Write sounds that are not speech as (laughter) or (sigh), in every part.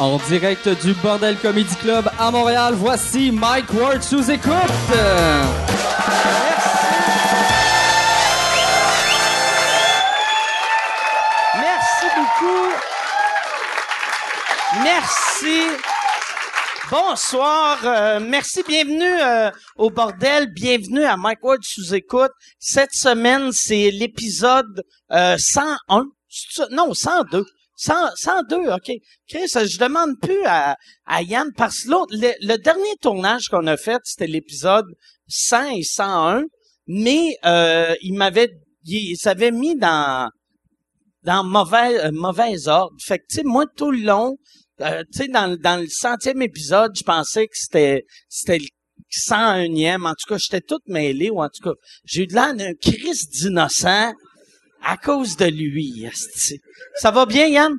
En direct du Bordel Comedy Club à Montréal, voici Mike Ward sous écoute. Merci beaucoup. Merci. Bonsoir, euh, merci, bienvenue euh, au bordel, bienvenue à Mike Ward sous écoute. Cette semaine, c'est l'épisode euh, 101, C'est ça? non 102. 100, 102, ok. Chris, je demande plus à, à Yann parce que l'autre, le, le dernier tournage qu'on a fait, c'était l'épisode 100 et 101, mais euh, il m'avait, il s'avait mis dans dans mauvais euh, mauvais ordre. Fait que tu sais, moi tout le long, euh, tu sais, dans, dans le centième épisode, je pensais que c'était c'était le 101e. En tout cas, j'étais toute mêlée, ou en tout cas, j'ai eu de l'air d'un Christ d'innocent à cause de lui. esti. Ça va bien, Yann?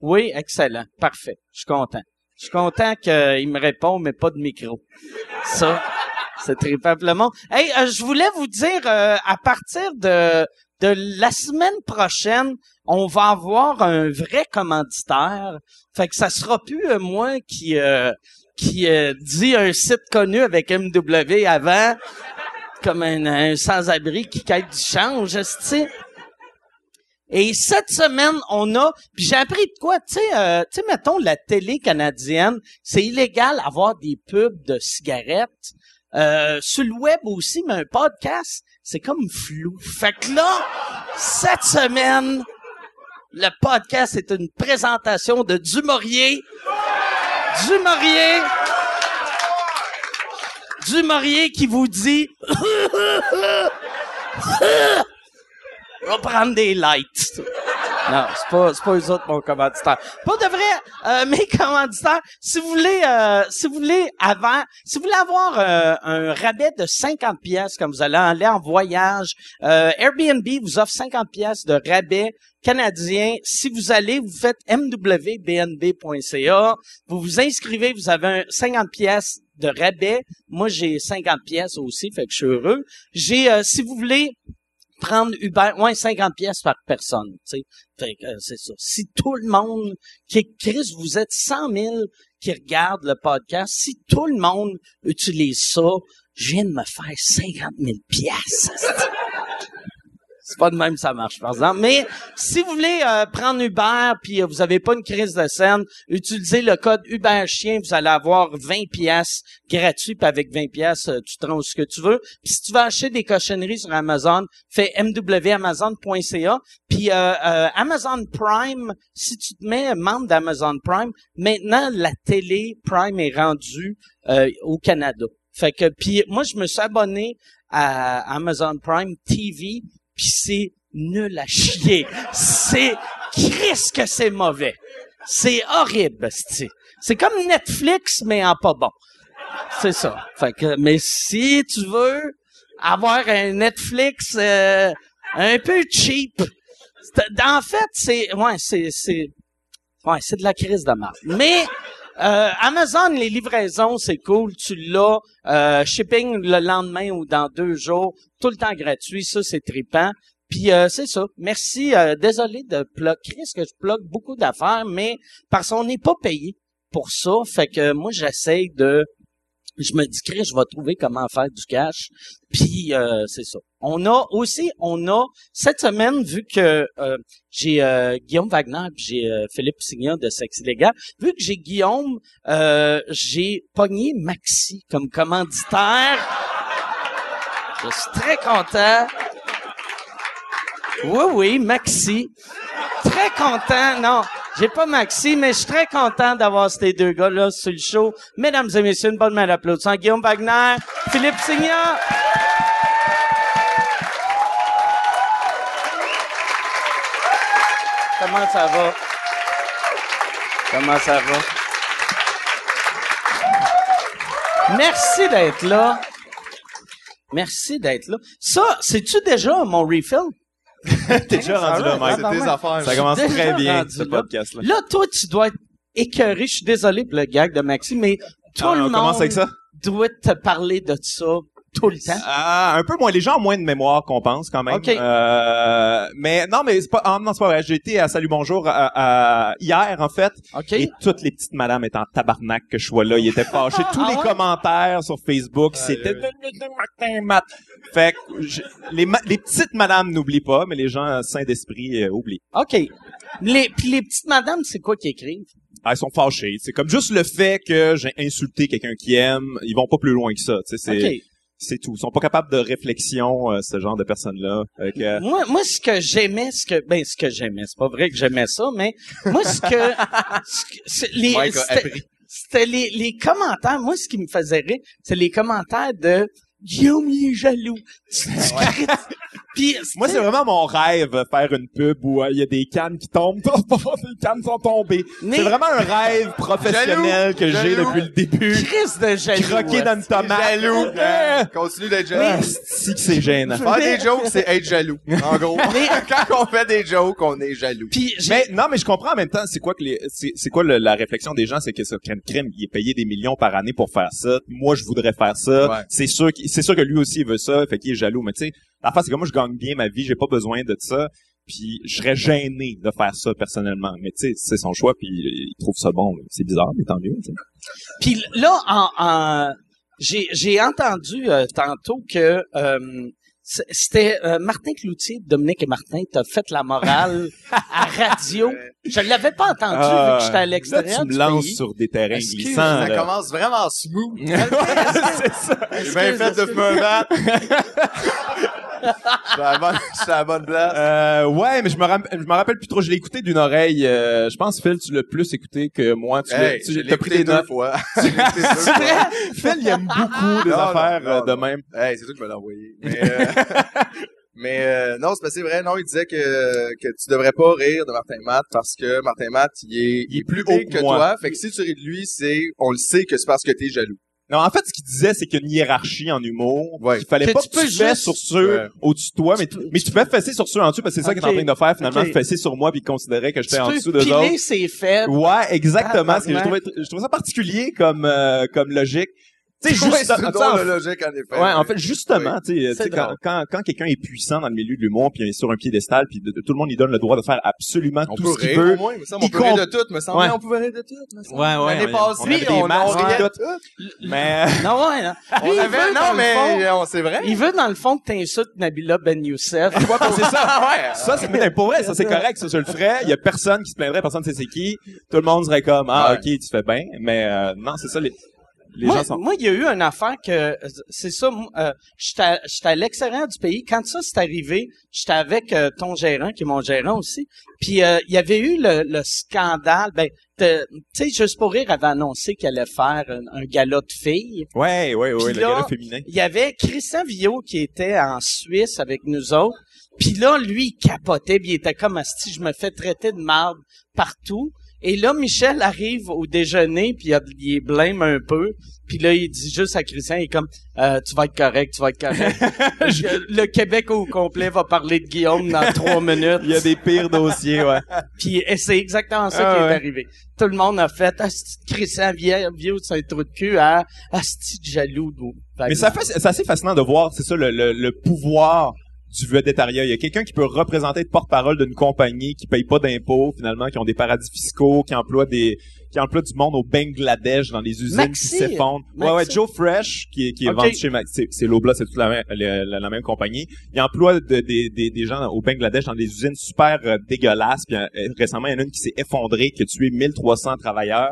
Oui, excellent. Parfait. Je suis content. Je suis content qu'il me répond, mais pas de micro. Ça, c'est très le Hey, euh, je voulais vous dire, euh, à partir de, de la semaine prochaine, on va avoir un vrai commanditaire. Fait que ça sera plus euh, moi qui euh, qui euh, dit un site connu avec MW avant, comme un, un sans-abri qui quête du change, tu. Et cette semaine, on a, puis j'ai appris de quoi, tu sais, euh, tu sais, mettons la télé canadienne, c'est illégal avoir des pubs de cigarettes. Euh, sur le web aussi, mais un podcast, c'est comme flou. Fait que là, cette semaine, le podcast est une présentation de Dumorier. Dumorier. Dumorier qui vous dit (laughs) (laughs) On va prendre des lights. Non, c'est pas, c'est pas eux autres, mon commanditaire. Pas de vrai, euh, mes commanditaires, si vous voulez, euh, si vous voulez avant, si vous voulez avoir euh, un rabais de 50 pièces comme vous allez aller en voyage, euh, Airbnb vous offre 50 pièces de rabais canadien. Si vous allez, vous faites mwbnb.ca, vous vous inscrivez, vous avez un 50 pièces de rabais. Moi, j'ai 50 pièces aussi, fait que je suis heureux. J'ai, euh, si vous voulez, prendre Uber, ouais, 50 pièces par personne, tu sais. Euh, c'est ça. Si tout le monde, qui Chris, vous êtes 100 000 qui regardent le podcast, si tout le monde utilise ça, je viens de me faire 50 000 pièces. C'est pas de même ça marche, par exemple. Mais si vous voulez euh, prendre Uber puis euh, vous avez pas une crise de scène, utilisez le code Uber Chien, vous allez avoir 20 pièces gratuits puis avec 20 pièces euh, tu te rends ce que tu veux. Puis si tu veux acheter des cochonneries sur Amazon, fais mwamazon.ca puis euh, euh, Amazon Prime, si tu te mets membre d'Amazon Prime, maintenant la télé Prime est rendue euh, au Canada. Fait que puis moi je me suis abonné à Amazon Prime TV puis c'est nul à chier. C'est Christ que c'est mauvais. C'est horrible, c'ti. C'est comme Netflix, mais en pas bon. C'est ça. Fait que, mais si tu veux avoir un Netflix euh, un peu cheap, c'est- en fait, c'est ouais, c'est c'est ouais, c'est de la crise de marde. Mais euh, Amazon, les livraisons, c'est cool. Tu l'as. Euh, shipping le lendemain ou dans deux jours. Tout le temps gratuit. Ça, c'est trippant. Puis euh, c'est ça. Merci. euh, désolé de plug. Chris, que je plug beaucoup d'affaires, mais parce qu'on n'est pas payé pour ça. Fait que moi, j'essaye de... Je me dis, Chris, je vais trouver comment faire du cash. Puis euh, c'est ça. On a aussi, on a cette semaine, vu que euh, j'ai euh, Guillaume Wagner puis j'ai euh, Philippe Signon de Sexe Légal, vu que j'ai Guillaume, euh, j'ai pogné Maxi comme commanditaire. Je suis très content. Oui, oui, Maxi. Très content. Non, j'ai pas Maxi, mais je suis très content d'avoir ces deux gars-là sur le show. Mesdames et messieurs, une bonne main d'applaudissement. Guillaume Wagner, Philippe Signon. Comment ça va? Comment ça va? Merci d'être là. Merci d'être là. Ça, c'est-tu déjà mon refill? (laughs) T'es déjà rendu là, Mike. C'est tes affaires. Ça commence très bien, ce là. podcast-là. Là, toi, tu dois être écœuré. Je suis désolé pour le gag de Maxime, mais tout Ah, le on monde commence avec ça? doit te parler de ça tout le temps? Ah, un peu moins. Les gens ont moins de mémoire qu'on pense quand même. OK. Euh, mais non, mais c'est pas. ah, non, c'est pas vrai. J'ai été à Salut Bonjour à- hier en fait, OK? et toutes les petites madames étaient en tabarnak que je sois là. Ils étaient fâchés. (laughs) Tous Ah les ouais? commentaires sur Facebook, c'était Martin Matt. Fait que je- les, ma- les petites madames n'oublient pas, mais les gens euh, sains d'esprit euh, oublient. OK. Les, puis les petites madames, c'est quoi qu'ils écrivent? Ah, ils sont fâchés. C'est comme juste le fait que j'ai insulté quelqu'un qui aime. Ils vont pas plus loin que ça. tu sais, C'est OK. C'est tout. Ils sont pas capables de réflexion, euh, ce genre de personnes-là. Que, Moi, moi, ce que j'aimais, ce que, ben, ce que j'aimais, c'est pas vrai que j'aimais ça, mais moi, ce que, (laughs) ce que- c'est les, c'était, les, les commentaires. Moi, ce qui me faisait rire, c'est les commentaires de Guillaume, il est jaloux. Tu, tu critiques. Puis, Moi, c'est vraiment mon rêve, faire une pub où euh, il y a des cannes qui tombent. (laughs) les cannes sont tombées. Mais- C'est vraiment un rêve professionnel Jaloux, que j'ai depuis le début. Chris de jaloux. Croquer dans une tomate. Jaloux. (laughs) Ah, Continue d'être ah, jaloux. c'est que c'est gênant. Faire des jokes, c'est être jaloux. En gros. (laughs) Quand on fait des jokes, on est jaloux. Puis, Mais non, mais je comprends en même temps, c'est quoi que les, c'est, c'est quoi le- la réflexion des gens, c'est que ce crème crème, il est payé des millions par année pour faire ça. Moi, je voudrais faire ça. Ouais. C'est sûr, qu'il- c'est sûr que lui aussi il veut ça, fait qu'il est jaloux. Mais tu sais, la face c'est que moi, je gagne bien ma vie, j'ai pas besoin de ça. Puis je serais gêné de faire ça personnellement. Mais tu sais, c'est son choix, puis il trouve ça bon. C'est bizarre, mais tant mieux. tu sais. Puis là, en, en- j'ai, j'ai entendu euh, tantôt que euh, c'était euh, Martin Cloutier, Dominique et Martin, t'as fait la morale (laughs) à radio. Je l'avais pas entendu vu Ah, que j'étais à là, l'extérieur tu me lances sur des terrains Excuse, glissants. Ça là. commence vraiment smooth. (laughs) c'est ça. J'ai bien fait de un (laughs) Je à la bonne, je la bonne place. Euh, ouais, mais je me, rapp- je me rappelle plus trop. Je l'ai écouté d'une oreille. euh, je pense, Phil, tu l'as plus écouté que moi. Tu l'as- Hey, tu je as l'ai pris écouté des deux notes. fois. (laughs) (laughs) Je écouté deux fois. Phil, il aime beaucoup les affaires non, euh, non, de non. même. Hey, c'est toi qui me l'as envoyé. Mais, euh, (laughs) mais euh, non, c'est pas c'est vrai. Non, il disait que, que tu devrais pas rire de Martin Matt parce que Martin Matt, il est, il est plus haut que moi. toi. Fait que si tu ris de lui, c'est, on le sait que c'est parce que t'es jaloux. Non, en fait, ce qu'il disait, c'est qu'il y a une hiérarchie en humour. Ouais. Il fallait Que pas tu que tu peux fesses juste- sur ceux Ouais. au-dessus de toi, mais tu, mais tu fais fesser sur ceux en dessous parce que c'est ça qu'il est en train de faire finalement, Ok. fesser sur moi puis il considérait que j'étais en peux dessous de piler autres. ses fêtes. Ouais, exactement. Ce que je Tabarnak. trouvais, je trouvais ça particulier comme euh, comme logique. Sais, (laughs) Ouais, juste, c'est sais, drôle en logique, en effet. Ouais, en fait, justement, tu sais, tu sais, C'est quand, quand, quand quelqu'un est puissant dans le milieu de l'humour, puis il est sur un piédestal, puis de- de- tout le monde lui donne le droit de faire absolument on tout peut ce qu'il veut. au moins, mais ça, on peut rire de tout, me semble. Ouais. On pouvait rire de tout, me semble. Ouais, ouais, L'année on- passée, on avait des on, on masques, riait de tout. Mais (laughs) Non, ouais, non. Lui, On il avait, non, mais fond- euh, on- c'est vrai. Il veut, dans le fond, que t'insultes Nabila Ben Youssef. Ouais, c'est ça. (laughs) ouais. Ça, c'est mais pour vrai, ça c'est correct, ça je le ferais. Il y a personne qui se plaindrait, personne ne sait c'est qui. Tout le monde serait comme ah Ouais. ok, tu fais bien, mais euh, non, c'est ça les moi, gens sont. moi, il y a eu une affaire que c'est ça. Euh, j'étais à- à l'extérieur du pays. Quand ça s'est arrivé, j'étais avec euh, ton gérant, qui est mon gérant aussi. Puis euh, il y avait eu le, le scandale. Ben, tu sais, juste pour rire, avait annoncé qu'elle allait faire un, un gala de filles. Ouais, ouais, ouais, le là- gars féminin. Il y avait Christian Villot qui était en Suisse avec nous autres. Puis là, lui, il capotait, puis il était comme si je me fais traiter de marde partout. Et là, Michel arrive au déjeuner, puis il, est blême un peu. Puis là, il dit juste à Christian, il est comme, Euh, tu vas être correct, tu vas être correct. (laughs) Le Québec au complet va parler de Guillaume dans trois minutes. (laughs) Il y a des pires dossiers, ouais. (laughs) Puis et c'est exactement ça Ah qui ouais. est arrivé. Tout le monde a fait, Christian vieux, vieux, c'est un trou de cul, ah, c'est jaloux. Mais que- ça fait, c'est assez fascinant de voir, c'est ça, le, le, le pouvoir du vedettariat. Il y a quelqu'un qui peut représenter le porte-parole d'une compagnie qui paye pas d'impôts, finalement, qui ont des paradis fiscaux, qui emploient des, qui emploient du monde au Bangladesh dans des usines Maxi. qui s'effondrent. Ouais, ouais. Joe Fresh, qui est, qui est vendu chez Maxi, c'est, Lobla, c'est toute la même, la, la- la même compagnie. Il emploie de- des, des, des gens au Bangladesh dans des usines super euh, dégueulasses. Puis euh, récemment, il y en a une qui s'est effondrée, qui a tué 1300 travailleurs.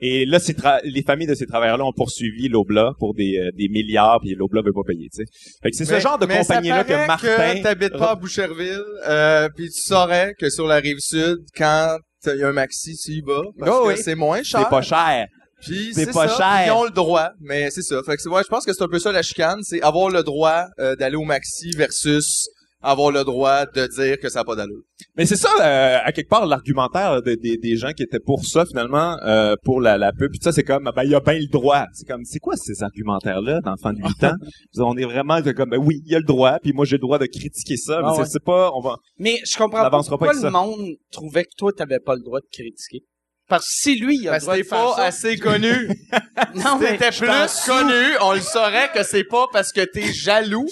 Et là, ces les familles de ces travailleurs-là ont poursuivi l'Obla pour des, euh, des milliards, puis l'Obla veut pas payer, tu sais. Fait que c'est ce genre de compagnie-là que Martin... que t'habites pas à Boucherville, euh, puis tu saurais que sur la rive sud, quand il y a un maxi, tu y vas, parce Oh que oui. c'est moins cher. C'est pas cher. Puis c'est pas ça, cher. Ils ont le droit, mais c'est ça. Fait que c'est- ouais, je pense que c'est un peu ça la chicane, c'est avoir le droit euh, d'aller au maxi versus avoir le droit de dire que ça n'a pas d'allure. Mais c'est ça, euh, à quelque part, l'argumentaire de- des- des gens qui étaient pour ça, finalement, euh, pour la, la pub. Puis ça, c'est comme, ben, il y a bien le droit. C'est comme, c'est quoi ces argumentaires-là d'enfants de 8 ans? (laughs) On est vraiment de comme, ben oui, il y a le droit, puis moi, j'ai le droit de critiquer ça, mais Ah c'est- ouais. c'est pas, on va... Mais je comprends On pas pourquoi le ça. monde trouvait que toi, t'avais pas le droit de critiquer. Parce que si lui, il a le Parce droit que de t'es faire pas ça... assez connu. (laughs) Non, mais T'étais plus connu, on le saurait que c'est pas parce que t'es jaloux,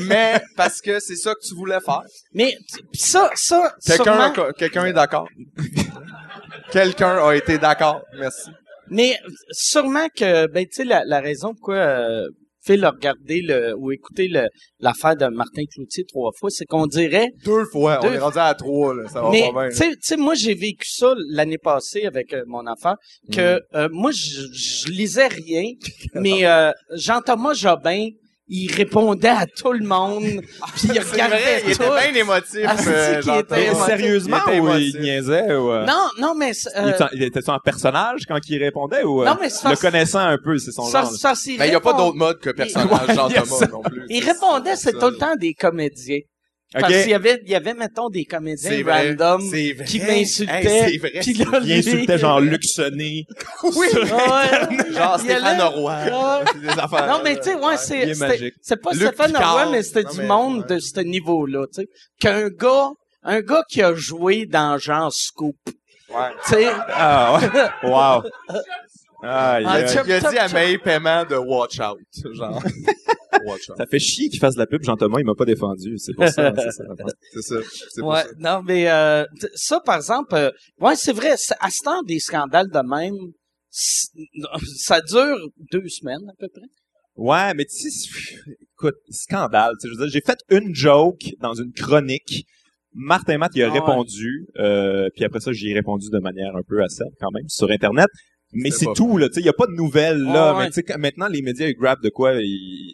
mais parce que c'est ça que tu voulais faire. Mais pis ça, ça, Quelqu'un, sûrement- quelqu'un est d'accord. quelqu'un a été d'accord. Merci. mais sûrement que, ben, tu sais, la, la raison pourquoi euh, Phil a regardé le, ou écouté le, l'affaire de Martin Cloutier trois fois, c'est qu'on dirait, Deux fois, on est rendu à trois, là. Ça va mais, pas bien. tu sais, tu sais, moi, j'ai vécu ça l'année passée avec euh, mon affaire, que Mm. euh, moi, je, je lisais rien, (laughs) mais euh, Jean-Thomas Jobin, il répondait à tout le monde, puis il C'est regardait vrai, il tout. était bien émotif. Ah, c'est euh, qu'il était émotif. Sérieusement, Il était ou il niaisait, ou... euh, Non, non, mais... Il euh, était, il était en personnage quand il répondait ou euh, Non, mais c'est le connaissant un peu, c'est son ça, genre. ça, c'est Ben, il y a pas d'autre mode que personnage Ouais, Jean il Thomas ça. non plus. Il répondait, c'est ça, tout le temps des comédiens. Parce qu'il y avait, il y avait, mettons, des comédiens vrai. random qui Hey, m'insultaient. c'est vrai. Puis là, Il insultait genre Luc Sonné. (laughs) Oui. Ouais. Genre Il Stéphane Roy. (laughs) Des affaires. Non, mais tu sais, ouais, il c'est, c'est pas Luc Stéphane. Roy, mais c'était du monde ouais. de ce niveau-là, tu sais. Qu'un gars, un gars qui a joué dans genre Scoop, Ouais. tu sais. Ah ouais. Wow. Ah, aïe. Chop, Il a dit à chop. May paiement de watch out. Genre. (laughs) Ça fait chier qu'il fasse de la pub. Jean-Thomas, il m'a pas défendu. C'est pour ça. c'est ça. (laughs) ça. Ouais, ça. non, mais euh, ça, par exemple, euh, ouais, c'est vrai, à ce temps des scandales de même, (laughs) ça dure deux semaines à peu près. Ouais, mais tu sais, écoute, scandale. tu sais, Je veux dire, j'ai fait une joke dans une chronique. Martin Matt, il a Ah ouais. répondu. Euh, puis après ça, j'y ai répondu de manière un peu acerbe quand même sur Internet. Mais C'est tout, là. Tu sais, il y a pas de nouvelles, là. Ouais. Mais tu sais, quand- maintenant, les médias, ils grabent de quoi, ils,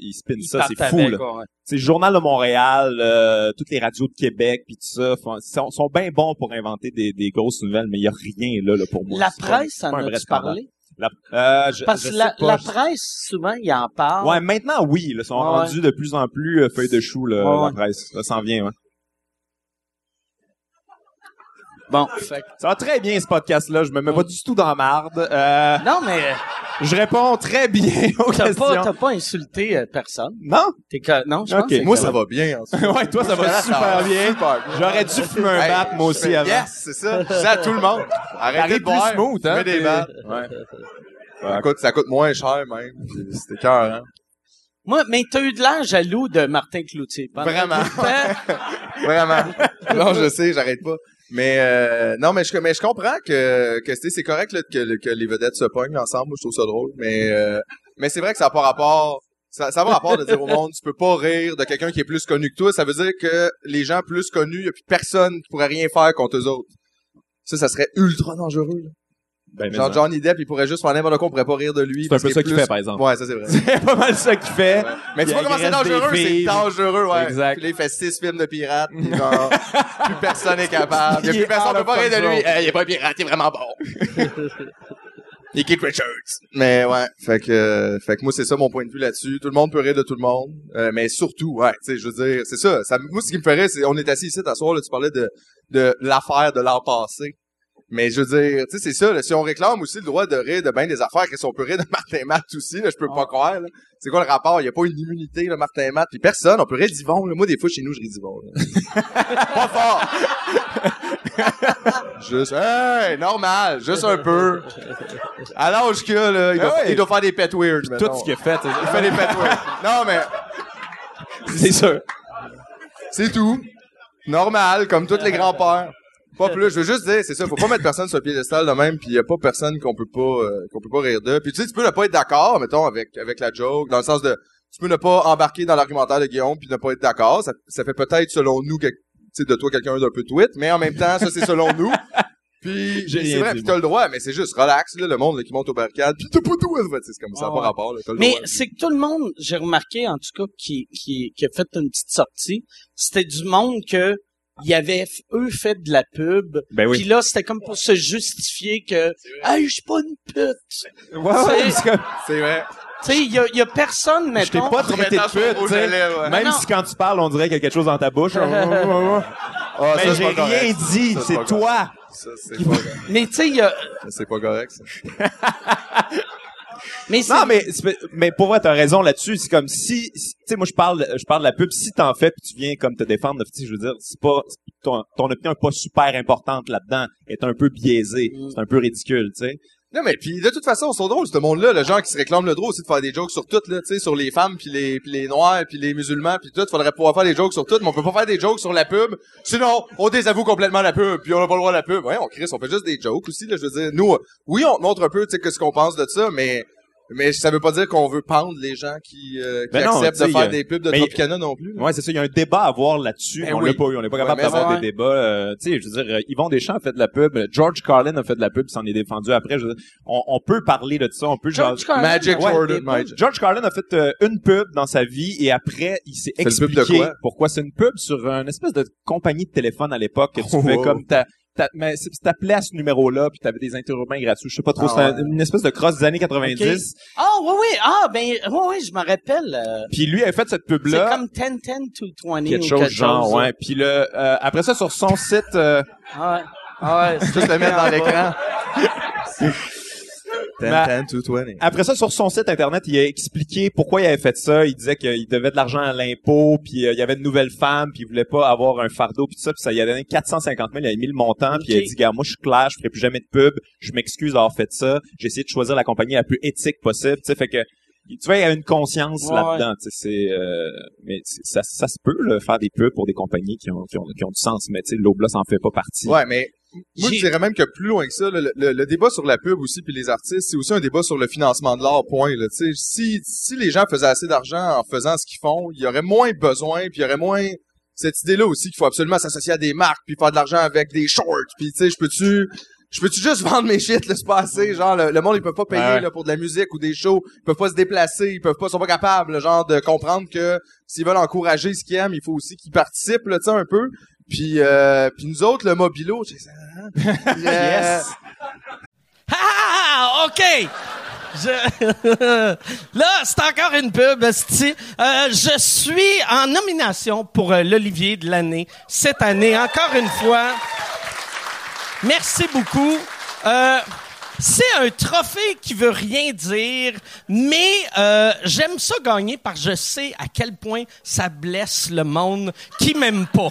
ils spinent Ils ça. C'est fou, avec, là. ouais. C'est le Journal de Montréal, euh, toutes les radios de Québec, puis tout ça, font- sont, sont bien bons pour inventer des, des grosses nouvelles, mais il y a rien là, là pour moi. La pas- presse, en pas vrai a-tu parlé? La, euh, je, Parce je que la, la presse, souvent, il en parle. Ouais, maintenant oui, là, sont Ouais, rendus de plus en plus euh, feuilles de chou là, Ouais, la ouais. presse. Ça s'en vient, ouais. Bon, fait que- Ça va très bien ce podcast-là. Je me mets pas du tout dans la marde. Euh, Non, mais je réponds très bien (laughs) aux t'as questions. pas, t'as pas insulté euh, personne? Non? T'es que, non, je pense Ok. que c'est Moi, ça va bien. (laughs) ouais, toi, ça va super bien. Super bien. J'aurais dû fumer un Hey, bat, moi aussi, fais, avant. Yes, c'est ça. Je (laughs) dis à tout le monde. Arrêtez de boire. plus smooth, hein, des t'es- battes. Ouais. Ça coûte, ça coûte moins cher, même. C'était cœur, hein. Moi, mais t'as eu de l'air jaloux de Martin Cloutier. pendant Vraiment. Vraiment. non, je sais, j'arrête pas. Mais euh, non, mais je, mais je comprends que, que c'est correct là, que, que les vedettes se pognent ensemble. Moi, je trouve ça drôle. Mais euh, mais c'est vrai que ça n'a pas rapport. Ça, ça a pas rapport de dire au monde, tu peux pas rire de quelqu'un qui est plus connu que toi. Ça veut dire que les gens plus connus, il n'y a plus personne qui pourrait rien faire contre eux autres. Ça, ça serait ultra dangereux. là. Ben, Genre. Johnny Depp, il pourrait juste faire n'importe quoi, on pourrait pas rire de lui. C'est un peu ça est qu'il fait, par exemple. Ouais, ça c'est vrai. (laughs) C'est pas mal ça qu'il fait. Ouais. Mais tu vois comment c'est dangereux, c'est dangereux, ouais. Exact. Puis là, il fait six films de pirates, puis genre, (laughs) plus personne n'est capable. Il y a plus est personne out peut pas rire de lui. Eh, il est pas un pirate, il est vraiment bon. (laughs) il est Keith Richards. Mais ouais, fait que, euh, fait que moi, c'est ça mon point de vue là-dessus. Tout le monde peut rire de tout le monde. Euh, mais surtout, ouais, tu sais, je veux dire, c'est ça. ça. Moi, ce qui me ferait, c'est, on est assis ici, soir, là, tu parlais de, de l'affaire de l'an passé. Mais je veux dire, tu sais, c'est ça, là, si on réclame aussi le droit de rire de bien des affaires, qu'est-ce qu'on peut rire de (laughs) Martin Matt aussi, là, je peux pas croire, là. C'est quoi le rapport? Il y a pas une immunité, là, Martin Matt, puis personne, on peut rire d'Yvon, là. Moi, des fois, chez nous, je ris d'Yvon, là. (laughs) pas fort! (laughs) juste, hey, normal, juste un peu. À l'âge qu'il a, là, il doit, Ah ouais. il doit faire des pets weird, Tout mettons. ce qu'il a fait, Il fait des pets weird. Non, mais, c'est sûr. c'est tout. Normal, comme tous les grands-pères. Pas plus. Je veux juste dire, c'est ça. Faut pas mettre personne sur le piédestal de même, puis y a pas personne qu'on peut pas, euh, qu'on peut pas rire de. Puis tu sais, tu peux ne pas être d'accord, mettons, avec, avec la joke, dans le sens de, tu peux ne pas embarquer dans l'argumentaire de Guillaume puis ne pas être d'accord. Ça, ça fait peut-être, selon nous, que, tu sais, de toi quelqu'un d'un peu tweet, mais en même temps, ça, c'est selon nous. (laughs) Puis, c'est vrai, puis t'as le droit, mais c'est juste relax, là, le monde là, qui monte aux barricades, puis t'as pas tout, c'est comme ça, ouais. pas rapport, là, le Mais c'est que tout le monde, j'ai remarqué en tout cas, qui, qui, qui a fait une petite sortie, c'était du monde que il y avait f- eux fait de la pub. Ben Puis là, c'était comme pour se justifier que Hey, je suis pas une pute. Ouais, ouais, C'est- vrai. Tu sais, il y a, y a personne, je t'ai mettons. pas traité de pute, ouais. Même Non, si quand tu parles, on dirait qu'il y a quelque chose dans ta bouche. (laughs) Ah, Mais ça, j'ai rien correct. dit, c'est toi. Ça, c'est pas correct. Mais tu sais, il y a, C'est pas correct, ça. (laughs) Mais. Non, mais, mais pour vrai, t'as raison là-dessus. C'est comme si, si- tu sais, moi, je parle, je parle de la pub. Si t'en fais puis tu viens comme te défendre, je veux dire, c'est pas, ton, ton opinion est pas super importante là-dedans, est un peu biaisée. Mm. C'est un peu ridicule, tu sais. Non, mais puis de toute façon, ils sont drôles, ce monde-là. Le genre qui se réclame le droit aussi de faire des jokes sur tout, là, tu sais, sur les femmes, puis les, puis les noirs, puis les musulmans, puis tout. Faudrait pouvoir faire des jokes sur tout, mais on peut pas faire des jokes sur la pub. Sinon, on désavoue complètement la pub, puis on a pas le droit à la pub. Ouais, on Chris, on fait juste des jokes aussi, là. Je veux dire, nous, oui, on te montre un peu, tu sais, que ce qu'on pense de ça, mais mais ça veut pas dire qu'on veut pendre les gens qui, euh, qui Ben acceptent de faire y a- des pubs de mais- Tropicana non plus. là. Ouais, c'est ça. Il y a un débat à avoir là-dessus. Ben on oui. l'a pas eu. On n'est pas capable d'avoir des débats. euh, tu sais, je veux dire, Yvon Deschamps a fait de la pub. George Carlin a fait de la pub. S'en est défendu après. Je veux dire, on, on peut parler de ça. On peut George genre- Carlin, Magic ouais, Jordan, Magic. George Carlin a fait euh, une pub dans sa vie et après il s'est pub de expliqué quoi? pourquoi c'est une pub sur une espèce de compagnie de téléphone à l'époque que tu fais Oh. comme ta- mais c'est- t'appelais à ce numéro-là puis t'avais des interurbains gratuits. Je sais pas trop, Ah c'était ouais. une espèce de cross des années 90. Ah, oui, oui. Ah, ben, oui, oui, je me rappelle. euh, Puis lui a fait cette pub c'est comme 10, 10 to 20 quelque ou chose quelque genre chose. ouais. Puis le euh, après ça sur son site euh, Ah ouais. Ah ouais. (laughs) Juste le mettre dans l'écran. (laughs) Ma- 10, 10 to 20. Après ça, sur son site internet, il a expliqué pourquoi il avait fait ça. Il disait qu'il devait de l'argent à l'impôt, puis euh, il y avait de nouvelles femmes, puis il voulait pas avoir un fardeau, puis tout ça. Puis ça il a donné 450 000, il a mis le montant, puis il a dit, gars, moi je suis clair, je ferai plus jamais de pub, je m'excuse d'avoir fait ça. J'ai essayé de choisir la compagnie la plus éthique possible. Tu sais, fait que tu vois, il y a une conscience Ouais, là-dedans. Tu sais, c'est, euh, mais ça, ça se peut là, faire des pubs pour des compagnies qui ont, qui ont, qui ont du sens, mais tu sais, l'Oblas en fait pas partie. Ouais, mais moi, je dirais même que plus loin que ça, le, le- le débat sur la pub aussi puis les artistes, c'est aussi un débat sur le financement de l'art, point. Là. Si, si les gens faisaient assez d'argent en faisant ce qu'ils font, il y aurait moins besoin, puis il y aurait moins cette idée-là aussi qu'il faut absolument s'associer à des marques, puis faire de l'argent avec des shorts, puis tu sais, je peux-tu... Je peux-tu juste (laughs) vendre mes shit, là, c'est pas assez, genre, le, le monde, ils peuvent pas payer, Ouais. là, pour de la musique ou des shows, ils peuvent pas se déplacer, ils peuvent pas, sont pas capables, là, genre, de comprendre que s'ils veulent encourager ce qu'ils aiment, il faut aussi qu'ils participent, là, tu sais, un peu. Puis, euh, puis nous autres, le mobilo, sais, hein? (laughs) Euh, Yes. Ah, OK. Je... (laughs) Là, c'est encore une pub. Euh, je suis en nomination pour euh, l'Olivier de l'année cette année, encore une fois. Merci beaucoup. Euh, c'est un trophée qui veut rien dire, mais euh, j'aime ça gagner parce que je sais à quel point ça blesse le monde qui m'aime pas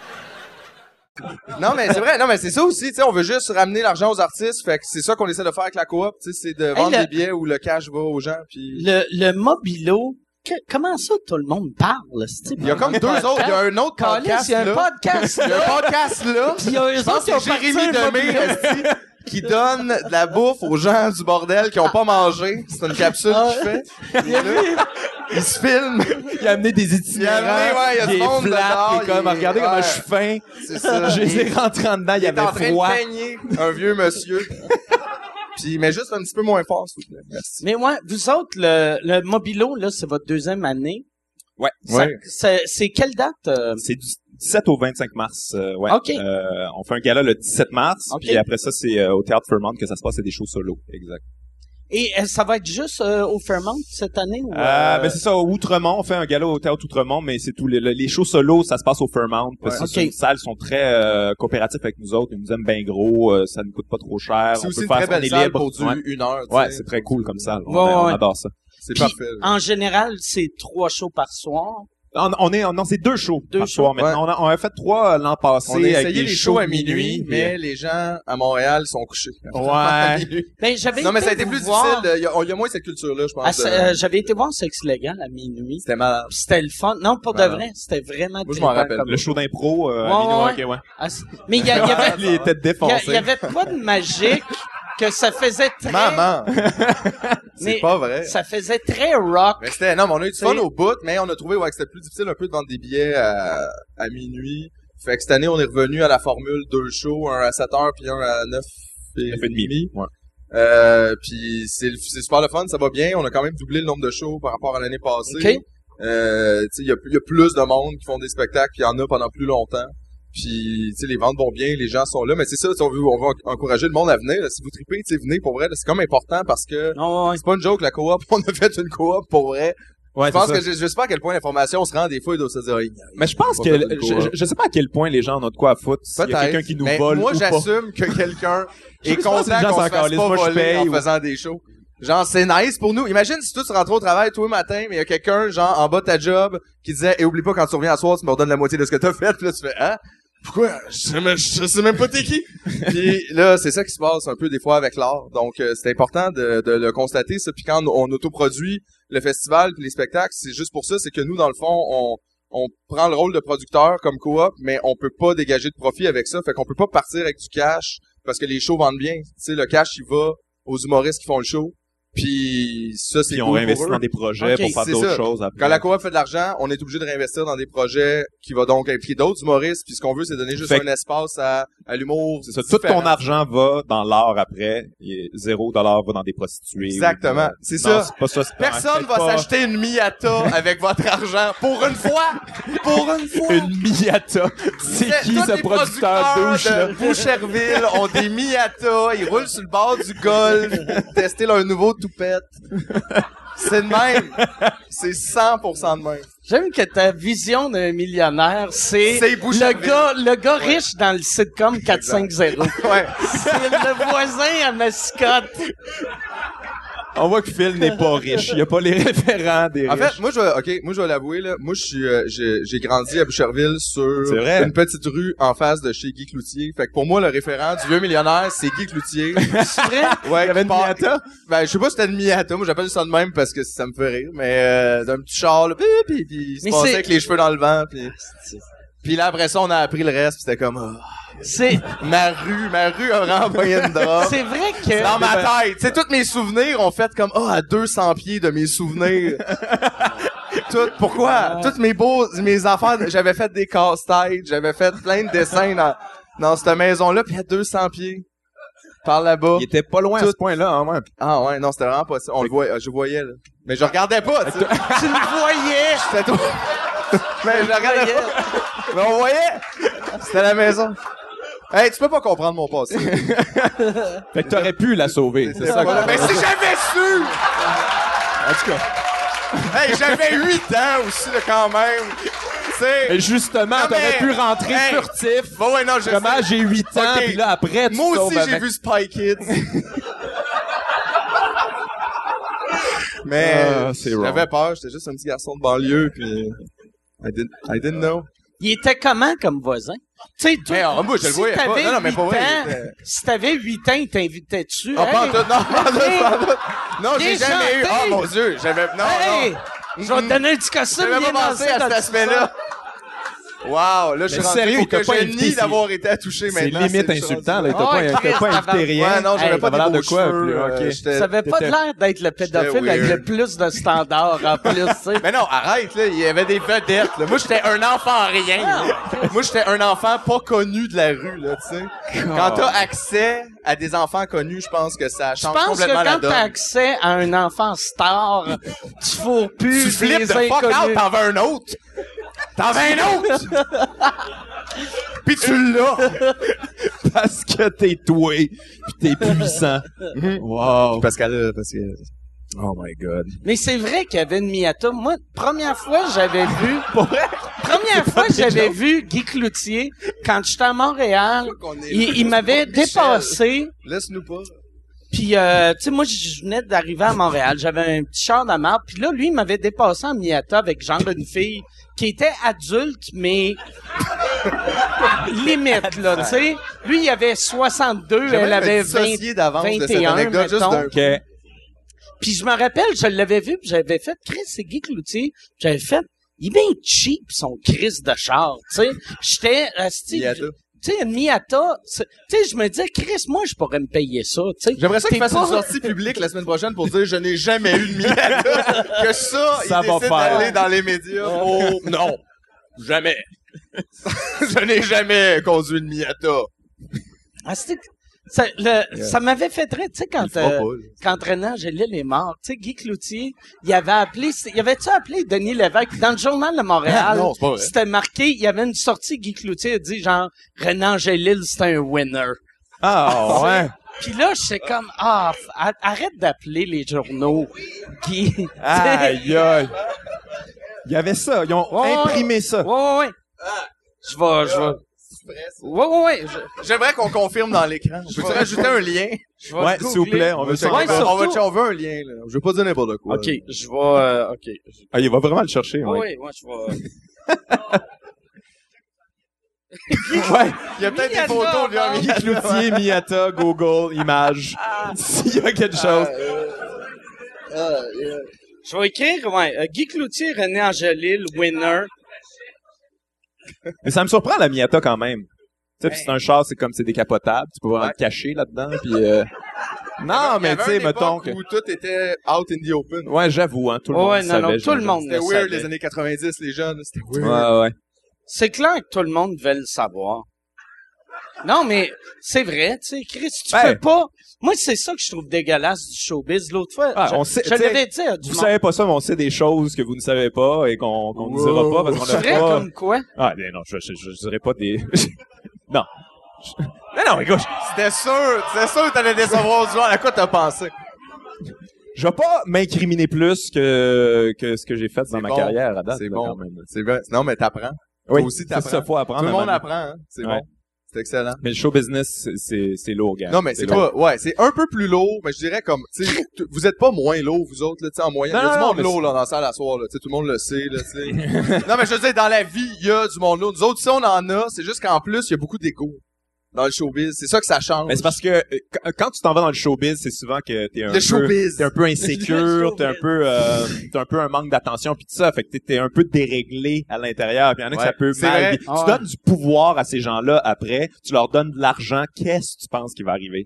Non, mais c'est vrai, non, mais c'est ça aussi, tu sais, on veut juste ramener l'argent aux artistes, fait que c'est ça qu'on essaie de faire avec la coop, tu sais, c'est de vendre le- des billets où le cash va aux gens, puis... Le, le mobilo, que- comment ça tout le monde parle? Il y a comme deux autres, il y a un autre podcast, il y a un là. podcast, Il y a un podcast, là. Puis il y a pense autres qui Jérémy un Demé, qui donne de la bouffe aux gens du bordel qui ont pas mangé. C'est une capsule Ah qu'il fait. Il, est là, il se filme. Il a amené des Il a itinérants, amené, ouais, il y a du des monde il est comme, il est- regardez comment ouais. je suis fin. C'est ça. (laughs) Je les ai rentrés en dedans, il y il est en avait train froid. de peigner un vieux monsieur. (laughs) Puis, mais juste un petit peu moins fort, s'il vous plaît. Merci. Mais ouais, vous autres, le, le mobilo, là, c'est votre deuxième année. Ouais. Ça- Ouais. c'est- C'est quelle date? euh? C'est du 17 au 25 mars. euh, ouais. OK. Euh, on fait un gala le 17 mars, OK. puis après ça, c'est euh, au Théâtre Fairmont que ça se passe, c'est des shows solo. Exact. Et euh, ça va être juste euh, au Fairmont cette année? Ou, Euh, euh, ben c'est ça, au Outremont, on fait un gala au Théâtre Outremont, mais c'est tout. Les, les shows solo, ça se passe au Fairmont. Parce que Ouais. c'est OK. une salle, ils sont très euh, coopératifs avec nous autres. Ils nous aiment bien gros, euh, ça nous coûte pas trop cher. C'est on aussi peut une faire très ça, belle est salle libre. pour du Ouais, une heure. tu Ouais, c'est très cool comme salle. On, Ouais, on adore ça. C'est parfait. En général, c'est trois shows par soir. On, on est, non, c'est deux shows Deux par shows. soir maintenant. On, a, on a fait trois euh, l'an passé. On a avec essayé des les shows à minuit, mais les gens à Montréal sont couchés. (laughs) Ouais. (laughs) Ben, j'avais Non, mais ça a été plus voir- difficile. Il y, a, il y a moins cette culture-là, je pense. Ah, euh, euh, j'avais été voir Sexe Légal à minuit. C'était. Puis C'était le fun. Non, pour de vrai, c'était vraiment Moi, je m'en rappelle. comme- Le show d'impro, euh, Ouais, à minuit, ouais. ok, ouais. Ah, mais il y, a- il y avait, (laughs) il il y avait quoi de magique que ça faisait très... Maman! (laughs) C'est pas vrai. Ça faisait très rock. Mais c'était, non, mais on a eu du fun au bout, mais on a trouvé, ouais, que c'était plus difficile un peu de vendre des billets à, à minuit. Fait que cette année, on est revenu à la formule deux shows, un à 7 heures puis un à 9 et, Neuf et demi. Ouais. Euh, puis c'est, c'est super le fun, ça va bien. On a quand même doublé le nombre de shows par rapport à l'année passée. OK. Euh, tu sais, il y a, il y a plus de monde qui font des spectacles, puis il y en a pendant plus longtemps. Puis, tu sais, les ventes vont bien, les gens sont là. Mais c'est ça, tu sais, on veut, on veut encourager le monde à venir. là. Si vous tripez, tu sais, venez pour vrai. là. C'est comme important parce que Non, ouais. c'est pas une joke, la coop. (laughs) On a fait une coop pour vrai. Ouais, je pense ça. que je, je sais pas à quel point l'information se rend des fois, doivent se dire, il- Mais je pense que je, je, sais pas à quel point les gens en ont de quoi à foutre. S'il y a quelqu'un qui nous mais vole moi, j'assume que quelqu'un (laughs) est content gens qu'on s'en se fasse pas voler en ou- faisant des shows. Genre, c'est nice pour nous. Imagine si toi, tu rentres au travail tous les matins, mais il y a quelqu'un, genre, en bas de ta job, qui disait, et oublie pas, quand tu reviens à soir, tu me redonnes la moitié de ce que t'as fait. (laughs) Puis là, tu fais, hein? Pourquoi? Je sais même, pas t'es qui. Puis là, c'est ça qui se passe un peu des fois avec l'art. Donc, euh, c'est important de, de le constater, ça. Puis quand on autoproduit le festival puis les spectacles, c'est juste pour ça, c'est que nous, dans le fond, on, on prend le rôle de producteur comme coop, mais on peut pas dégager de profit avec ça. Fait qu'on peut pas partir avec du cash parce que les shows vendent bien. Tu sais, le cash, il va aux humoristes qui font le show. Puis ça, c'est Puis on cool réinvestit pour eux. dans des projets pour faire c'est d'autres ça. choses après. Quand la coop fait de l'argent, on est obligé de réinvestir dans des projets qui va donc impliquer d'autres humoristes. Puis ce qu'on veut, c'est donner juste Fait un espace à, à l'humour. C'est ça. Tout différent. ton argent va dans l'art après. Et zéro dollar va dans des prostituées. Exactement. ou- C'est Non, ça. c'est pas ça. c'est- Personne faites va pas s'acheter une Miata (laughs) avec votre argent. Pour une fois! Pour une fois! Une Miata. C'est qui Tous ce les producteur producteurs douche, là? de Boucherville ont des Miata. Ils roulent sur le bord du golf pour (laughs) tester leur nouveau toupette. C'est de même. C'est 100% de même. J'aime que ta vision d'un millionnaire, c'est le gars, le gars riche dans le sitcom 450. Ouais. c'est le voisin à mascotte. On voit que Phil n'est pas riche. Il y a pas les (laughs) référents des En riches. fait, moi je vais, ok, moi je vais l'avouer là, moi je suis, euh, j'ai j'ai grandi à Boucherville sur C'est vrai? une petite rue en face de chez Guy Cloutier. Fait que pour moi le référent du vieux millionnaire c'est Guy Cloutier. (laughs) C'est vrai? Ouais, Il y avait qui une part- Miata? Ben je sais pas si c'était une Miata, moi j'appelle ça de même parce que ça me fait rire, mais euh, d'un petit char là, puis puis, puis il se Mais passait c'est- avec les cheveux dans le vent, puis puis là après ça on a appris le reste, puis c'était comme ah, C'est, ma rue, ma rue a renvoyé une drop. (laughs) c'est vrai que... Dans ma tête, tu sais, tous mes souvenirs ont fait comme, ah, à 200 pieds de mes souvenirs. (laughs) Tout, pourquoi? Toutes mes beaux, mes affaires, j'avais fait des casse-têtes, j'avais fait plein de dessins dans, dans cette maison-là, puis à 200 pieds. Par là-bas. Il était pas loin à Tout- ce point-là, hein, ouais. Ah ouais, non, c'était vraiment pas ça. On le voyait, je voyais, là. Mais je regardais pas, tu. (laughs) Tu le voyais! C'était toi. Mais je regardais pas. Mais on voyait. C'était la maison. Hey, tu peux pas comprendre mon passé. (laughs) Fait que t'aurais pu la sauver. C'est ça. Voilà. Mais si j'avais su! En tout cas. Hey, j'avais 8 ans aussi, là, quand même. Tu sais. Mais justement, t'aurais mais- pu rentrer Hey. furtif. Bon, ouais, non, je Comment j'ai 8 ans, Ok. puis là, après, tu Moi aussi, j'ai avec- vu Spy Kids. Mais c'est wrong. j'avais peur, j'étais juste un petit garçon de banlieue, puis I didn't, I didn't know. Il était comment comme voisin? Tu sais, toi, Mais, ah, moi, je le si voyais pas. t'avais Non, non, mais 8 pas vrai, ans- Si t'avais 8 ans, il t'invitait dessus. Ah, tout, non, pas tout. Non, j'ai jamais eu. Oh mon dieu, j'avais. Non, Hey! non. Je vais te donner un petit costume. J'avais pas pensé à cet aspect-là. Wow, là, je suis rendu sérieux, que pas je invité, nie c'est- d'avoir été attouché C'est maintenant. limite je insultant, là. T'as Ah, pas, t'as Chris, pas invité rien. Ouais, non, j'avais Hey, pas l'air de quoi, cheveux, puis, euh, Ça avait pas l'air d'être le pédophile avec le plus de standards en plus, tu sais. Mais non, arrête, là. Il y avait des vedettes, là. Moi, j'étais un enfant rien. là. Moi, j'étais un enfant pas connu de la rue, là, tu sais. Quand t'as accès à des enfants connus, je pense que ça Je change pense que complètement la quand donne. t'as accès à un enfant star, tu fourres plus Tu flippes de fuck out, t'en veux un autre. T'en veux un autre? (laughs) Puis tu l'as. Parce que t'es doué, pis t'es puissant. wow. Parce qu'elle parce que... Oh my god. Mais c'est vrai qu'il y avait une Miata. Moi, première fois j'avais vu. (laughs) Première fois j'avais vu Guy Cloutier quand j'étais à Montréal. Il, il m'avait dépassé. Laisse-nous pas. Puis, euh, tu sais, moi, je venais d'arriver à Montréal. J'avais un petit char de marde. Puis là, lui, il m'avait dépassé en Miata avec genre une fille qui était adulte, mais limite, là, tu sais. Lui, il avait 62, elle avait me dissocier d'avance de cette 21, anecdote, juste mettons. d'un Ok. Puis je me rappelle, je l'avais vu, puis j'avais fait Chris, c'est Guy Cloutier. J'avais fait, il est bien cheap son Chris de char, tu sais. J'étais Miata. Tu sais, une Miata, tu sais, je me disais Chris, moi je pourrais me payer ça, tu sais. J'aimerais ça qu'il fasse pas- une sortie publique la semaine prochaine pour dire je n'ai jamais eu de Miata. (laughs) que ça, Ça il va décide d'aller dans les médias. Oh non, jamais. (laughs) je n'ai jamais conduit une Miata. Ah, c'était- Ça, le- ça m'avait fait rire, tu sais, quand, euh, quand René Angélil est mort, tu sais, Guy Cloutier, il avait appelé, il avait-tu appelé Denis Lévesque? Dans le journal de Montréal? C'est. C'était marqué, il y avait une sortie, Guy Cloutier a dit genre, René Angélil, c'était un winner. Ah, ouais. (laughs) Puis là, j'étais comme, ah, arrête d'appeler les journaux, Guy. (laughs) Aïe, aïe. Il y avait ça. Ils ont imprimé ça. Ouais, ouais, ouais. Je vais, je vais. Ouais, ouais, ouais. Je, J'aimerais qu'on confirme dans l'écran. On peut rajouter un lien? (laughs) je vais Ouais, s'il vous googler. plaît, on veut ça. Ouais, on, va, on surtout- checker, on veut un lien, là. Je veux pas dire n'importe quoi. Ok, je vais, euh, ok. Ah, il va vraiment le chercher, ouais. Oui, moi, je vais. (laughs) Ouais. Il y a peut-être des photos de. Guy Cloutier, Miata, Google, images. S'il y a quelque chose. Je vais écrire, ouais, euh, Guy Cloutier, René Angélil, winner. Mais ça me surprend, la Miata, quand même. Tu sais, puis c'est un char, c'est comme c'est décapotable. Tu peux vraiment Ouais. te cacher là-dedans, puis euh... (laughs) Non, Il y mais tu sais, mettons que... où tout était out in the open. Ouais, j'avoue, hein, tout le monde Ouais, non, savait. non, tout le monde C'était le weird savait. les années 90, les jeunes. C'était weird. Ouais, ouais. C'est clair que tout le monde devait le savoir. Non, mais c'est vrai, tu sais, Chris, tu Ben. peux pas. Moi, c'est ça que je trouve dégueulasse du showbiz. L'autre fois, Ah, je, on sait- je l'avais dit à du Vous monde. savez pas ça, mais on sait des choses que vous ne savez pas et qu'on qu'on ne dira pas parce qu'on vrai pas... comme quoi? Ah, mais non, je, je, je, je dirais pas des... (laughs) non. Mais non, écoute, C'était sûr, c'était sûr que t'allais décevoir du monde. À quoi t'as pensé? je vais pas m'incriminer plus que, que ce que j'ai fait dans ma bon. carrière à date. C'est là, bon. C'est vrai. Non, mais t'apprends. Oui, Toi aussi, t'apprends. ça, faut apprendre. Tout le monde apprend, hein. C'est Ouais. bon. C'est excellent. Mais le show business, c'est- c'est lourd, gars. Non, mais c'est pas, ouais, c'est un peu plus lourd, mais je dirais comme, tu sais, t- vous êtes pas moins lourd, vous autres, là, tu sais, en moyenne. Non, Il y a non, du non, monde lourd, là, dans la salle à soir, là, tu sais, tout le monde le sait, là, tu sais. (laughs) non, mais je veux dire, dans la vie, il y a du monde lourd. Nous autres, si on en a, c'est juste qu'en plus, il y a beaucoup d'égo dans le showbiz. C'est ça que ça change. Mais c'est parce que euh, quand- tu t'en vas dans le showbiz, c'est souvent que t'es un Le peu, t'es un peu insécure, (laughs) t'es un peu, euh, t'as un peu un manque d'attention puis tout ça, fait que t'es- t'es un peu déréglé à l'intérieur. Puis il y en a que Ouais, ça peut mal. Tu Ah ouais. donnes du pouvoir à ces gens-là après, tu leur donnes de l'argent. Qu'est-ce que tu penses qui va arriver?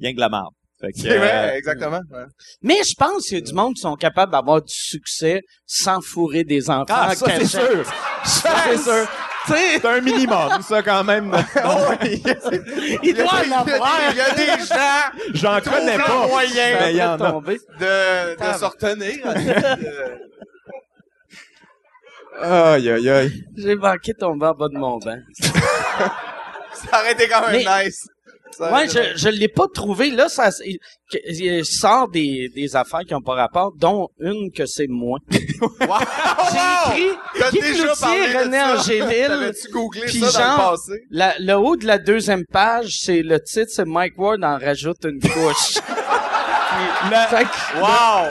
Rien que de la merde. Fait que, C'est vrai, euh, exactement. ouais. Mais je pense qu'il y a du monde qui sont capables d'avoir du succès sans fourrer des enfants. Ah, ça c'est sûr. Ça c'est sûr. C'est un minimum, ça quand même. (laughs) il doit en Il y a- avoir. Il y a des gens J'en connais pas. moyen Mais il y en a. De, de se retenir. Euh, (laughs) Aïe aïe aïe. J'ai manqué tomber en bas de mon banc. (laughs) ça aurait été quand même Mais- nice. Ouais, je, je l'ai pas trouvé. Là, ça, il, sort des, des affaires qui ont pas rapport, dont une que c'est moi. (laughs) Wow! J'ai écrit Guy déjà Cloutier, René. Angélil. Puis ça dans genre- le passé? La, le haut de la deuxième page, c'est le titre, c'est Mike Ward en rajoute une couche. (laughs) Fait que- Wow!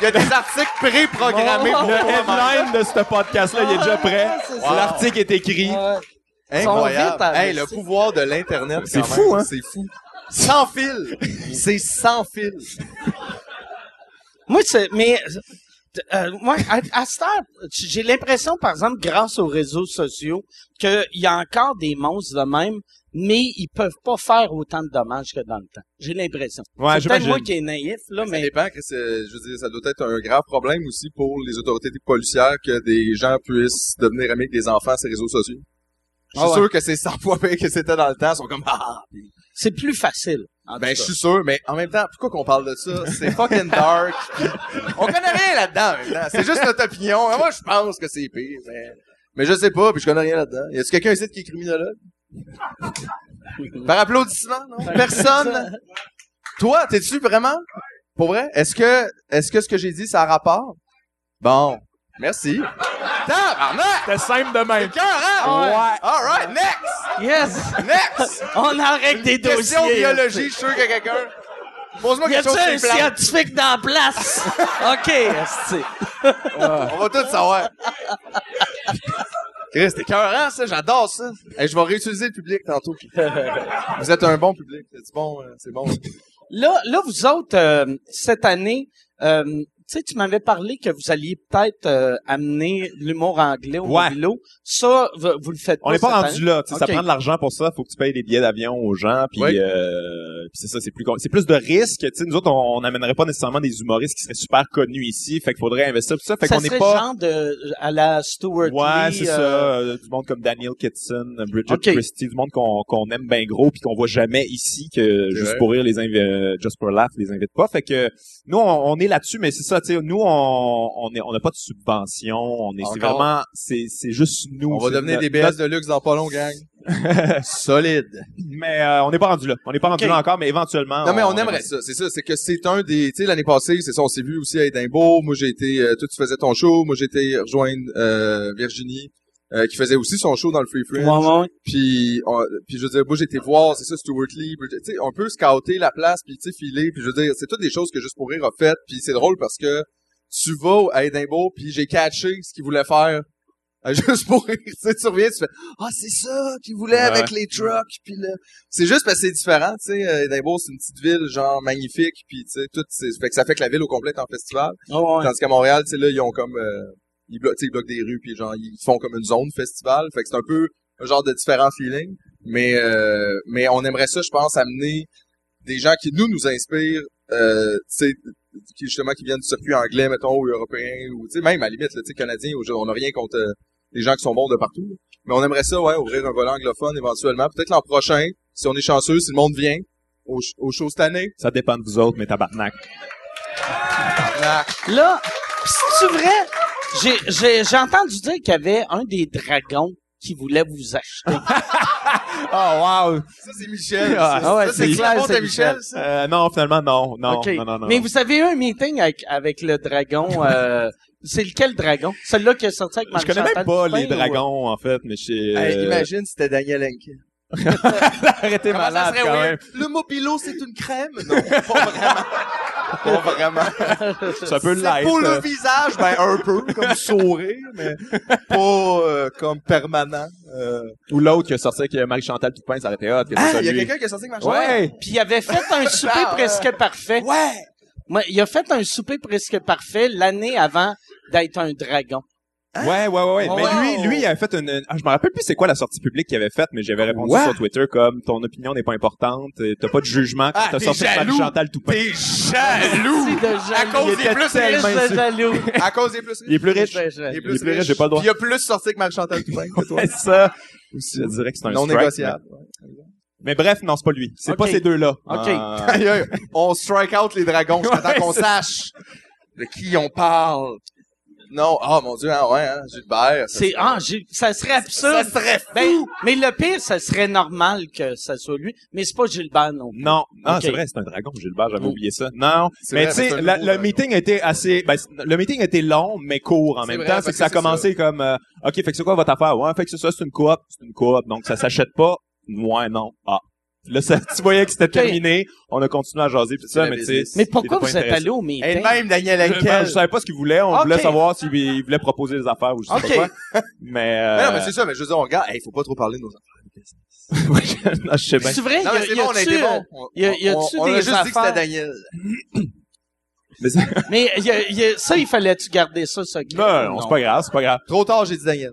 Il y a des articles pré-programmés pour Le headline de ce podcast-là, il est déjà prêt. c'est ça. L'article est écrit. Ouais. Incroyable. Hey, le pouvoir de l'Internet. C'est fou, hein? C'est fou. Sans fil. C'est sans fil. Moi, c'est, mais, euh, moi, à, à cette heure, j'ai l'impression, par exemple, grâce aux réseaux sociaux, qu'il y a encore des monstres de même, mais ils peuvent pas faire autant de dommages que dans le temps. J'ai l'impression. Ouais, c'est peut-être moi qui est naïf, là, Ça mais dépend que c'est, je veux dire, ça doit être un grave problème aussi pour les autorités policières que des gens puissent devenir amis avec des enfants sur les réseaux sociaux. Je suis Ah ouais. sûr que c'est 100 fois pire que c'était dans le temps. Ils sont comme, ah, c'est plus facile. en Ben, je suis sûr, mais en même temps, pourquoi qu'on parle de ça? C'est fucking dark. on connaît rien là-dedans, en même temps. C'est juste notre opinion. Moi, je pense que c'est pire, mais, mais je sais pas, puis je connais rien là-dedans. Y a-tu quelqu'un ici qui est criminologue? Par applaudissement, non? Personne? Toi, t'es-tu vraiment? Pour vrai? Est-ce que, est-ce que ce que j'ai dit, ça a rapport? Bon. Merci. Tabarnak! C'était simple de même. Cœur, hein? Ouais. Alright, next! Yes! Next! (laughs) On arrête des dossiers. Question de biologie, je suis sûr qu'il y a quelqu'un. Pose-moi quelque chose un scientifique dans la place? (laughs) OK. On va tout savoir. (laughs) Chris, t'es cœurant, ça. J'adore ça. Hey, je vais réutiliser le public tantôt. Vous êtes un bon public. C'est bon, euh, c'est bon. Là, là, vous autres, euh, cette année, euh, sais, tu m'avais parlé que vous alliez peut-être euh, amener l'humour anglais au Ouais. Mobilo. Ça, vous, vous le faites pas. On n'est pas rendu là. tu sais, Ça prend de l'argent pour ça. Faut que tu payes des billets d'avion aux gens. Puis Oui. euh, puis c'est ça, c'est plus c'est plus de risques. Tu sais, nous autres, on n'amènerait pas nécessairement des humoristes qui seraient super connus ici. Fait qu'il faudrait investir tout ça. Fait ça qu'on n'est pas. genre de à la Stuart Ouais, Lee, c'est euh, ça. euh, du monde comme Daniel Kitson, Bridget. Christie, du monde qu'on qu'on aime bien gros puis qu'on voit jamais ici que juste vrai. pour rire les invi- euh, Just for Laugh les invite pas. Fait que nous on, on est là-dessus, mais c'est ça. Tu sais, nous on on est on n'a pas de subvention. On est c'est Encore. vraiment c'est c'est juste nous. On va c'est devenir notre- des BS de luxe dans pas long, gang. (laughs) Solide. Mais euh, on n'est pas rendu là. On n'est pas rendu Ok. là encore, mais éventuellement. Non, mais on aimerait ça. C'est ça. C'est que c'est un des, tu sais, l'année passée, c'est ça, on s'est vu aussi à Edimbourg. Moi, j'ai été, euh, toi, tu faisais ton show. Moi, j'ai été rejoindre, euh, Virginie, euh, qui faisait aussi son show dans le Free Fringe. Ouais, ouais. Puis, on- puis je veux dire, moi, j'ai été voir, c'est ça, Stuart Lee. Tu sais, on peut scouter la place, puis tu sais, filer. Puis je veux dire, c'est toutes des choses que Juste pour rire a faites. Puis c'est drôle parce que tu vas à Edimbourg, puis j'ai catché ce qu'il voulait faire. à (laughs) Juste pour rire, tu sais, tu reviens, tu fais ah c'est ça qu'il voulait Ouais. avec les trucks puis là c'est juste parce que c'est différent tu sais euh, Edimbourg c'est une petite ville genre magnifique puis tu sais tout c'est fait que ça fait que la ville au complet est en festival. Tandis qu'à Montréal, tu sais, là, ils ont comme, euh, ils bloquent, ils des rues, puis genre, ils font comme une zone festival. Fait que c'est un peu un genre de différent feeling. Mais, euh, mais on aimerait ça, je pense, amener des gens qui, nous, nous inspirent, euh, tu sais, qui, justement, qui viennent du circuit anglais, mettons, ou européen, ou, tu sais, même, à la limite, là, tu sais, canadien, on n'a rien contre euh, les gens qui sont bons de partout. là. Mais on aimerait ça, ouais, ouvrir un volet anglophone, éventuellement. Peut-être l'an prochain, si on est chanceux, si le monde vient, au, ch- au show cette année. Ça dépend de vous autres, mais tabarnak. Là, c'est vrai? J'ai, j'ai, j'ai entendu dire qu'il y avait un des dragons qui voulait vous acheter. Oh (laughs) wow. Ça, c'est Michel. Ah, ça, ouais, Ça, c'est c'est clair, c'est Michel, ça. Euh, non, finalement non, non, non, non, non. Mais vous avez eu un meeting avec, avec le dragon. Euh, (laughs) c'est lequel dragon? Celui-là qui est sorti avec je connais même pas les ou- dragons en fait, mais je Hey, euh, imagine si c'était Daniel Henke. (laughs) arrêtez Comment ça malade serait quand weird? même. Le Mobilo, c'est une crème? Non, pas vraiment. Pas vraiment. C'est un peu C'est light. pour euh. le visage, ben un peu, comme sourire, mais pas euh, comme permanent. Euh... Ou l'autre qui a sorti avec euh, Marie-Chantal Toupin, ça aurait été hot. Ah, il y a quelqu'un qui a sorti avec ma Ouais. Puis il avait fait un (laughs) souper Ah, presque parfait. Ouais! Moi, il a fait un souper presque parfait l'année avant d'être un dragon. Ouais, ouais, ouais, ouais. Mais Wow. lui, lui, il avait fait une, une- ah, je me rappelle plus c'est quoi la sortie publique qu'il avait faite, mais j'avais répondu sur Twitter comme ton opinion n'est pas importante, euh, t'as pas de jugement quand Ah, t'as t'es sorti jaloux. Marie-Chantal Toupin. T'es jaloux! C'est de À jaloux. cause Il des plus riches. jaloux. (laughs) À cause des plus riches. Il est plus riche. Il est plus riche, j'ai pas le droit. Il a plus sorti que Marie-Chantal Toupin que toi. (laughs) C'est ça. Je dirais que c'est un Non strike, négociable. Mais, mais bref, non, c'est pas lui. C'est Ok. pas ces deux-là. Ok. Euh, (laughs) on strike out les dragons jusqu'à temps qu'on sache de qui on parle. Non, ah mon dieu, hein, ouais, hein, Gilbert. ça C'est, serait- ah, j'ai- ça serait absurde. ça serait fou. Ben, mais le pire, ça serait normal que ça soit lui, mais c'est pas Gilbert non plus. Non, ah, Ok. c'est vrai, c'est un dragon, Gilbert, j'avais Mm. oublié ça. Non, C'est mais vrai, tu c'est sais, un la- nouveau le dragon. meeting a été assez, ben, le meeting a été long, mais court en C'est même vrai, temps. parce C'est que ça a c'est commencé comme, euh, ok, fait que c'est quoi votre affaire? Ouais, fait que c'est ça, c'est une coop, c'est une coop, donc ça s'achète pas. Ouais, non. Ah. Là, ça, (laughs) tu voyais que c'était terminé. On a continué à jaser pis ça, mais tu sais. Mais pourquoi vous pas êtes allé au meeting? Et même Daniel ben, Henkel. je savais pas ce qu'il voulait. On voulait savoir s'il il voulait proposer des affaires ou je sais pas quoi. Mais, euh... Mais non, mais c'est ça, mais je veux dire, on regarde, il faut pas trop parler de nos affaires. (laughs) non, je sais bien. C'est vrai? Non, y a- mais c'est y bon, on a a-tu, été euh, bon. On, y a- y a-tu on, on a juste dit que affaires? c'était Daniel. Mais c'est- (laughs) Mais y a- y a- ça, il fallait-tu garder ça, ça? non, non, c'est pas grave, c'est pas grave. Trop tard, j'ai dit Daniel.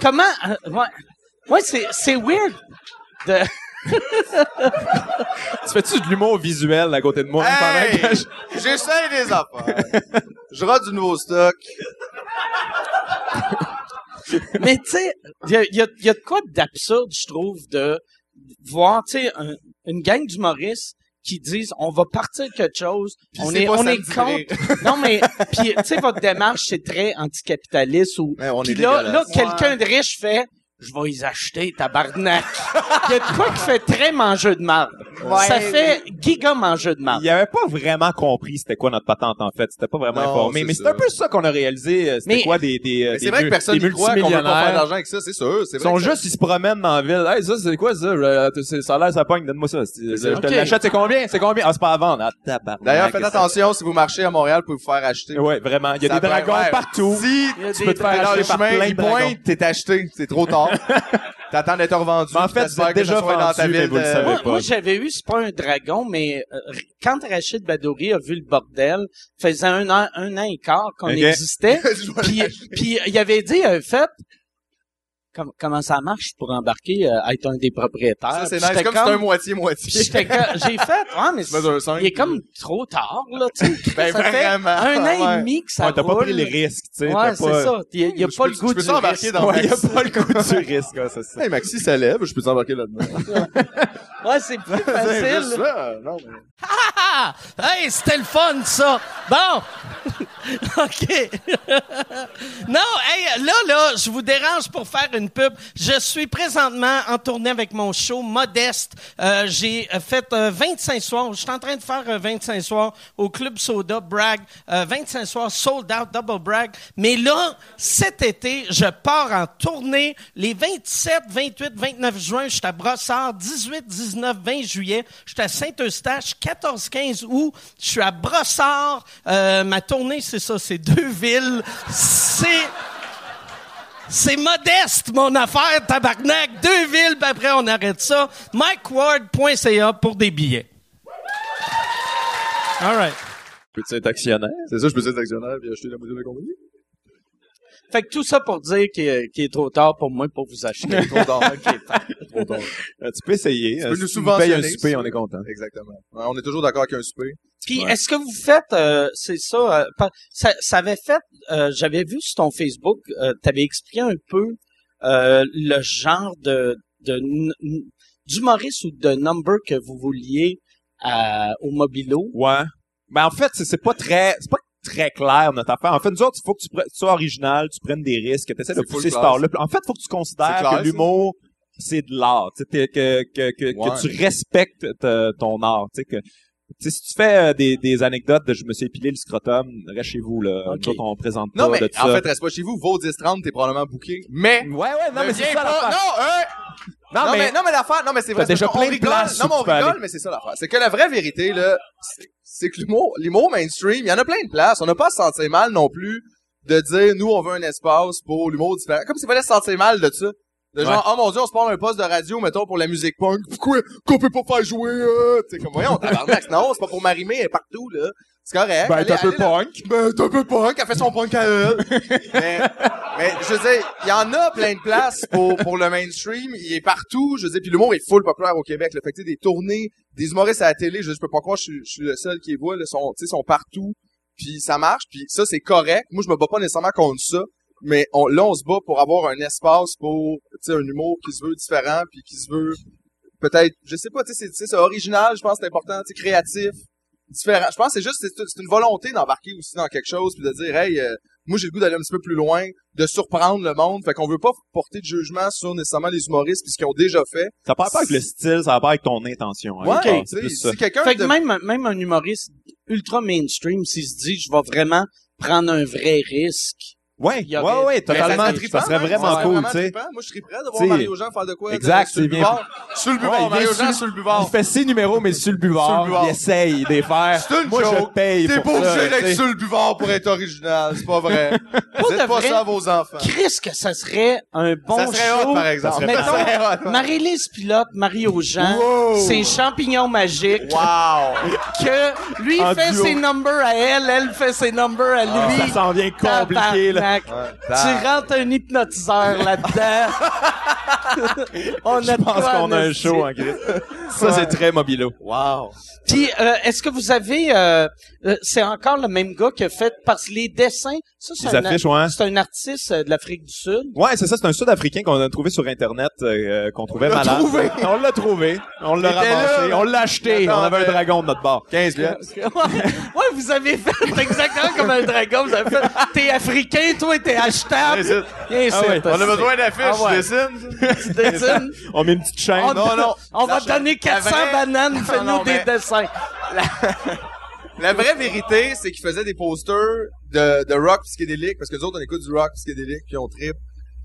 Comment, euh, ouais, ouais c'est, c'est weird. De, (laughs) Tu fais-tu de l'humour visuel à côté de moi Hey! que je- J'essaie des affaires. Je rate du nouveau stock. mais tu sais, il y a, y, a, y a de quoi d'absurde, je trouve, de voir, tu sais, un- une gang d'humoristes qui disent on va partir quelque chose, Puis on est, on est contre. (laughs) non mais, puis tu sais, votre démarche c'est très anticapitaliste ou. On Puis est là, là, quelqu'un de riche fait. Je vais les acheter, tabarnak. Il (laughs) y a de quoi qui fait très mangeux de marde. Ouais, ça fait giga mangeux de marde. Il avait pas vraiment compris c'était quoi notre patente en fait. C'était pas vraiment Non, informé. Mais c'est un peu ça qu'on a réalisé. euh, C'était quoi des des euh, c'est vrai que personne n'y croit qu'on veut pas faire d'argent avec ça, c'est sûr. C'est Ils sont juste, ils se promènent dans la ville. Hey, ça, c'est quoi ça? Euh, Ça a l'air, ça pogne, donne-moi ça. Je te l'achète, c'est combien? C'est combien? Ah, c'est pas à vendre. Ah, tabarnak. D'ailleurs, faites attention, si vous marchez à Montréal, vous pouvez vous faire acheter. Ouais, vraiment. Il y a des dragons partout. Si Tu peux te faire acheter par plein de dragons. pointe, t'es acheté. C'est trop tard. (laughs) T'attends d'être revendu. Mais en fait, que déjà soit dans ta vendu, ville vous le savez. Moi, pas. moi, j'avais eu, c'est pas un dragon, mais euh, quand Rachid Badouri a vu le bordel, faisait un an, un an et quart qu'on existait, (laughs) puis, puis il avait dit, euh, fait, com- comment ça marche pour embarquer, euh, être un des propriétaires? Ça, c'est nice. Comme c'est un moitié-moitié. j'étais comme- j'ai fait, ouais, mais (laughs) cinq, il est comme trop tard, là, tu sais. (laughs) Ben, ça fait vraiment. un an Ouais. et demi que ça Ouais, t'as pas pris les risques, tu sais. Ouais, t'as c'est pas... ça. Il y a, il y a Je pas peux- le goût je peux du risque. dans Ouais, y a pas le goût du (laughs) risque, ouais, c'est ça. Hey, Maxi, ça lève. Je peux t'embarquer là-dedans. Ouais, c'est plus C'est facile. juste ça. Non, mais... Ah! Hey, c'était le fun, ça! Bon! OK. non, hey, là, là, je vous dérange pour faire une pub. Je suis présentement en tournée avec mon show Modeste. Euh, j'ai euh, fait euh, 25 soirs. Je suis en train de faire euh, 25 soirs au Club Soda, Bragg. Euh, 25 soirs, sold out, double Bragg. Mais là, cet été, je pars en tournée les 27, 28, 29 juin. Je suis à Brossard. 18, 19, 20 juillet. Je suis à Saint-Eustache. 14, 15 août. Je suis à Brossard. Euh, ma tournée, c'est ça. C'est deux villes. C'est... C'est modeste, mon affaire, tabarnak. Deux villes, puis après, on arrête ça. MikeWard.ca pour des billets. All right. Peux-tu être actionnaire? C'est ça, je peux être actionnaire et acheter la moitié de la compagnie? Fait que tout ça pour dire qu'il est, qu'il est trop tard pour moi pour vous acheter. Trop tard. Trop tard. Euh, tu peux essayer. Tu Euh, peux nous tu nous payes un subventionner, souper, si- on est content. Exactement. Ouais, on est toujours d'accord avec un souper. Puis Ouais. est-ce que vous faites euh, c'est ça, euh, ça ça avait fait euh, j'avais vu sur ton Facebook euh, tu avais expliqué un peu euh, le genre de de n- n- d'humoriste ou de number que vous vouliez à, au mobilo. Ouais. Ben, en fait, c'est c'est pas très, c'est pas très clair, notre affaire. En fait, nous autres, il faut que tu, sois original, tu prennes des risques, que tu essaies de pousser ce class. art-là. En fait, il faut que tu considères clair, que l'humour, c'est de l'art. Que, que, que, Ouais. que tu respectes te- ton art. Que, tu sais, si tu fais euh, des, des anecdotes de je me suis épilé le scrotum, reste chez vous, là. Ok. Nous autres, on présente pas Non, mais de en ça. fait, reste pas chez vous. Vos 10-30, t'es probablement booké. Mais... ouais, ouais, non, ne mais c'est viens ça pas- l'affaire. Non, hein? Non, non, mais- mais, non, mais l'affaire, non, mais c'est vrai. T'as c'est déjà parce qu'on plein de rigole. places Non, où mais on tu peux rigole, aller. mais c'est ça l'affaire. C'est que la vraie vérité, là, c'est- c'est que l'humour, l'humour mainstream, il y en a plein de places. On n'a pas à se sentir mal non plus de dire, nous, on veut un espace pour l'humour différent. Comme s'il fallait se sentir mal de ça. De genre, oh mon dieu, on se parle un poste de radio, mettons, pour la musique punk. Pourquoi qu'on peut pas faire jouer, euh? Tu sais, comme, voyons, tabarnak. Non, c'est pas pour m'arrimer, elle est partout, là. C'est correct. Ben, t'es un peu punk. Ben, t'es un peu punk, elle fait son punk à elle. mais, mais, je veux dire, il y en a plein de places pour, pour le mainstream. Il est partout. Je veux dire, puis l'humour est full populaire au Québec. Le fait que, tu sais, des tournées, des humoristes à la télé, je, je peux pas croire je, suis- je suis le seul qui les voit, là, sont, tu sais, sont partout. Puis ça marche, puis ça, c'est correct. Moi, je me bats pas nécessairement contre ça. Mais on, là, on se bat pour avoir un espace pour, tu sais, un humour qui se veut différent, puis qui se veut peut-être, je sais pas, tu sais, c'est- c'est original, je pense que c'est important, tu sais, créatif différent. Je pense que c'est juste, c'est une volonté d'embarquer aussi dans quelque chose puis de dire, hey, euh, moi j'ai le goût d'aller un petit peu plus loin, de surprendre le monde. Fait qu'on veut pas porter de jugement sur nécessairement les humoristes puis ce qu'ils ont déjà fait. Ça part pas avec le style, ça va pas avec ton intention. hein. Ouais, C'est plus ça. quelqu'un Fait que de- même même un humoriste ultra mainstream s'il se dit je vais vraiment prendre un vrai risque. Ouais, aurait- ouais, ouais, totalement. Ça, trippant, serait même. vraiment Ça cool, tu sais. Moi, je serais prêt de voir Mario Jean faire de quoi? exact, sur le c'est bien. Sur le Ouais, buvard. il Mario Jean sur- le buvard. Il fait ses numéros, mais sur le buvard. Sur le buvard. Il essaye de les faire. C'est une Moi, joke. je paye T'es pour pas ça, obligé d'être sur le buvard pour être original. C'est pas vrai. (laughs) Dites pas ça à vos enfants. Chris que ça serait un bon Ça serait show. hot, par exemple. Mettons, Ça serait hot. Marie-Lise Pilote, Mario Jean, Wow. ses champignons magiques, Wow. que lui fait ses numbers à elle, elle fait ses numbers à lui. Ça s'en vient compliqué, là. Tabarnak. Tu rentres un hypnotiseur (laughs) là-dedans. On a Je pense qu'on a un show en Christ. Ça, c'est très mobilo. Wow. Puis, euh, est-ce que vous avez... euh, euh, c'est encore le même gars qui a fait... Parce que les dessins... Ça, c'est Les un, affiches, ouais. c'est un artiste euh, de l'Afrique du Sud. Ouais, c'est ça, c'est un Sud-Africain qu'on a trouvé sur Internet, euh, qu'on trouvait malade. trouvé. On l'a trouvé. On l'a ramassé. là. On l'a acheté. Attends, on avait un dragon de notre bord. 15 piastres. (laughs) ouais, vous avez fait exactement comme un dragon. Vous avez fait... T'es africain, toi, t'es achetable. Viens ici. Viens ici, Ah On a besoin d'affiches, Ah ouais. (laughs) tu dessines? (laughs) On met une petite chaîne. On, Non, non. on va te donner chaîne. 400 La vraie- bananes, (laughs) fais-nous non, des mais- dessins. La vraie vérité, c'est qu'ils faisaient des posters de, de rock psychédélique, parce que nous autres, on écoute du rock psychédélique, puis on trip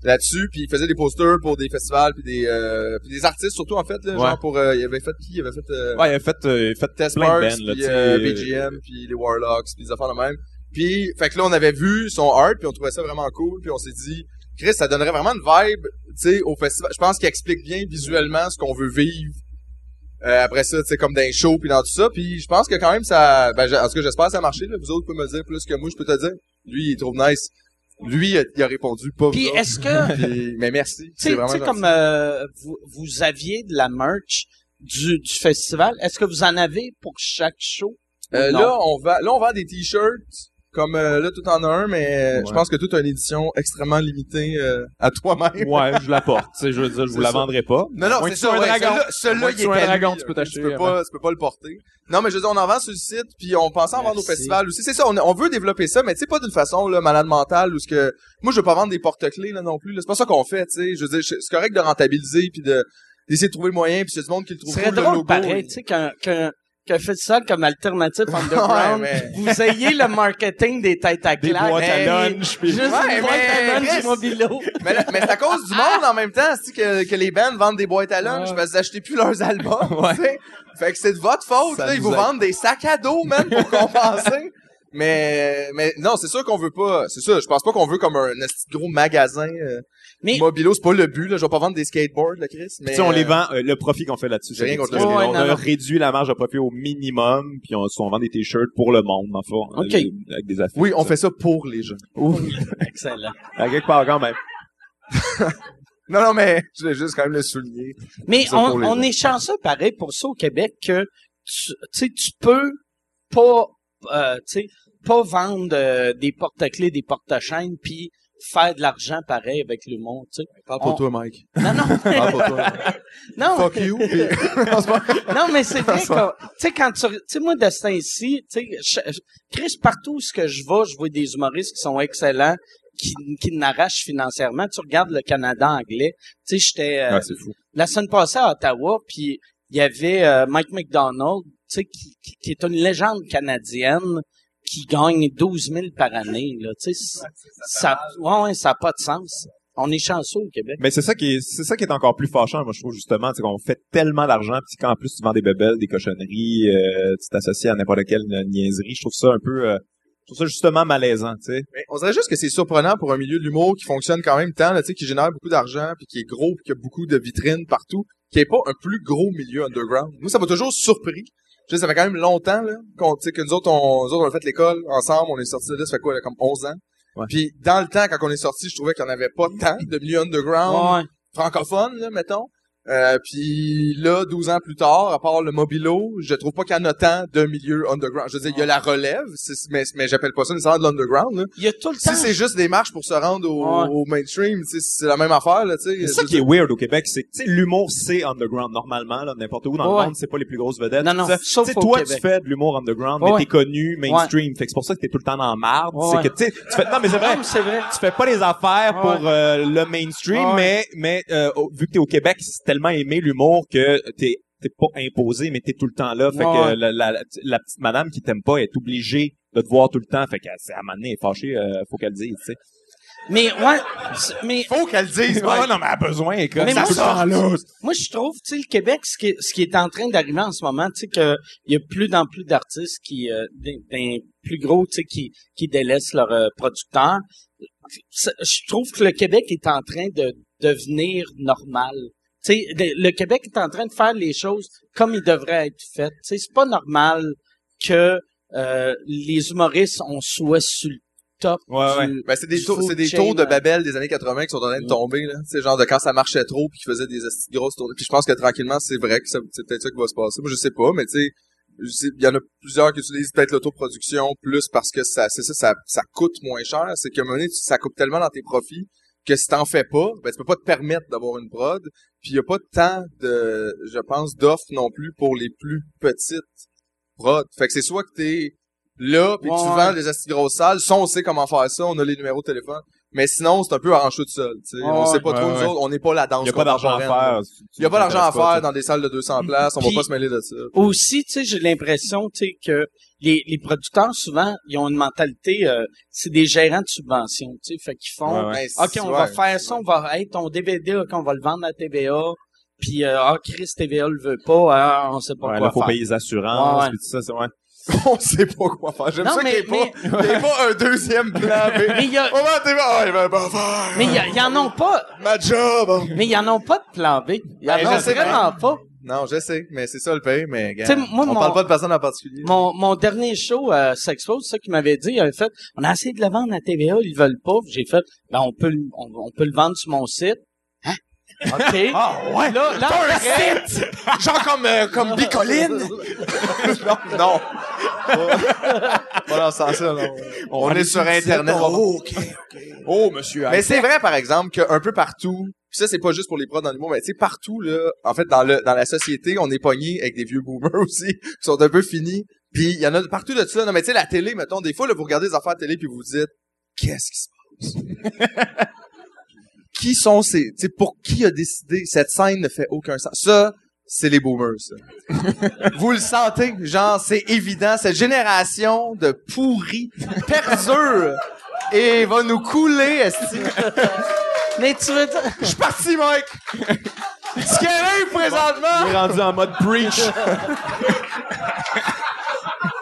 là-dessus, puis ils faisaient des posters pour des festivals, puis des, euh, puis des artistes surtout, en fait, là, Ouais. genre pour... Euh, il avait fait qui? Il avait fait... Euh, Ouais, il a fait, euh, il fait Test Marks, puis euh, BGM, puis les Warlocks, puis des affaires de même. Puis, fait que là, on avait vu son art, puis on trouvait ça vraiment cool, puis on s'est dit, Chris, ça donnerait vraiment une vibe, tu sais, au festival. Je pense qu'il explique bien visuellement ce qu'on veut vivre. Euh, après ça, tu sais, comme dans les shows puis dans tout ça. Puis je pense que quand même ça, ben, en tout cas, j'espère que ça a marché. Là. Vous autres pouvez me dire plus que moi, je peux te dire. Lui, il trouve nice. Lui, il a, il a répondu pas. Puis est-ce que, (laughs) Puis- mais merci. tu sais, comme euh, vous, vous aviez de la merch du, du festival, est-ce que vous en avez pour chaque show? Euh, là, on va, là, on vend des t-shirts. Comme euh, là, tout en a un, mais je pense que tout a une édition extrêmement limitée euh, à toi-même. (laughs) Ouais, je la porte. Tu sais, je veux dire, je vous C'est la ça. vendrai pas. Non, non, c'est ça. un ouais, dragon. Celui-là, il est un lui, dragon, là. tu peux t'acheter Tu peux pas, tu peux pas le porter. Non, mais je veux dire, on en vend sur le site, puis on pense en vendre au festival aussi. C'est ça, on, on veut développer ça, mais tu sais, pas d'une façon, là, malade mentale, ou ce que, moi, je veux pas vendre des porte-clés, là, non plus. C'est pas ça qu'on fait, tu sais. Je veux dire, c'est correct de rentabiliser, puis de, d'essayer de trouver le moyen, puis c'est du monde qui le trouve le drôle, logo. pareil, tu sais, qu'un, qu'un, qu'un festival comme Alternative (laughs) Underground, Ouais, mais- vous ayez le marketing des têtes à Des claques. boîtes à lunch, puis- Juste Ouais, une boîte mais à lunch Chris- mobilo. Mais, mais c'est à cause du monde en même temps, que, que les bands vendent des boîtes à lunch Ouais. parce qu'ils achetaient plus leurs albums, (laughs) tu sais? Fait que c'est de votre faute, Ça là. Ils vous vendent des sacs à dos, man, pour compenser. (laughs) mais, mais non, c'est sûr qu'on veut pas, c'est ça, je pense pas qu'on veut comme un de gros magasin, euh, Mais- Mobilo, c'est pas le but, là. Je vais pas vendre des skateboards, là, Chris. Mais, Tu sais, on les euh, vend, euh, le profit qu'on fait là-dessus. J'ai rien contre le- Ouais, on non, a non. réduit la marge de profit au minimum, puis on, on vend des t-shirts pour le monde, en fait. Ok. euh, Avec des affiches. Oui, on fait ça pour les gens. (laughs) Excellent. À quelque part quand même. (laughs) Non, non, mais je voulais juste quand même le souligner. Mais on, est chanceux, pareil, pour ça au Québec, que tu tu sais, tu peux pas, euh, tu sais, pas vendre euh, des porte-clés, des porte-chaînes, puis faire de l'argent pareil avec l'humour, tu sais. Parle pour toi, Mike. Non, non, (laughs) Parle pour toi. (laughs) non, Fuck you. (laughs) Non, mais c'est vrai que, tu sais, quand tu, tu sais, moi, Destin ici, tu sais, Chris, partout où ce que je vais, je vois des humoristes qui sont excellents, qui, qui n'arrachent financièrement. Tu regardes le Canada anglais, tu sais, j'étais, euh, fou. la semaine passée à Ottawa, puis il y avait euh, Mike McDonald, tu sais, qui, qui, qui est une légende canadienne qui gagne 12 000 par année, là, tu sais, ça, ouais, ouais, ça a pas de sens. On est chanceux au Québec. Mais c'est ça qui est, c'est ça qui est encore plus fâchant, moi, je trouve, justement, c'est qu'on fait tellement d'argent, puis qu'en plus, tu vends des bebelles, des cochonneries, euh, tu t'associes à n'importe quelle niaiserie. Je trouve ça un peu, euh, je trouve ça justement malaisant, tu sais. On dirait juste que c'est surprenant pour un milieu de l'humour qui fonctionne quand même tant, là, tu sais, qui génère beaucoup d'argent, puis qui est gros, puis qui a beaucoup de vitrines partout, qui est pas un plus gros milieu underground. Nous, ça m'a toujours surpris. Sais, ça fait quand même longtemps, là, qu'on, tu sais, que nous autres, on, nous autres, on a fait l'école ensemble, on est sortis de là, ça fait quoi, là, comme 11 ans? Ouais. Puis, dans le temps, quand on est sorti, je trouvais qu'il n'y en avait pas tant de milieu underground Ouais. francophone, là, mettons. Euh, puis là, 12 ans plus tard, à part le Mobilo, je trouve pas qu'il y en a tant de milieux underground. Je veux dire, il y a la relève, mais, mais j'appelle pas ça nécessairement de l'underground. là. Il y a tout le temps. Si c'est juste des marches pour se rendre au, Ouais. au mainstream, tu sais, c'est la même affaire, là, tu sais. C'est ça qui est weird au Québec, c'est que tu sais, l'humour c'est underground normalement là, n'importe où dans Ouais. le monde, c'est pas les plus grosses vedettes. Non, non, Tu sais, sauf tu sais, au toi Québec. tu fais de l'humour underground, Ouais. mais t'es connu mainstream, fait que c'est pour ça que t'es tout le temps dans la marde. Ouais. C'est que tu sais, tu fais non mais c'est vrai, Non, mais c'est vrai. tu fais pas les affaires Ouais. pour euh, le mainstream, Ouais. mais mais euh, au- vu que t'es au Québec, c'est tellement aimé l'humour que t'es t'es pas imposé, mais t'es tout le temps là. Fait Ouais. que la, la, la, la petite madame qui t'aime pas est obligée de te voir tout le temps. Fait qu'à à un moment donné, elle est fâchée, euh, faut qu'elle le dise, tu sais. Mais, ouais, mais, Faut qu'elle le dise, Ouais, non, mais elle a besoin, écoute. Mais c'est moi, tout le temps là. moi, je trouve, tu sais, le Québec, ce qui, est, ce qui est en train d'arriver en ce moment, tu sais, que il y a plus en plus d'artistes qui, euh, des, des plus gros, tu sais, qui, qui délaissent leurs euh, producteurs. Ça- Je trouve que le Québec est en train de devenir normal. Sais, le, Québec est en train de faire les choses comme ils devraient être faites. Sais, c'est pas normal que euh, les humoristes on soit sur le top Ouais, du, ouais. Ben, c'est des tours de euh, Babel des années 80 qui sont en train de tomber, là. C'est genre de quand ça marchait trop puis qu'ils faisaient des grosses tournées. Puis je pense que tranquillement, c'est vrai que ça- c'est peut-être ça qui va se passer. Moi, je sais pas, mais tu sais, il y en a plusieurs qui utilisent peut-être l'autoproduction plus parce que ça, c'est ça, ça, ça coûte moins cher. C'est qu'à un moment donné, ça coupe tellement dans tes profits que si t'en fais pas, ben, tu peux pas te permettre d'avoir une prod. Puis il y a pas tant de, je pense, d'offres non plus pour les plus petites prods. Fait que c'est soit que t'es là, puis tu vends des esti grosses salles. Ça, on sait comment faire ça, on a les numéros de téléphone. Mais sinon, c'est un peu arraché tout seul. tu sais. Ouais, on sait pas ouais, trop, ouais. nous autres, on n'est pas la danse Il y a pas d'argent à faire. Il y a pas d'argent à faire dans des salles de 200 places, on va pas se mêler de ça. aussi, tu sais, j'ai l'impression, tu sais, que les, les producteurs, souvent, ils ont une mentalité, euh, c'est des gérants de subventions, tu sais, fait qu'ils font, Ouais, ouais. Ben, OK, on va faire ça, on va, hey, ton DVD, OK, on va le vendre à TVA, puis, euh, ah, Chris, TVA le veut pas, ah, on sait pas Ouais, quoi là, faut faire. payer les assurances, Ouais, ouais. puis tout ça, c'est, ouais. (laughs) On sait pas quoi faire. J'aime ça qu'il n'y ait, pas- un deuxième plan B. Mais il y a, Ah, mais il y, a- y en ont pas, Ma job. mais il y en ont pas de plan B. Il y en Ben, a sais vraiment pas. Non, je sais, mais c'est ça le pays, mais gars, moi, on mon- parle pas de personne en particulier. Mon, mon dernier show, euh, Sexpo, c'est ça qu'il m'avait dit. Il avait fait, on a essayé de le vendre à TVA, ils veulent pas. J'ai fait, ben, on peut, on peut le vendre sur mon site. OK. Ah ouais. Là, là, après- Genre comme euh, comme Bicoline. non, (laughs) non. Pas dans ce sens-là, non. On, est sur internet. Oh, OK, OK. Oh, monsieur. Mais c'est vrai par exemple qu'un peu partout, pis ça c'est pas juste pour les pros dans l'humour, mais tu sais partout là, en fait dans le dans la société, on est pogné avec des vieux boomers (laughs) aussi qui sont un peu finis. Puis il y en a partout de ça. Non mais tu sais la télé mettons des fois là vous regardez des affaires de télé puis vous vous dites qu'est-ce qui se passe? Qui sont ces tu sais pour qui a décidé cette scène ne fait aucun sens. Ça c'est les boomers, ça. (laughs) Vous le sentez, genre, c'est évident. Cette génération de pourris perdure et va nous couler, esti. mais tu veux Je suis parti, Mike! Ce qui arrive présentement! Il est rendu en mode preach.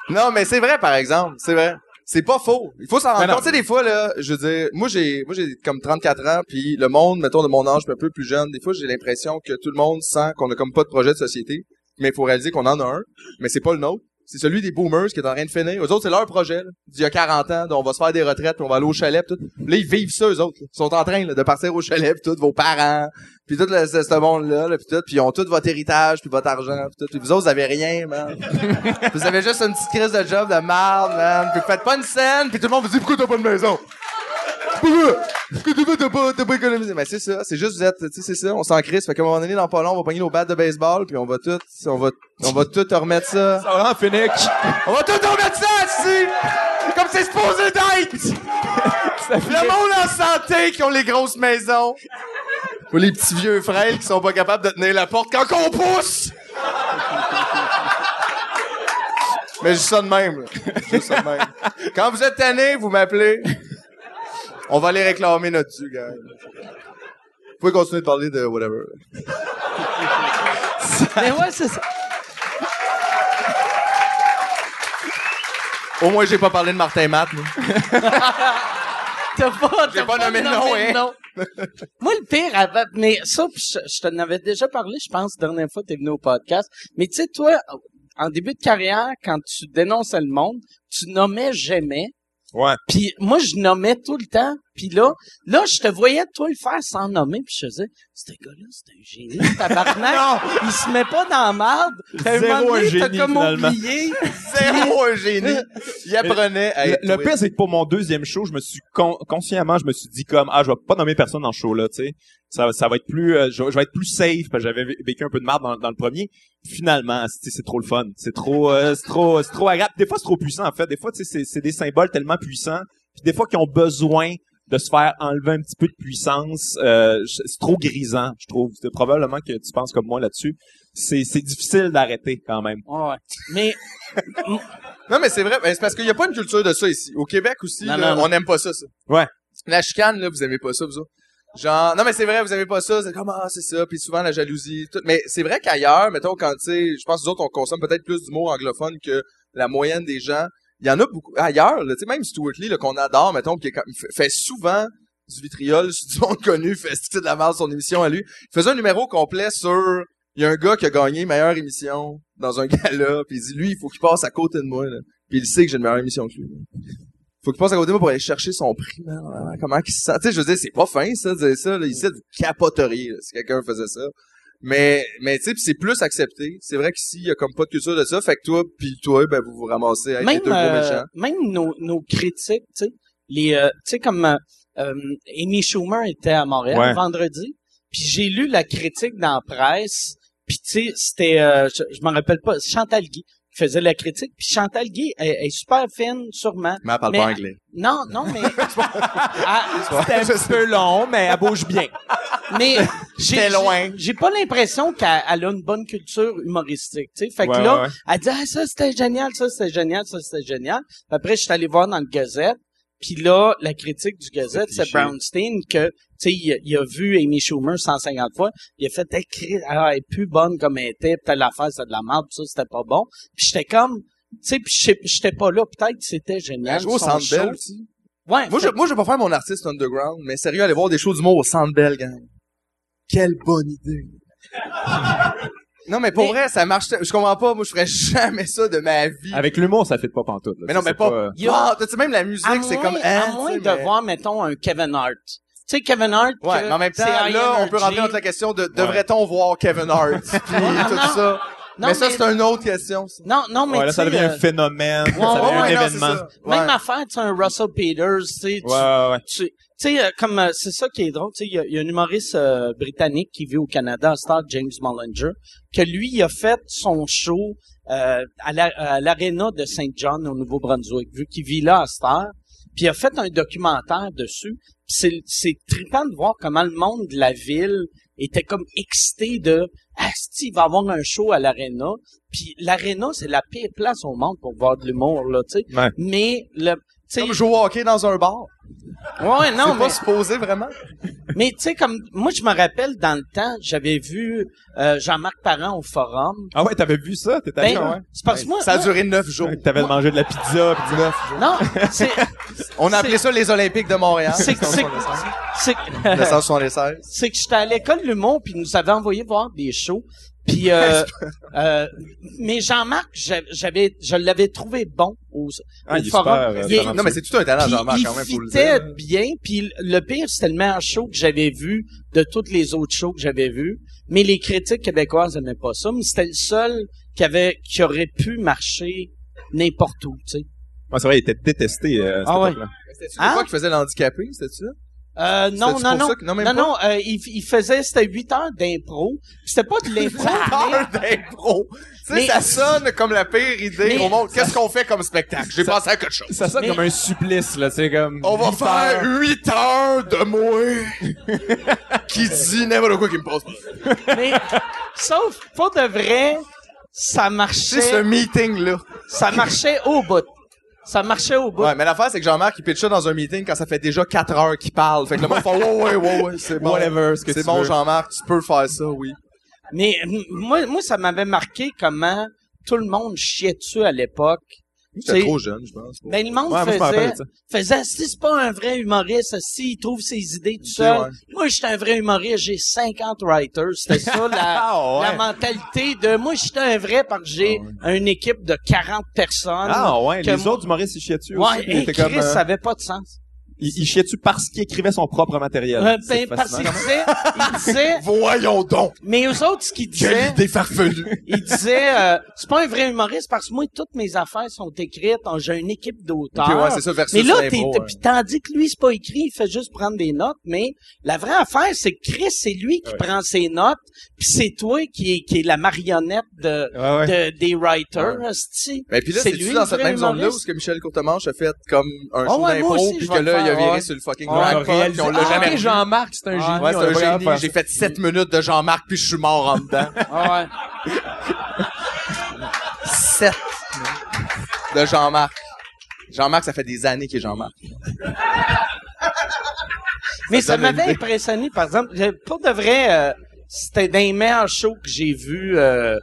Non, mais c'est vrai, par exemple. C'est vrai. C'est pas faux. Il faut s'en rendre compte. Tu sais, des fois, là, je veux dire, moi, j'ai, moi, j'ai comme 34 ans, puis le monde, mettons, de mon âge, un peu plus jeune, des fois, j'ai l'impression que tout le monde sent qu'on a comme pas de projet de société, mais il faut réaliser qu'on en a un, mais c'est pas le nôtre. C'est celui des boomers qui est en train de finir. Eux autres, c'est leur projet, là. D'il y a 40 ans, on va se faire des retraites, puis on va aller au chalet, pis tout. Là, ils vivent ça, eux autres. là. Ils sont en train, là, de partir au chalet, pis tout, vos parents, puis tout le, ce, ce monde-là, là, puis tout, puis ils ont tout votre héritage, puis votre argent, puis tout. Puis vous autres, vous avez rien, man. (laughs) vous avez juste une petite crise de job de merde, man. Puis vous faites pas une scène, puis tout le monde vous dit, pourquoi t'as pas de maison? Mais c'est ça, c'est juste vous êtes, tu sais, c'est ça, on s'en crisse. Fait qu'à un moment donné, dans pas long, on va pogner nos battes de baseball, puis on va tout, on va, on va tout remettre ça. Ça rend Phoenix? On va tout remettre ça ici! Comme c'est supposé d'être! Le monde en santé qui ont les grosses maisons. Ou les petits vieux frêles qui sont pas capables de tenir la porte quand on pousse! Mais juste ça de même, là. Juste ça de même. Quand vous êtes tanné, vous m'appelez. On va aller réclamer notre dû, gars. Vous pouvez continuer de parler de whatever. mais ouais, c'est ça. Au moins, j'ai pas parlé de Martin Matt, là. (laughs) T'as pas, J'ai pas nommé nom, hein. nom. (laughs) Moi, le pire, avant- mais ça, je, je t'en avais déjà parlé, je pense, la dernière fois que t'es venu au podcast. Mais tu sais, toi, en début de carrière, quand tu dénonçais le monde, tu nommais jamais. Ouais. Puis moi, je nommais tout le temps. Puis là, là, je te voyais toi le faire sans nommer. Puis je faisais, ce gars-là, c'est un génie, (laughs) tabarnak. Il se met pas dans la merde. Un Zéro donné, un t'as génie, comme finalement. oublié. (laughs) Zéro un génie. (laughs) Il apprenait à Le, être le pire, c'est que pour mon deuxième show, je me suis con- consciemment, je me suis dit comme ah, je vais pas nommer personne dans ce show là, tu sais. Ça, ça va être plus, euh, je, vais- je vais être plus safe parce que j'avais vé- vécu un peu de merde dans, dans le premier. Finalement, c'est c'est trop le fun, c'est trop, euh, c'est trop, c'est trop agréable. Des fois, c'est trop puissant en fait. Des fois, tu sais, c'est- des symboles tellement puissants, puis des fois qui ont besoin de se faire enlever un petit peu de puissance. Euh, c'est trop grisant, je trouve. C'est probablement que tu penses comme moi là-dessus. C'est c'est difficile d'arrêter quand même. Ouais. Mais (laughs) Non, mais c'est vrai, ben, c'est parce qu'il y a pas une culture de ça ici. Au Québec aussi, Non, là, non, non. on n'aime pas ça, ça. Ouais. La chicane, là, vous aimez pas ça, vous autres? Genre, non, mais c'est vrai, vous aimez pas ça, c'est comme, ah, c'est ça, puis souvent la jalousie, tout. Mais c'est vrai qu'ailleurs, mettons, quand, tu sais, je pense que nous autres, on consomme peut-être plus d'humour anglophone que la moyenne des gens. Il y en a beaucoup, ailleurs, tu sais, même Stuart Lee, qu'on adore, mettons, qui fait, souvent du vitriol du monde connu, (laughs) fait de la merde son émission à lui. Il faisait un numéro complet sur, il y a un gars qui a gagné meilleure émission dans un (laughs) gala, puis il dit, lui, il faut qu'il passe à côté de moi, là. Puis il sait que j'ai une meilleure émission que lui. Faut qu'il passe à côté de moi pour aller chercher son prix, man. Comment qu'il se sent? Tu sais, je veux dire, c'est pas fin, ça, de dire ça, là. Ici, vous capoteriez, là, si quelqu'un faisait ça. Mais, mais, tu sais, pis c'est plus accepté. C'est vrai qu'ici, il y a comme pas de culture de ça. Fait que toi, puis toi, ben, vous vous ramassez avec les même, deux gros euh, méchants. même nos, nos critiques, tu sais, les, euh, tu sais, comme euh, euh, Amy Schumer était à Montréal Ouais. vendredi, puis j'ai lu la critique dans la presse, puis tu sais, c'était, euh, je, je m'en rappelle pas, Chantal Guy qui faisait la critique, puis Chantal Guy elle, elle est super fine, sûrement. Mais elle parle mais- pas anglais. Non, non, mais, (laughs) Ah, C'était un petit peu long, mais elle bouge bien. mais (laughs) j'ai, C'était loin. j'ai- J'ai pas l'impression qu'elle elle a une bonne culture humoristique, tu sais. Fait que Ouais, là, ouais, ouais. elle dit ah, ça c'était génial, ça c'était génial, ça c'était génial. Puis après je suis allé voir dans le Gazette, puis là la critique du Gazette c'est. Brownstein que tu sais il, a- il a vu Amy Schumer 150 fois, il a fait écrire ah, elle est plus bonne comme elle était, puis telle affaire c'est de la merde, puis ça c'était pas bon. Puis j'étais comme sais, puis je j'étais pas là. Peut-être que c'était génial. jouer au Centre Bell aussi. Ouais. Moi, fait- je, moi, je vais pas faire mon artiste underground, mais sérieux, aller voir des shows d'humour au Centre Bell, gang. Quelle bonne idée. Non, mais pour Mais- vrai, ça marche. Je comprends pas. Moi, je ferais jamais ça de ma vie. Avec l'humour, ça fait pas pantoute. là. mais non, Ça, mais pas. Y a- Ah, t'as-tu même la musique, à c'est moins, comme. à hein, moins tu de voir, mettons, un Kevin Hart. Tu sais, Kevin Hart. Ouais, que mais en même temps, là, on peut rentrer dans la question de devrait-on voir Kevin Hart (laughs) puis tout non. ça? Non, mais ça, mais- c'est une autre question. ça. Non, non, mais Ouais, là, ça devient euh, un phénomène. ça ouais, devient ouais, un événement. ça. Même affaire, tu sais, un Russell Peters, tu sais, tu- Ouais, ouais, ouais. Tu sais, euh, comme euh, c'est ça qui est drôle, tu sais, il y, y a un humoriste euh, britannique qui vit au Canada, Star James Mullinger, que lui, il a fait son show euh, à la- à l'aréna de Saint John au Nouveau-Brunswick, vu qu'il vit là à Star, puis il a fait un documentaire dessus. C'est c'est trippant de voir comment le monde de la ville était comme excité de ah si, il va avoir un show à l'aréna. Puis l'aréna, c'est la pire place au monde pour voir de l'humour là, tu sais. Ouais. Mais le tu sais Comme jouer au hockey dans un bar. Ouais non mais pas supposé vraiment? mais tu sais, comme moi, je me rappelle dans le temps, j'avais vu euh, Jean-Marc Parent au forum. Ah ouais, t'avais vu ça? T'étais allé, Ben, ouais? c'est parce que moi, Ça a moi- duré neuf jours. T'avais mangé de la pizza, pis Neuf jours. non, c'est (laughs) On a appelé ça les Olympiques de Montréal. c'est que- c'est (laughs) que- c'est que- 1976. (laughs) c'est que j'étais à l'école de l'humour puis ils nous avaient envoyé voir des shows. Puis euh, (laughs) euh, mais Jean-Marc, j'a- j'avais je l'avais trouvé bon au, Ah, au il est forum. super, euh, Il. Non, mais c'est tout un talent, Jean-Marc, il quand même, le fitait bien. Puis le pire, c'était le meilleur show que j'avais vu de toutes les autres shows que j'avais vus. Mais les critiques québécoises n'aimaient pas ça. Mais c'était le seul qui avait qui aurait pu marcher n'importe où, tu sais. Ouais, c'est vrai, il était détesté, euh, Ah ouais. C'était-tu Hein? qui faisait l'handicapé, c'était-tu ça? Euh, non, non, non, ça que- non, non, non, euh, il, il faisait, c'était 8 heures d'impro. C'était pas de (laughs) l'impro, mais- Heure d'impro. Tu sais, Mais- ça sonne comme la pire idée Mais- au monde. Qu'est-ce qu'on fait comme spectacle? J'ai pensé à quelque chose. Ça sonne Mais- comme un supplice, là, c'est comme... On va faire heures. 8 heures de moi (laughs) qui dit n'importe quoi qui me passe. pas. mais, sauf, pour de vrai, ça C'est marchait, ce meeting-là. ça marchait au bout. Ça marchait au bout. Ouais, mais l'affaire, c'est que Jean-Marc, il pitch ça dans un meeting quand ça fait déjà 4 heures qu'il parle. Fait que le monde fait, ouais, ouais, ouais, ouais, c'est bon. Whatever, ce que C'est bon. Jean-Marc, tu peux faire ça, oui. Mais moi, moi, ça m'avait marqué comment tout le monde chiait dessus à l'époque? J'étais C'est- trop jeune, je pense. Ben, le monde Ouais, moi, je rappelle faisait, faisait, si c'est pas un vrai humoriste, si il trouve ses idées tout seul. ouais. Moi, j'étais un vrai humoriste, j'ai 50 writers. C'était ça, la, (laughs) Ah, ouais. la mentalité de, moi, j'étais un vrai parce que j'ai une équipe de 40 personnes. Ah ouais, les moi- autres humoristes, ils chiaient dessus aussi. Ouais, ils et Chris, comme, euh, ça avait pas de sens. Il, il chiait dessus parce qu'il écrivait son propre matériel? Euh, ben, parce qu'il disait, il disait, (laughs) Voyons donc! mais eux autres, ce qu'ils Quelle disaient, idée farfelue! il disait, euh, c'est pas un vrai humoriste parce que moi, toutes mes affaires sont écrites, j'ai une équipe d'auteurs. Ok, ouais, c'est ça, versus Mais là, t'es, tandis que lui, c'est pas écrit, il fait juste prendre des notes, mais la vraie affaire, c'est que Chris, c'est lui qui prend ses notes, puis c'est toi qui est, qui est la marionnette de, Ouais, ouais. de- des writers, esti. Ben, puis là, C'est lui, dans cette même zone-là où ce que Michel Courtemanche a fait comme un Ah show d'impro, puis que là, il a viré sur le fucking Ouais, grand on a pot, puis on l'a Ah, jamais. Jean-Marc, c'est un génie. Ouais, c'est un J'ai fait 7 minutes de Jean-Marc, puis je suis mort en dedans. (laughs) Ah ouais. 7 de Jean-Marc. Jean-Marc, ça fait des années qu'il est Jean-Marc. Mais ça, m'avait impressionné, par exemple, je- pour de vrai, euh, c'était d'un des meilleurs shows que j'ai vu, euh,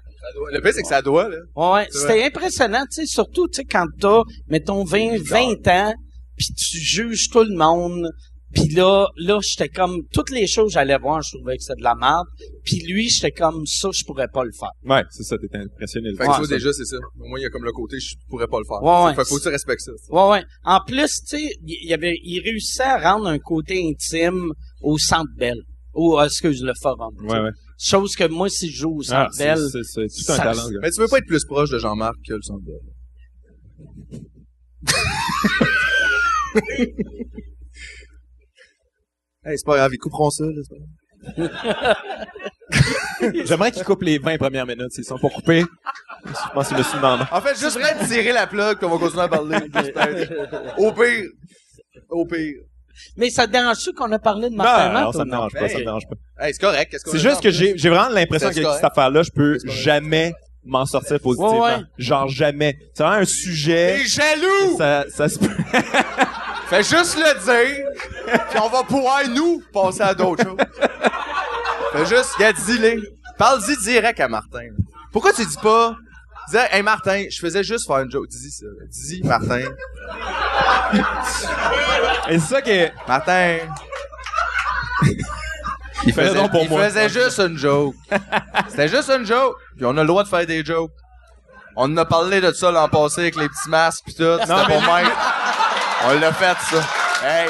Le pire, c'est que ça doit, là. Ouais, c'était impressionnant, tu sais, surtout, tu sais, quand t'as, mettons, 20, 20 ans, puis tu juges tout le monde, puis là, là, j'étais comme, toutes les choses que j'allais voir, je trouvais que c'était de la merde, puis lui, j'étais comme, ça, je pourrais pas le faire. Ouais, c'est ça, t'étais impressionné. de Fait que ça. déjà, c'est ça. Au moins, il y a comme le côté, je pourrais pas le faire. Ouais, ouais. Fait que faut que tu respectes ça. Ouais, ouais. En plus, tu sais, il y avait, il réussissait à rendre un côté intime au Centre Bell. Ou, euh, excuse, le forum. Ouais, ouais. Chose que moi, si je joue au Ah, Centre c'est Bell, c'est- c'est tout un ça- talent, gars. Mais tu veux pas être plus proche de Jean-Marc que le centre Bell. (laughs) (laughs) hey, c'est pas grave, ils couperont ça, là, c'est pas grave. J'aimerais qu'ils coupent les 20 premières minutes. S'ils sont pas coupés, je pense qu'ils me suis demandé. En fait, juste (laughs) prêt de tirer la plug, puis on va continuer à parler. (laughs) Au pire. Au pire. mais ça te dérange-tu qu'on a parlé de Martin Non, Matt? non, ça me dérange pas, ça me Hey. dérange pas. Hey, c'est correct. Qu'on C'est juste que j'ai, vraiment l'impression correct. cette affaire-là, je peux jamais m'en sortir positivement. Ouais, ouais. Genre jamais. C'est vraiment un sujet. T'es jaloux! Ça, ça se peut. (laughs) Fais juste le dire, puis on va pouvoir, nous, passer à d'autres choses. Fais juste, gars, dis-le. Parle-y direct à Martin. Pourquoi tu dis pas, disais, hey Martin, je faisais juste faire une joke. Dis ça. Dis Martin. Et c'est ça que. Martin. Il faisait, pour il moi. faisait juste une joke. C'était juste une joke. Puis on a le droit de faire des jokes. On en a parlé de ça l'an passé avec les petits masques pis tout. C'était pour Mike. On l'a fait, ça. Hey.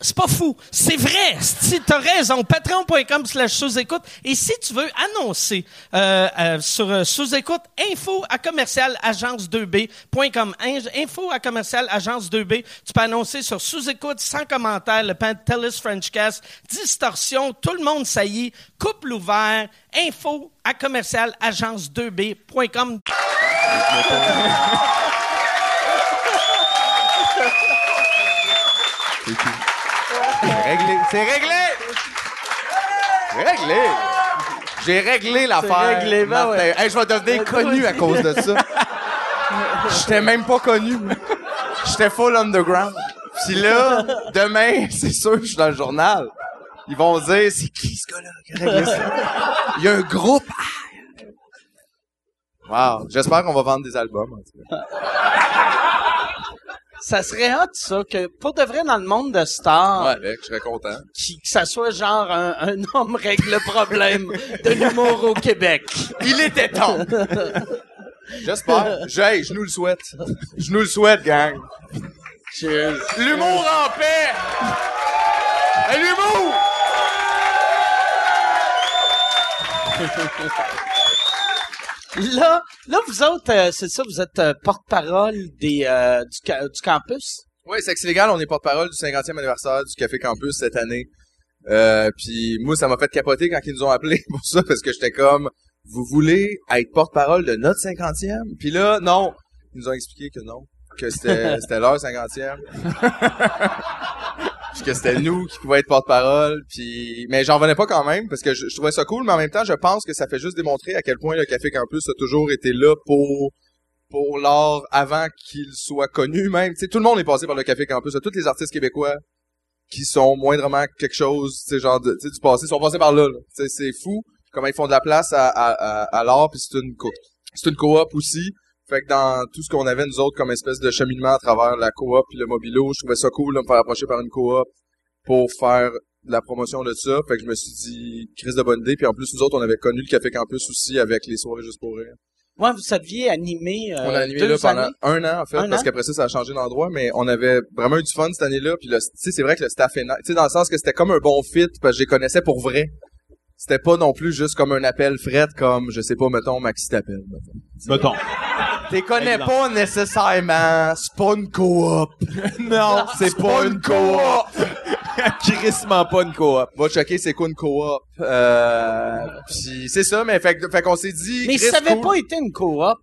C'est pas fou. C'est vrai. Si t'as raison, patreon.com slash sous-écoute. Et si tu veux annoncer euh, euh, sur euh, sous-écoute, info à commercial agence2b.com. In- Info à commercial agence2b. Tu peux annoncer sur sous-écoute, sans commentaire, le Pantelis Frenchcast, distorsion, tout le monde saillit, couple ouvert, info à commercial agence2b.com. (laughs) C'est réglé. C'est réglé! J'ai réglé l'affaire. réglé, ben ouais. Hey, je vais devenir connu à cause de ça. J'étais même pas connu. J'étais full underground. Puis là, demain, (laughs) c'est sûr que je suis dans le journal. Ils vont dire, c'est qui ce gars-là qui a réglé ça? Il y a un groupe. Wow. J'espère qu'on va vendre des albums. en tout cas. Ça serait hot, ça, que pour de vrai, dans le monde de stars, Ouais, avec, je serais content. qui, que ça soit genre un, un homme règle le problème de l'humour au Québec. Il était temps. J'espère. Je, hey, je nous le souhaite. Je nous le souhaite, gang. Cheers. L'humour en paix! L'humour! Là, là, vous autres, euh, c'est ça, vous êtes euh, porte-parole des euh, du, ca- du campus? Oui, Sexe Légal, on est porte-parole du 50e anniversaire du Café Campus cette année. Euh, puis moi, ça m'a fait capoter quand ils nous ont appelés (laughs) pour ça, parce que j'étais comme, vous voulez être porte-parole de notre 50e? Puis là, non. Ils nous ont expliqué que non. Que c'était, (laughs) c'était leur 50e. (laughs) puis que c'était nous qui pouvions être porte-parole. Puis, mais j'en venais pas quand même, parce que je, trouvais ça cool, mais en même temps, je pense que ça fait juste démontrer à quel point le Café Campus a toujours été là pour pour l'art avant qu'il soit connu même. Sais, tout le monde est passé par le Café Campus. Tous les artistes québécois qui sont moindrement quelque chose, tu genre de, du passé, sont passés par là. c'est fou comment ils font de la place à, à, à, l'art, puis c'est une c'est une coop aussi. Fait que dans tout ce qu'on avait nous autres comme espèce de cheminement à travers la coop puis le mobilo, je trouvais ça cool de me faire approcher par une coop pour faire de la promotion de ça. Fait que je me suis dit, crise de bonne idée. Puis en plus, nous autres, on avait connu le Café Campus aussi avec les soirées juste pour rire. Moi, vous saviez animer euh, On a animé deux là pendant années? un an, en fait, Un parce qu'après ça, ça a changé d'endroit, mais on avait vraiment eu du fun cette année-là, puis tu sais, c'est vrai que le staff est. Tu sais, dans le sens que c'était comme un bon fit, parce que je les connaissais pour vrai. C'était pas non plus juste comme un appel fret, comme, je sais pas, mettons, Maxi t'appelle. mettons. Mettons. T'es connais Exemple. pas nécessairement, c'est pas une coop. (laughs) non, C'est pas une coop. (laughs) Crissement pas une coop. Va checker c'est quoi une coop. Euh, puis c'est ça, mais fait, que- fait qu'on s'est dit. Mais Chris, ça avait cool. pas été une coop.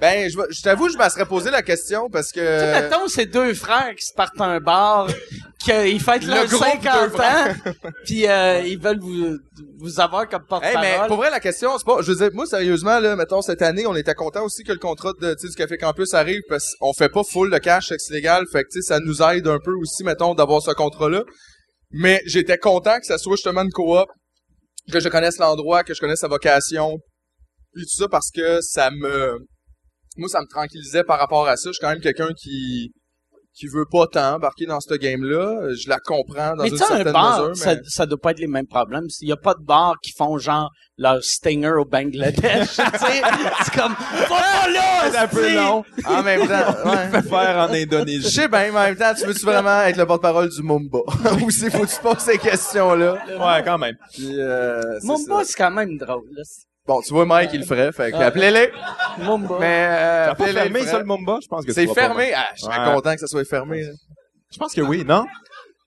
Ben, je, je t'avoue, je me serais posé la question parce que. Tu sais, mettons, c'est deux frères qui se partent un bar, qu'ils fêtent Le leurs groupe 50 deux ans, puis euh, ils veulent vous, vous avoir comme Hey, porte-parole. mais pour vrai, la question, c'est pas, je veux dire, moi, sérieusement, là, mettons, cette année, on était content aussi que le contrat de, du Café Campus arrive parce qu'on fait pas full de cash, c'est illégal, fait que, tu sais, ça nous aide un peu aussi, mettons, d'avoir ce contrat-là. Mais j'étais content que ça soit justement une coop, que je connaisse l'endroit, que je connaisse sa vocation, puis tout ça parce que ça me, moi, ça me tranquillisait par rapport à ça. Je suis quand même quelqu'un qui, qui veut pas tant embarquer dans ce game-là. Je la comprends dans mais une tu sais, un certaine bar, mesure, ça, mais... ça doit pas être les mêmes problèmes. Il y a pas de bars qui font genre leur stinger au Bangladesh, (laughs) tu sais. C'est comme, va là, (laughs) C'est un peu long. En même temps, (laughs) ouais. Fait faire en Je Indonésie. sais bien, mais en même temps, tu veux-tu vraiment être le porte-parole du Mumba? Ou c'est faut que tu poses ces questions-là? Ouais, quand même. Puis, euh, Mumba, ça. c'est quand même drôle. Bon, tu vois, Mike, il le ferait, fait que Ah. appelez-les. Mumba. Mais, euh, fermé, le ça, le Mumba? Je pense que C'est fermé? Ah, je serais Ouais. content que ça soit fermé. là. Je pense que oui, non?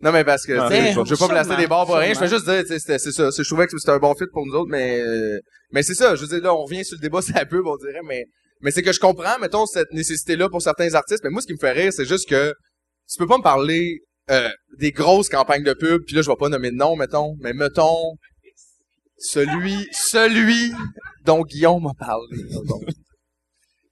Non, mais parce que, Ah, tu sais, mais je veux pas placer des bars pour rien. Je fais juste dire, tu sais, c'était- c'est ça. Je trouvais que c'était un bon fit pour nous autres, mais, euh, mais c'est ça. Je veux dire, là, on revient sur le débat, (laughs) c'est un peu, on dirait, mais, Mais c'est que je comprends, mettons, cette nécessité-là pour certains artistes. Mais moi, ce qui me fait rire, c'est juste que tu peux pas me parler euh, des grosses campagnes de pub, puis là, je vais pas nommer de nom, mettons, mais mettons celui, celui dont Guillaume m'a parlé.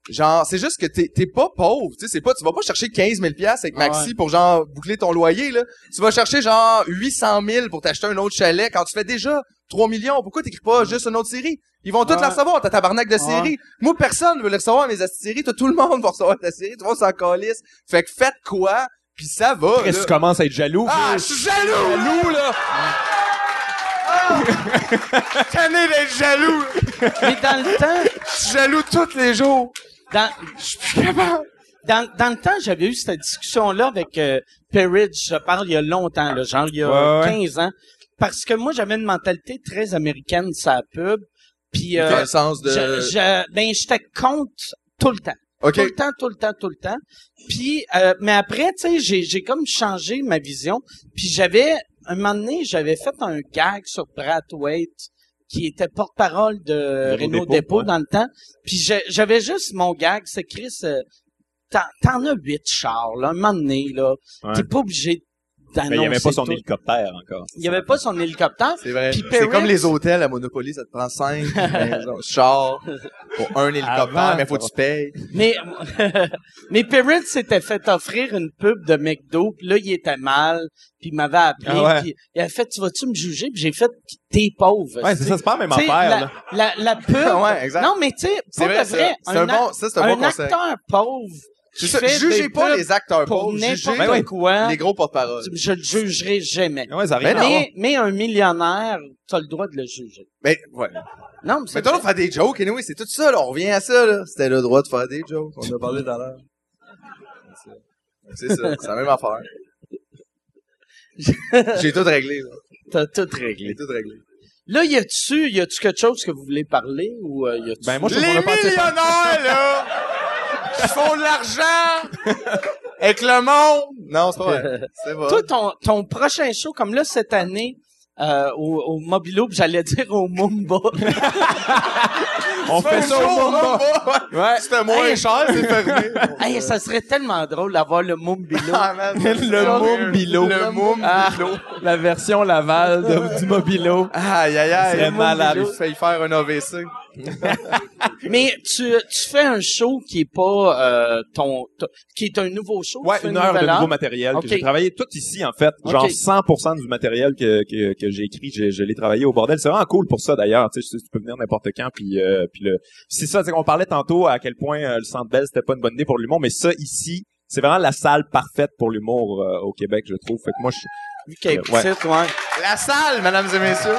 Genre, c'est juste que t'es, t'es pas pauvre, tu sais, c'est pas, tu vas pas chercher 15 000 piastres avec Maxi pour genre boucler ton loyer, là. Tu vas chercher genre 800 000 pour t'acheter un autre chalet quand tu fais déjà 3 millions. Pourquoi t'écris pas juste une autre série? Ils vont toutes la recevoir, ta tabarnak de série. Moi, personne veut le recevoir, mes séries. Toi, tout le monde va recevoir ta série. Tout le monde s'en calisse. Fait que faites quoi? Puis ça va, Qu'est-ce là. tu commences à être jaloux? Ah, je suis jaloux! Jaloux, là! (laughs) Tanné d'être jaloux! Mais dans le temps, Je suis jaloux tous les jours! dans, Je suis plus capable! dans, dans le temps, j'avais eu cette discussion-là avec euh, Perridge, je parle il y a longtemps, là, genre il y a Ouais, ouais. 15 ans. Parce que moi, j'avais une mentalité très américaine, sa pub. Puis, euh, Dans le sens de... je, je- ben, j'étais contre tout le temps. OK. Tout le temps, tout le temps, tout le temps. Puis, euh, mais après, tu sais, j'ai, j'ai comme changé ma vision. Puis j'avais, un moment donné, j'avais fait un gag sur Brad Waite, qui était porte-parole de Renault Dépôt, Dépôt ouais. dans le temps. Puis j'avais juste mon gag, c'est Chris, euh, t'en, as huit chars, là, un moment donné, là. Ouais. T'es pas obligé Mais il n'y avait pas son tout. hélicoptère encore. Il y avait pas son hélicoptère. C'est vrai. Puis C'est comme les hôtels à Monopoly, ça te prend cinq (laughs) maisons, chars pour un hélicoptère, Avant, mais faut que tu payes. Mais, (laughs) mais Perrin s'était fait offrir une pub de McDo, puis là, il était mal, puis il m'avait appelé, Ah ouais. puis il a fait, tu vas-tu me juger? Puis j'ai fait, t'es pauvre. Ouais, c'est ça, c'est pas la même affaire, la, là. la, la pub. (laughs) Ouais, exact. Non, mais tu sais, C'est pour vrai, de vrai, un bon- ça, un acteur pauvre. C'est qui ça, fait jugez des pas les acteurs pour pauvres, jugez n'importe ouais. quoi. les gros porte-parole. Je le jugerai jamais. Ouais, ça arrive. Mais non. Mais, mais un millionnaire, t'as le droit de le juger. Mais, ouais. Non, mais c'est Mais toi, on vrai. faire des jokes, anyway, c'est tout ça, là. On revient à ça, là. C'était le droit de faire des jokes. On en a parlé tout à l'heure. C'est ça. C'est la même affaire. (laughs) J'ai tout réglé, là. T'as tout J'ai réglé. tout réglé. Là, y a-tu, y a-tu quelque chose que vous voulez parler ou euh, y a-tu? Ben, moi, je Les millionnaires, là! (laughs) Qui font de l'argent! Avec le monde! Non, c'est pas vrai. (laughs) C'est pas. Toi, ton, ton prochain show, comme là, cette année, euh, au, au Mobilo, puis j'allais dire au Mumba. On fait ça au Mumba. Ouais. C'était moins Hey. cher, c'est fermé. (laughs) hey, ça serait tellement drôle d'avoir le Mumbilo. (laughs) Ah, man. Le Mumbilo. Le Mumbilo. La version Laval de- du Mobilo. Aïe, aïe, aïe. serait malade. J'ai failli faire un AVC. (laughs) Mais tu, tu fais un show qui est pas euh, ton, ton- qui est un nouveau show. Ouais, tu fais une heure de nouveau matériel que j'ai travaillé tout ici en fait. Genre Ok. 100% du matériel que que, que j'ai écrit, je, je l'ai travaillé au bordel. C'est vraiment cool pour ça d'ailleurs. Tu sais, tu peux venir n'importe quand puis euh, puis le. C'est ça, c'est qu'on parlait tantôt à quel point euh, le Centre Bell c'était pas une bonne idée pour l'humour, mais ça ici, c'est vraiment la salle parfaite pour l'humour euh, au Québec, je trouve. Fait que moi, je, Vu qu'elle est Euh, ouais. petite, ouais. La salle, mesdames et messieurs.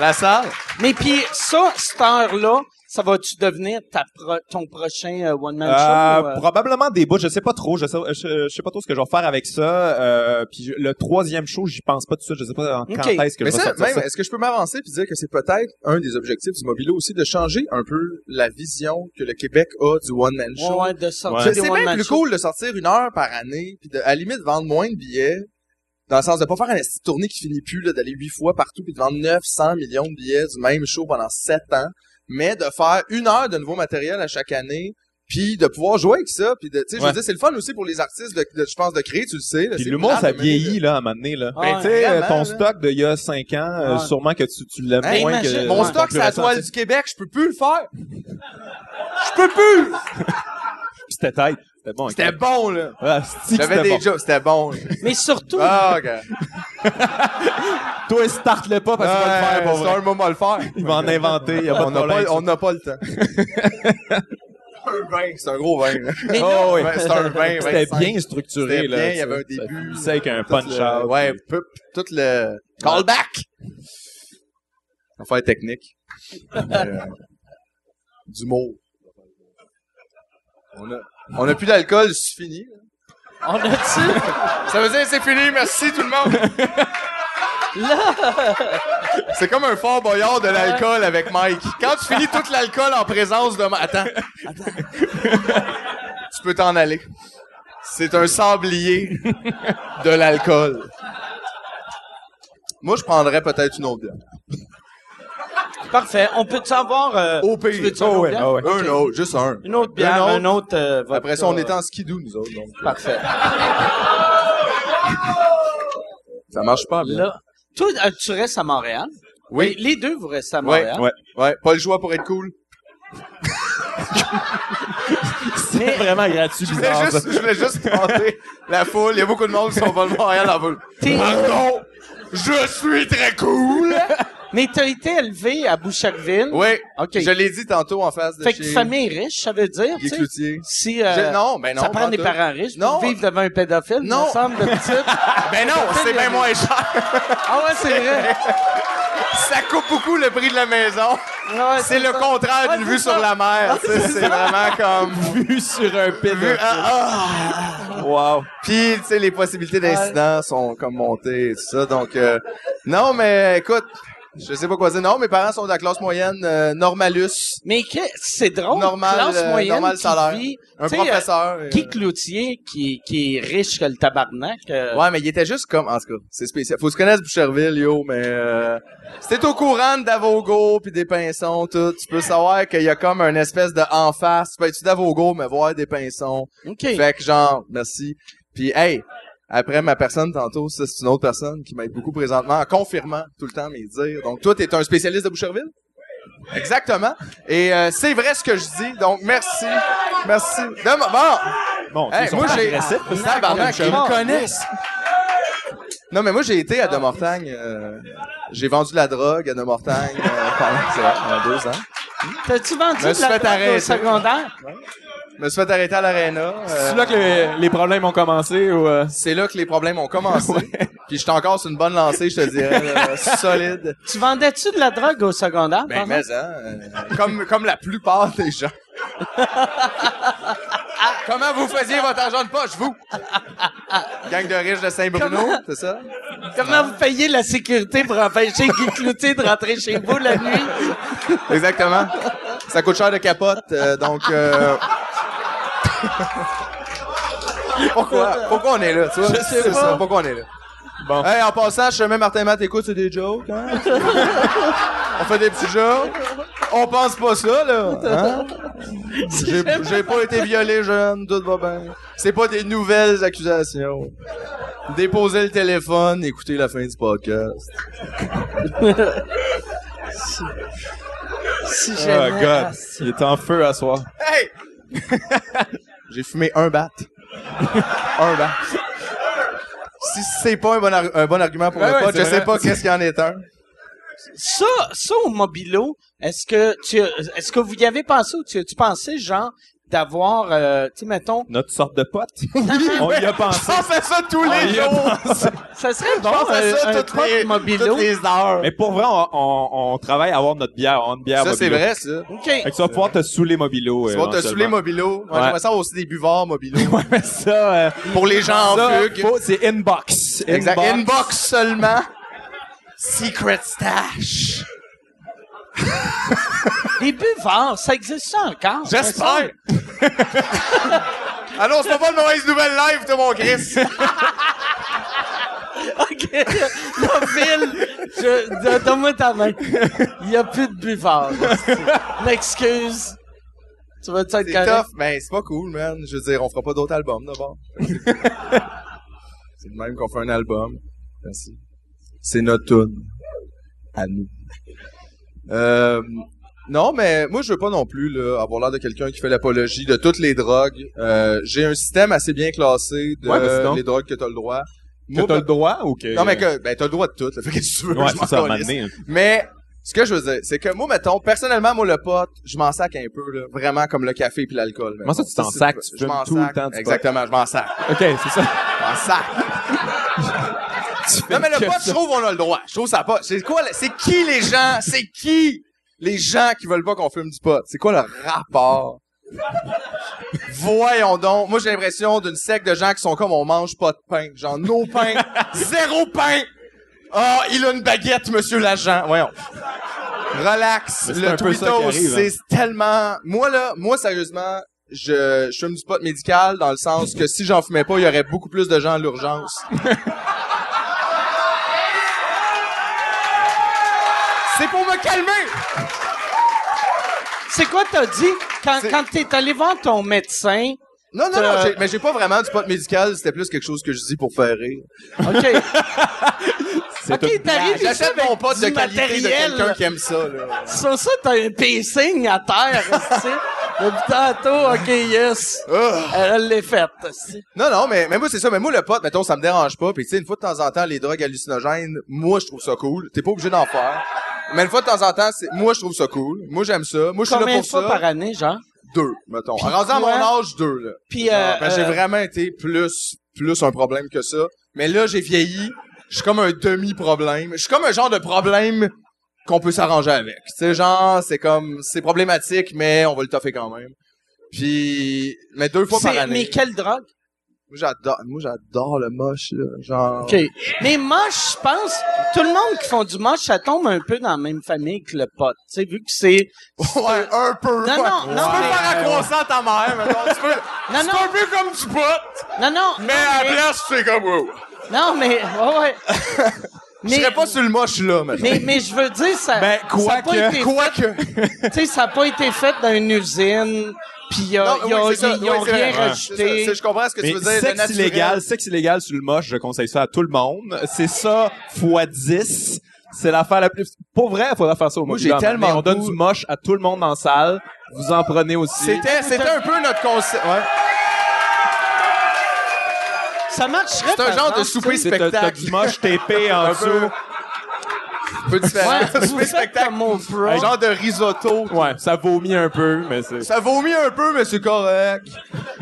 La salle. Mais puis ça, cette heure-là, ça va-tu devenir ta pro- ton prochain euh, one-man Euh, show? euh? probablement des bouts, je sais pas trop, je sais, je, je sais pas trop ce que je vais faire avec ça. Euh, puis le troisième show, j'y pense pas tout de suite, je sais pas quand Ok. est-ce que Mais je vais ça, même, ça. est-ce que je peux m'avancer puis dire que c'est peut-être un des objectifs du Mobilo aussi de changer un peu la vision que le Québec a du one-man show? Ouais, ouais, de sortir Ouais. C'est one-man plus cool de sortir une heure par année puis de, à la limite, vendre moins de billets. Dans le sens de pas faire une tournée qui finit plus, là, d'aller huit fois partout puis de vendre 900 millions de billets du même show pendant sept ans. Mais de faire une heure de nouveau matériel à chaque année puis de pouvoir jouer avec ça puis de, tu sais, je Ouais. veux dire, c'est le fun aussi pour les artistes de, de- je pense, de créer, tu le sais. là, Puis c'est l'humour, ça vieillit, là, à un moment donné, là. Ben, tu sais, vraiment, ton là. stock d'il y a cinq ans, euh, sûrement que tu, tu l'aimes Hey, moins que... Mon Ouais. stock, c'est la toile du Québec, je peux plus le faire. (laughs) Je peux plus. C'était tête. C'était bon. C'était bon, là. Ah, (laughs) J'avais des bon. jokes, c'était bon. Mais surtout, Ah, ok. (laughs) Toi, start-le pas parce qu'il va le faire pour c'est vrai. un moment à le faire. Il va en inventer, il y a pas On n'a pas, on n'a pas le temps. (laughs) un vin, c'est un gros vin. Oh, oui. C'est un vin, C'était 25. bien structuré, C'était là. bien, il y avait un début. finissait avec un Tout punch le- out. Ouais, tout le callback. Affaire technique. Euh, du mot. On a, on a plus d'alcool, c'est fini. on a-tu, (laughs) Ça veut dire c'est fini, merci tout le monde. C'est comme un fort boyard de l'alcool avec Mike. Quand tu finis tout l'alcool en présence de... Attends. Attends. tu peux t'en aller. C'est un sablier de l'alcool. Moi, je prendrais peut-être une autre bière. Parfait. On peut-tu avoir... Euh, Au tu veux-tu Oh, ouais, ah ouais. Un autre, juste un. Une autre bière, Un un autre... euh. Après ça, on était en skidoo, nous autres. Donc, euh, Parfait. ça marche pas bien. Là, toi, euh, tu restes à Montréal? Oui. Les deux, vous restez à Ouais, Montréal? Ouais. Ouais, pas le choix pour être cool. (laughs) C'est vraiment gratuit, Je voulais juste, je voulais juste tenter la foule. Il y a beaucoup de monde qui sont pas de Montréal la foule. Pardon, je suis très cool. (laughs) Mais t'as été élevé à Boucherville. Oui, OK. je l'ai dit tantôt en face de Fait que chez famille riche, ça veut dire, tu sais. Si, euh, Je- non, ben non. ça prend des tout. parents riches Non. pour vivre devant un pédophile, Non. me semble, de petite. (laughs) Ben non, c'est bien moins cher. ah ouais, c'est vrai. (laughs) Ça coupe beaucoup le prix de la maison. Ouais, C'est le ça. contraire Ouais, d'une c'est vue ça. sur la mer. tu sais, C'est vraiment comme... (laughs) Vu sur un Vue- pédophile. ah, ah. Wow. Puis, tu sais, les possibilités d'incidents sont comme montées et tout ça. Donc, euh, non, mais écoute, je sais pas quoi dire. Non, mes parents sont de la classe moyenne, euh, normalus, Mais que, c'est drôle. normal, classe euh, moyenne normal qui salaire. vit- un professeur. euh, euh, Guy Cloutier, qui, qui est riche que le tabarnak. euh, Ouais, mais il était juste comme, en tout cas, c'est spécial. Faut se connaître Boucherville, yo, mais euh, t'es au courant de Davogo puis des pinsons, tout, tu peux savoir qu'il y a comme un espèce de en face. Tu peux être Davogo, mais voir des pinsons. OK. Fait que genre, merci. Puis hey, après ma personne tantôt, ça c'est une autre personne qui m'aide beaucoup présentement en confirmant tout le temps mes dires. Donc toi, t'es un spécialiste de Boucherville? Exactement. Et euh, c'est vrai ce que je dis. Donc merci, merci. De- bon, Bon, Hey, moi, j'ai. Tabarnak, ils me connaissent. Non, mais moi, j'ai été à Demortagne. euh, j'ai vendu de la drogue à Demortagne euh, pendant, c'est vrai, pendant deux ans. T'as-tu vendu de la drogue au secondaire? Me suis fait arrêter à l'aréna. euh, C'est là que les, les problèmes ont commencé ou euh, c'est là que les problèmes ont commencé. Puis j'étais encore sur une bonne lancée, je te dirais. (laughs) solide. Tu vendais-tu de la drogue au secondaire? Ben, mais hein, euh, comme, comme la plupart des gens. (laughs) Comment vous faisiez votre argent de poche, vous? Gang de riches de Saint-Bruno, Comment- c'est ça? Comment vous payez la sécurité pour empêcher Guy Cloutier de rentrer chez vous la nuit? Exactement. Ça coûte cher de capote, euh, donc... euh, Pourquoi? Pourquoi on est là, tu vois? Je sais C'est pas. ça, pourquoi on est là? Bon. Hey, en passant, je sais même Martin Matt écoute, c'est des jokes, hein? (laughs) on fait des petits jokes. On pense pas ça, là. Hein? J'ai j'ai pas été violé jeune, tout va bien. C'est pas des nouvelles accusations. Déposez le téléphone, écoutez la fin du podcast. (laughs) Si Oh jamais- God, il est en feu à soir. Hey! (laughs) J'ai fumé un bat. (laughs) un bat. Si c'est pas un bon, ar- un bon argument pour Ouais, le ouais, pot, c'est je vrai. sais pas qu'est-ce qu'il en est un. Ça, ça au Mobilo, est-ce que tu, est-ce que vous y avez pensé ou tu, tu pensais, genre, d'avoir, euh, tu sais, mettons, Notre sorte de pote. (laughs) On y a pensé. On fait ça tous les jours. (laughs) ça serait bon, On fait euh, ça un toutes les, Mobilo. toutes les heures. Mais pour vrai, on, on, on travaille à avoir notre bière, avoir une bière Ça, c'est vrai, ça. OK. Fait que tu vas pouvoir te saouler Mobilo. Tu vas te saouler Mobilo. Moi, Ouais. J'aimerais ça avoir aussi des buvards Mobilo. (laughs) Ouais, mais ça, euh, Pour les gens ça, en fugue. c'est inbox. Exact. Inbox seulement. Secret stash. Les buvards, ça existe ça encore? J'espère. (laughs) Annonce-moi pas de mauvaise nouvelle live, toi, mon Chris. (laughs) OK. La ville, je, don- donne-moi ta main. Il y a plus de buvards. M'excuse. Tu vas être C'est tough, mais c'est pas cool, man. Je veux dire, on fera pas d'autres albums, d'abord. c'est de même qu'on fait un album. Merci. C'est notre tune. À nous. Euh, non, mais moi, je veux pas non plus là, avoir l'air de quelqu'un qui fait l'apologie de toutes les drogues. Euh, J'ai un système assez bien classé de Ouais, sinon- les drogues que t'as le droit. Que Moi, t'as le droit ou que... Non, mais que, ben, t'as le droit de tout, là. Fait que tu veux, Ouais, je ça. Mais, ce que je veux dire, c'est que moi, mettons, personnellement, moi, le pot, je m'en sac un peu, là. Vraiment comme le café puis l'alcool. Comment ça, tu t'en sacs? Tu je m'en tout le sac. temps du pot? Exactement, je m'en sac. OK, c'est ça. Je m'en sac. (laughs) non, mais le pot, je trouve on a le droit. Je trouve ça pas. C'est quoi, le- c'est qui les gens, c'est qui? Les gens qui veulent pas qu'on fume du pot? C'est quoi le rapport? Voyons donc. Moi, j'ai l'impression d'une secte de gens qui sont comme on mange pas de pain. Genre, no pain. (laughs) zéro pain. Ah, il a une baguette, monsieur l'agent. Voyons. Relax. Le arrive, hein. c'est tellement... Moi, là, moi, sérieusement, je, je fume du pot médical dans le sens que si j'en fumais pas, il y aurait beaucoup plus de gens à l'urgence. (laughs) c'est pour calmer! C'est quoi t'as dit? Quand, t'es allé voir ton médecin, Non, non, non, mais j'ai pas vraiment du pot médical, c'était plus quelque chose que je dis pour faire rire. OK. (laughs) C'est OK, t'arrives ici J'achète avec mon pot de du qualité de matériel. quelqu'un qui aime ça, là. Sur ça, t'as un pacing à terre, tu sais. Depuis tantôt, OK, yes. Ah. Elle l'a faite, tu Non, non, mais, mais moi, c'est ça. Mais moi, le pot, mettons, ça me dérange pas. Puis, tu sais, une fois de temps en temps, les drogues hallucinogènes, moi, je trouve ça cool. T'es pas obligé d'en faire. Mais une fois de temps en temps, c'est, moi, je trouve ça cool. Moi, j'aime ça. Moi, je suis là Combien pour de fois ça. par année, genre? Deux, mettons. Rendu à mon âge, deux, là. Puis, euh, ben, j'ai euh, vraiment été plus, plus un problème que ça. Mais là, j'ai vieilli. Je suis comme un demi-problème. Je suis comme un genre de problème qu'on peut s'arranger avec. Tu sais, genre, c'est comme, c'est problématique, mais on va le toffer quand même. Puis, mais deux fois par année. mais quelle drogue? Moi, j'adore, moi, j'adore le moche, là. Genre. OK. Mais moche, je pense, tout le monde qui font du moche, ça tombe un peu dans la même famille que le pote. Tu sais, vu que c'est... Ouais, un peu. Non, ouais. non, Tu non, peux faire à croissant à ta mère, mettons. Tu peux, Non, c'est non. un peu comme du pot, Non, non. mais non, à la place, c'est comme, wow. Non, mais... Ouais, ouais. (laughs) Je serais pas sur le moche, là, maintenant. mais, mais je veux dire, ça... Ben, ça a pas quoique- été Quoique. Tu sais, ça n'a pas été fait dans une usine, puis ils Non, ont, oui, c'est ça. ils ont Oui, c'est rien rajouté. C'est ça. C'est- Je comprends ce que Mais tu veux dire. sexe naturel. illégal, sexe illégal sur le moche, je conseille ça à tout le monde. C'est ça fois 10. C'est l'affaire la plus... Pour vrai, il faudrait faire ça au moche. j'ai tellement On donne goût- du moche à tout le monde dans la salle. Vous en prenez aussi. C'était, c'était un peu notre concept. Ouais. Ça marcherait, C'est un genre de souper. C'est- t'as- spectacle. du moche tapé (laughs) en Un dessous. peu. Un peu différent. Ouais, souper spectacle? au pro. Un genre de risotto. Ouais, ça vomit un peu, mais c'est... Ça vomit un peu, mais c'est correct.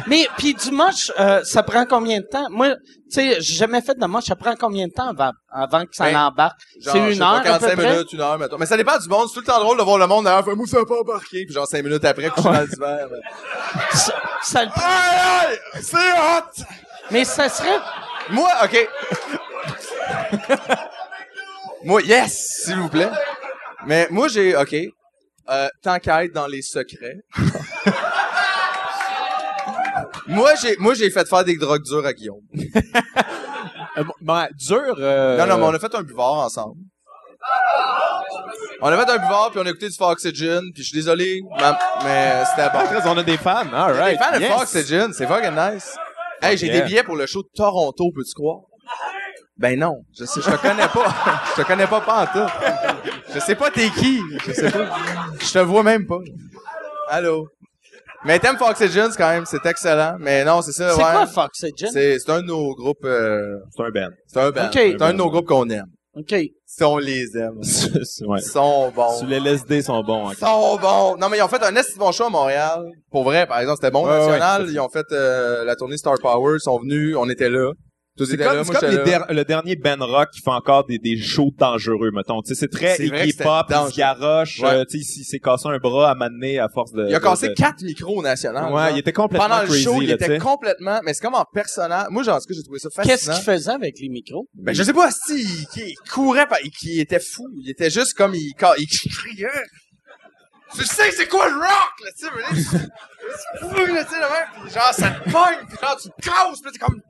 Mais, puis du moche, euh, ça prend combien de temps? Moi, tu sais, j'ai jamais fait de moche. Ça prend combien de temps avant, avant que ça Ben, embarque? Genre, C'est je une pas, heure, à peu 45 près? minutes, une heure, mettons. Mais ça dépend du monde. C'est tout le temps drôle de voir le monde derrière. Fait, moi, ça a pas embarqué. Puis genre, 5 minutes après, couché dans le divan. mais- Ça, ça le prend. Aïe, aïe! C'est hot! Mais ça serait... Moi, OK. moi, yes, s'il vous plaît. Mais moi, j'ai, OK. Euh, tant qu'à être dans les secrets. (laughs) moi, j'ai, moi, j'ai fait faire des drogues dures à Guillaume. (laughs) Euh, ben, dur... euh, Non, non, mais on a fait un buvard ensemble. On a fait un buvard, puis on a écouté du Foxygen, puis je suis désolé, ma- mais c'était bon. On a des fans. All right. Des fans de yes. Foxygen, c'est fucking nice. Hey, j'ai yeah. des billets pour le show de Toronto, peux-tu croire? Ben non, je sais, je te connais pas. (laughs) je te connais pas pas en tout. Je sais pas t'es qui. Je sais pas. Je te vois même pas. Allô? Mais t'aimes Foxygen, quand même, c'est excellent. Mais non, c'est ça, C'est ouais. quoi Foxygen? C'est, c'est un de nos groupes, euh, C'est un band. c'est un band. Ok. C'est un de nos groupes qu'on aime. OK. Si on les aime. (laughs) ouais. Ils sont bons. Sur les LSD sont bons. hein. Ils sont bons. Non, mais ils ont fait un esti de bon show à Montréal. Pour vrai, par exemple, c'était bon Ouais, national. ouais, ils ont fait euh, la tournée Star Power. Ils sont venus. On était là. C'est comme, là. c'est Moi, comme les der- le dernier Ben Rock qui fait encore des, des shows dangereux, mettons. Tu sais, c'est très que Pop, il se garoche. Ouais. euh, tu sais, il s'est cassé un bras à m'amener à force de... Il a de- cassé de- quatre micros au national. Ouais, genre. il était complètement Pendant le show, il là, était complètement, mais c'est comme en personnage. Moi, genre, en tout cas, j'ai trouvé ça Qu'est-ce fascinant. qu'il faisait avec les micros? Ben, je sais pas si il, il courait, pas, il était fou. Il était juste comme, il, il criait. Tu sais, c'est quoi le rock, là, tu sais, mais là, c'est fou, là, tu sais, le même, pis genre, ça te pogne, pis genre, tu te casses, pis là, t'es comme,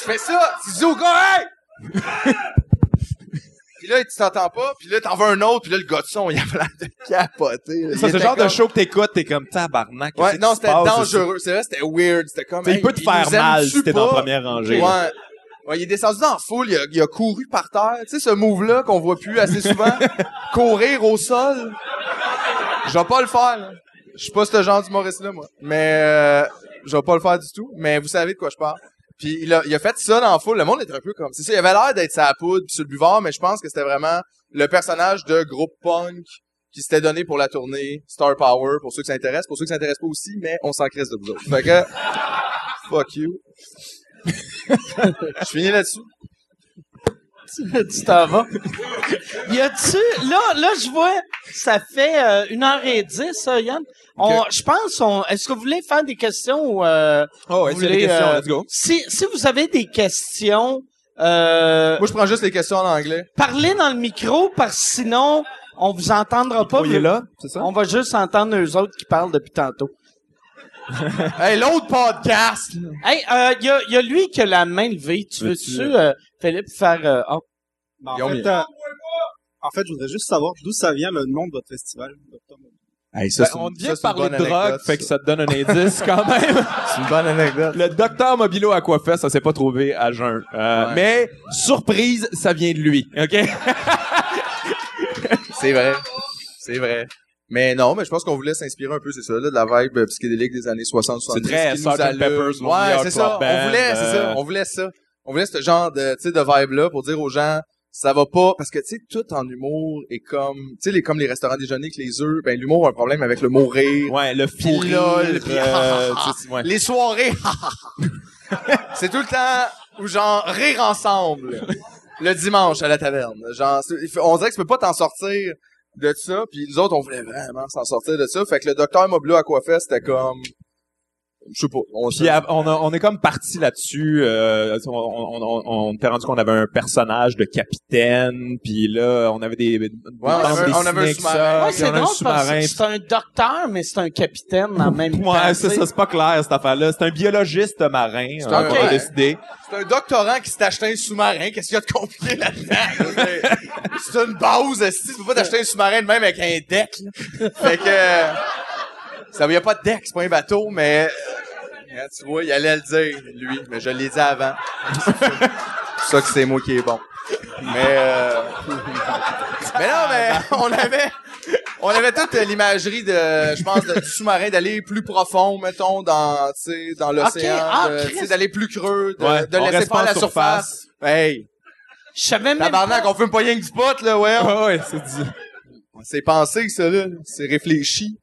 tu fais ça, tu dis au gars, hey! (laughs) pis là, tu t'entends pas, pis là, t'en veux un autre, pis là, le gars de son, il a l'air de capoter, là. Ça, Il était genre de comme- show que t'écoutes, t'es comme tabarnak. qu'est-ce Ouais, qui non, se c'était passe dangereux. C'est vrai, c'était weird. C'était comme. ici? Tu sais, hey, il peut te faire nous aime-tu mal si t'es dans la pas? première rangée. Ouais. Ouais, il est descendu dans la foule, il a, il a couru par terre. Tu sais, ce move-là qu'on voit plus assez souvent. (laughs) courir au sol. Je vais pas le faire, là. Je suis pas ce genre d'humoriste-là, moi. Mais, euh, je vais pas le faire du tout. Mais vous savez de quoi je parle. Puis il a, il a fait ça dans la foule. Le monde était un peu comme... C'est ça, il avait l'air d'être sa poudre pis sur le buvard, mais je pense que c'était vraiment le personnage de groupe punk qui s'était donné pour la tournée Star Power, pour ceux qui s'intéressent. Pour ceux qui s'intéressent pas aussi, mais on s'en crisse de vous. Fait que... Fuck you. (laughs) Je finis là-dessus. (laughs) tu t'en vas. Y a-tu, là, là, je vois, ça fait euh, une heure et dix, ça, Yann. On, je pense, on, est-ce que vous voulez faire des questions ou, euh, Oh, ouais, vous des questions, euh, let's go. Si, si vous avez des questions, euh, Moi, je prends juste les questions en anglais. parlez dans le micro parce que sinon, on vous entendra pas. Est là, c'est ça? On va juste entendre eux autres qui parlent depuis tantôt. (laughs) Hey, l'autre podcast! Hey, euh, y a, y a lui qui a la main levée. Tu Veux-tu- euh, Philippe, faire, euh, oh, mis- en fait, je voudrais juste savoir d'où ça vient le nom de votre festival, Dr. Mobilo. Hey, ça, Ben, on vient de parler de drogue, anecdote, fait que ça te donne un indice quand même. (laughs) C'est une bonne anecdote. Le docteur Mobilo Aquafest, ça s'est pas trouvé à jeun. Euh, Ouais. Mais, surprise, ça vient de lui, OK? C'est vrai. C'est vrai. Mais non, mais je pense qu'on voulait s'inspirer un peu, c'est ça, là, de la vibe euh, psychédélique des années 60-70. C'est très Sgt. Pepper's Ouais, c'est ça. On voulait, c'est euh, ça. On voulait ça. On voulait ce genre de, tu sais, de vibe-là pour dire aux gens, ça va pas, parce que, tu sais, tout en humour est comme, tu sais, les, comme les restaurants déjeuners que les œufs, ben, l'humour a un problème avec le mot rire. Ouais, le rire, puis euh, ouais. Les soirées, (laughs) c'est tout le temps où genre rire ensemble. Le dimanche à la taverne. Genre, on dirait que tu peux pas t'en sortir de ça. Puis nous autres, on voulait vraiment s'en sortir de ça. Fait que le docteur Mobilo Aquafest, c'était comme, je sais pas. On Puis à- on, a- on est comme parti là-dessus. euh, on, on, on, on s'est rendu qu'on avait un personnage de capitaine. Puis là, on avait des, des on avait- on avait un sous-marin. Ouais, c'est drôle parce sous-marin. que c'est un docteur, mais c'est un capitaine en même temps. Ouais, c'est ça, c'est pas clair cette affaire-là. C'est un biologiste marin. C'est euh, un- ouais. décidé. C'est un doctorant qui s'est acheté un sous-marin. Qu'est-ce qu'il y a de compliqué là-dedans? (laughs) C'est une base, esti. Tu peux pas t'acheter un sous-marin de même avec un deck, là? Fait que, euh, ça, y a pas de deck, c'est pas un bateau, mais, tu vois, il allait le dire, lui, mais je l'ai dit avant. c'est ça que c'est moi qui est bon. Mais, euh, mais non, mais on avait, on avait toute l'imagerie de, je pense, de, du sous-marin d'aller plus profond, mettons, dans, tu sais, dans l'océan, ah, tu sais, d'aller plus creux, de, Ouais, de laisser pas la surface. Hey, Je savais même tabarnak, pas. on fume pas rien que du pot, là, ouais. Ouais, ouais, c'est dit. C'est pensé, ça, là. C'est réfléchi.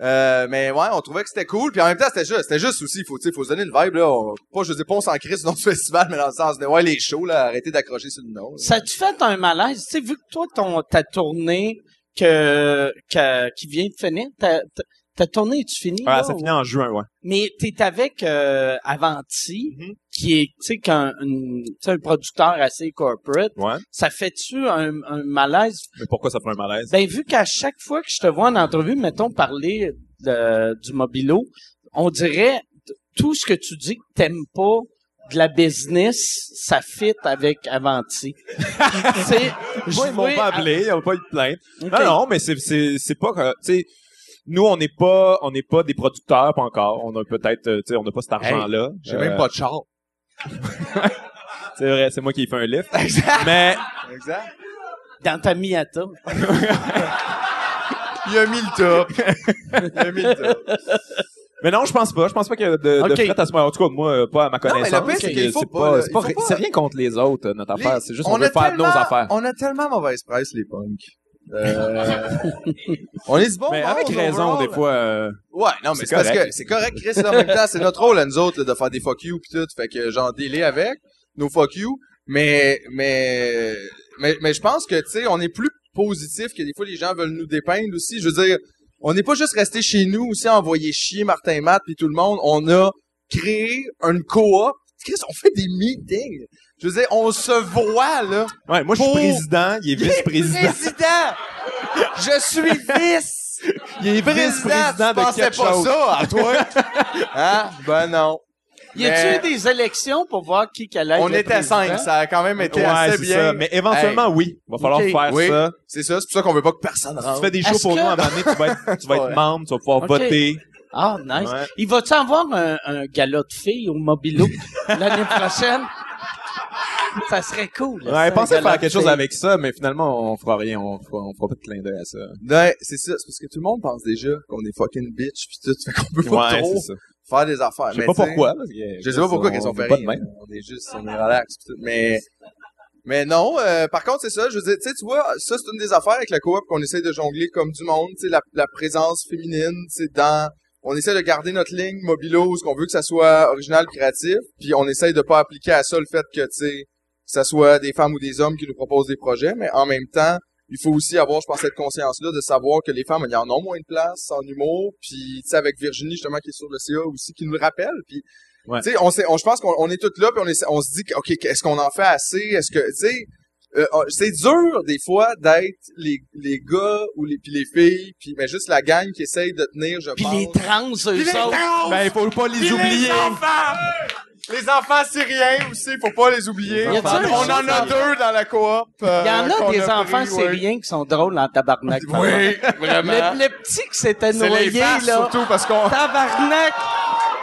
Euh, mais ouais, on trouvait que c'était cool. Puis en même temps, c'était juste, c'était juste aussi, faut, tu faut se donner une vibe, là. Pas, je dire, pas on s'en crisse dans (laughs) ce festival, mais dans le sens de, ouais, les shows, là, arrêtez d'accrocher sur le nom. Ça a-tu fait un malaise? Tu sais, vu que toi, ton, ta tournée que, que, qui vient de finir, ta, ta, ta tournée est-tu finie? Ouais, là, ça ou- finit en juin, ouais. Mais t'es avec euh, Avanti, Mhm. qui est, tu sais, tu sais, un producteur assez corporate. Ouais. Ça fait-tu un, un malaise? Mais pourquoi ça fait un malaise? Ben, vu qu'à chaque fois que je te vois en entrevue, mettons, parler de- du mobilo, on dirait tout ce que tu dis que t'aimes pas de la business, ça fit avec Avanti. (laughs) Tu sais, je Moi, ils m'ont pas appelé, ils ont pas eu de plainte. Ok. Non, non, mais c'est, c'est, c'est pas tu sais, nous, on n'est pas, on n'est pas des producteurs, pas encore. On a peut-être, euh, tu sais, on n'a pas cet argent-là. J'ai Euh, même pas de char. (laughs) C'est vrai, c'est moi qui ai fait un lift. (laughs) Exact. mais, Exact. Dans ta Miata. Il a mis le top. (laughs) Il a mis le top. mais non, je pense pas. Je pense pas qu'il y a de, Ok. de fret à ce moment. En tout cas, moi, euh, pas à ma mais le connaissance. pire, c'est qu'il faut c'est pas, c'est rien contre les autres, euh, notre affaire. C'est juste, on, veut faire nos affaires. On a tellement mauvaise presse, les punks. Euh, (laughs) on est du bon mais monde, avec raison, overall. des fois, euh, Ouais, non, mais C'est c'est parce correct. que c'est correct, Chris, là, en même temps, c'est notre rôle à nous autres, là, de faire des fuck you pis tout. Fait que, genre, délai avec nos fuck you. Mais, mais, mais, mais je pense que, tu sais, on est plus positif que des fois les gens veulent nous dépeindre aussi. Je veux dire, on n'est pas juste resté chez nous aussi à envoyer chier Martin Matt puis tout le monde. On a créé une coop. Chris, on fait des meetings. Je veux dire, on se voit, là. ouais, moi, je suis Pour- président, il est (laughs) vice-président. Président! Je suis vice! (laughs) Il est vice-président de pensais quelque pas chose. ça, à toi? hein? (laughs) Ben non. Y a-tu Mais- eu des élections pour voir qui qu'elle allait On était cinq, ça a quand même été Ouais, assez c'est bien. ça. Mais éventuellement, oui. Va falloir Ok. faire Oui. ça. C'est ça, c'est pour ça qu'on veut pas que personne Si tu rentre. fais des shows Est-ce pour que- nous, à un moment donné, tu vas être, tu vas être Ouais. membre, tu vas pouvoir Ok. voter. Ah, nice. Ouais. Il va-tu avoir un, un gala de filles au Mobilo l'année prochaine? (laughs) ça serait cool. Ouais, ça, pensez faire quelque chose avec ça, mais finalement, on fera rien, on fera, on fera pas de clin d'œil à ça. Ouais, c'est ça, c'est parce que tout le monde pense déjà qu'on est fucking bitch pis tout, fait qu'on peut pas Ouais, trop faire des affaires. Je sais Mais pas pourquoi. parce que- Je sais pas pourquoi qu'elles sont pas rien. de même. On est juste, on est relax pis tout. Mais, mais non, euh, par contre, c'est ça, je veux dire, tu sais, tu vois, ça, c'est une des affaires avec la coop qu'on essaie de jongler comme du monde, tu sais, la, la présence féminine, c'est dans, on essaie de garder notre ligne mobilo, ce qu'on veut que ça soit original, créatif, puis on essaie de pas appliquer à ça le fait que, tu sais, ça soit des femmes ou des hommes qui nous proposent des projets, mais en même temps, il faut aussi avoir, je pense, cette conscience-là de savoir que les femmes, il y en ont moins de place en humour, puis tu sais, avec Virginie, justement, qui est sur le CA aussi, qui nous le rappelle, puis Ouais. tu sais, on, sait- on, je pense qu'on on est toutes là, puis on, essaie- on se dit, que, OK, est-ce qu'on en fait assez? Est-ce que, tu sais, euh, on- c'est dur, des fois, d'être les, les gars ou les, puis les filles, puis mais juste la gang qui essaye de tenir, je Puis pense. les trans, eux Puis les autres. trans! Ben, il faut pas les Puis oublier. enfants! Les enfants syriens aussi, faut pas les oublier. On en a deux dans la coop. euh, Il y en a des enfants syriens qui sont drôles en tabarnak. Oui, vraiment. Le, le petit qui s'était C'est les noyé, faces, là. surtout, parce qu'on... Tabarnak!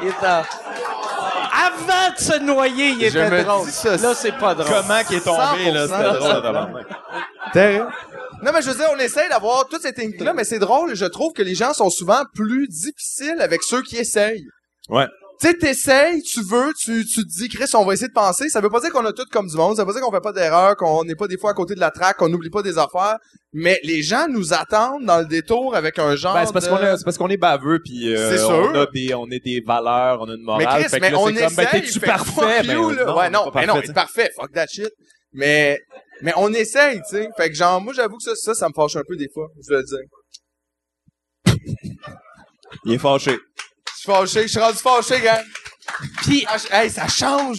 Il était... Avant de se noyer, il était me drôle. dis ça, Là, c'est pas drôle. Comment qu'il est tombé, là? 100%. C'était drôle, tabarnak. Terrible. Non, mais je veux dire, on essaye d'avoir toutes ces techniques-là, mais c'est drôle. Je trouve que les gens sont souvent plus difficiles avec ceux qui essayent. Ouais. Tu sais, t'essayes, tu veux, tu, tu te dis, Chris, on va essayer de penser. Ça veut pas dire qu'on a tout comme du monde. Ça veut pas dire qu'on fait pas d'erreurs, qu'on n'est pas des fois à côté de la traque, qu'on n'oublie pas des affaires. Mais les gens nous attendent dans le détour avec un genre Ben, c'est parce de... qu'on est, c'est parce qu'on est baveux puis euh, C'est sûr. on a des on a des valeurs, on a une Mais morale. Chris, fait que mais là, on c'est comme, ben, essaye. t'es-tu fait parfait? Ben, you, là. non, ouais, non, mais non, parfait, c'est parfait. Fuck that shit. Mais, mais on essaye, tu sais. Fait que genre, moi, j'avoue que ça, ça, ça me fâche un peu des fois. Je le dire. Il est fâché. Je suis fâché, je suis rendu fâché, gars. Puis, Ah, Hey, ça change,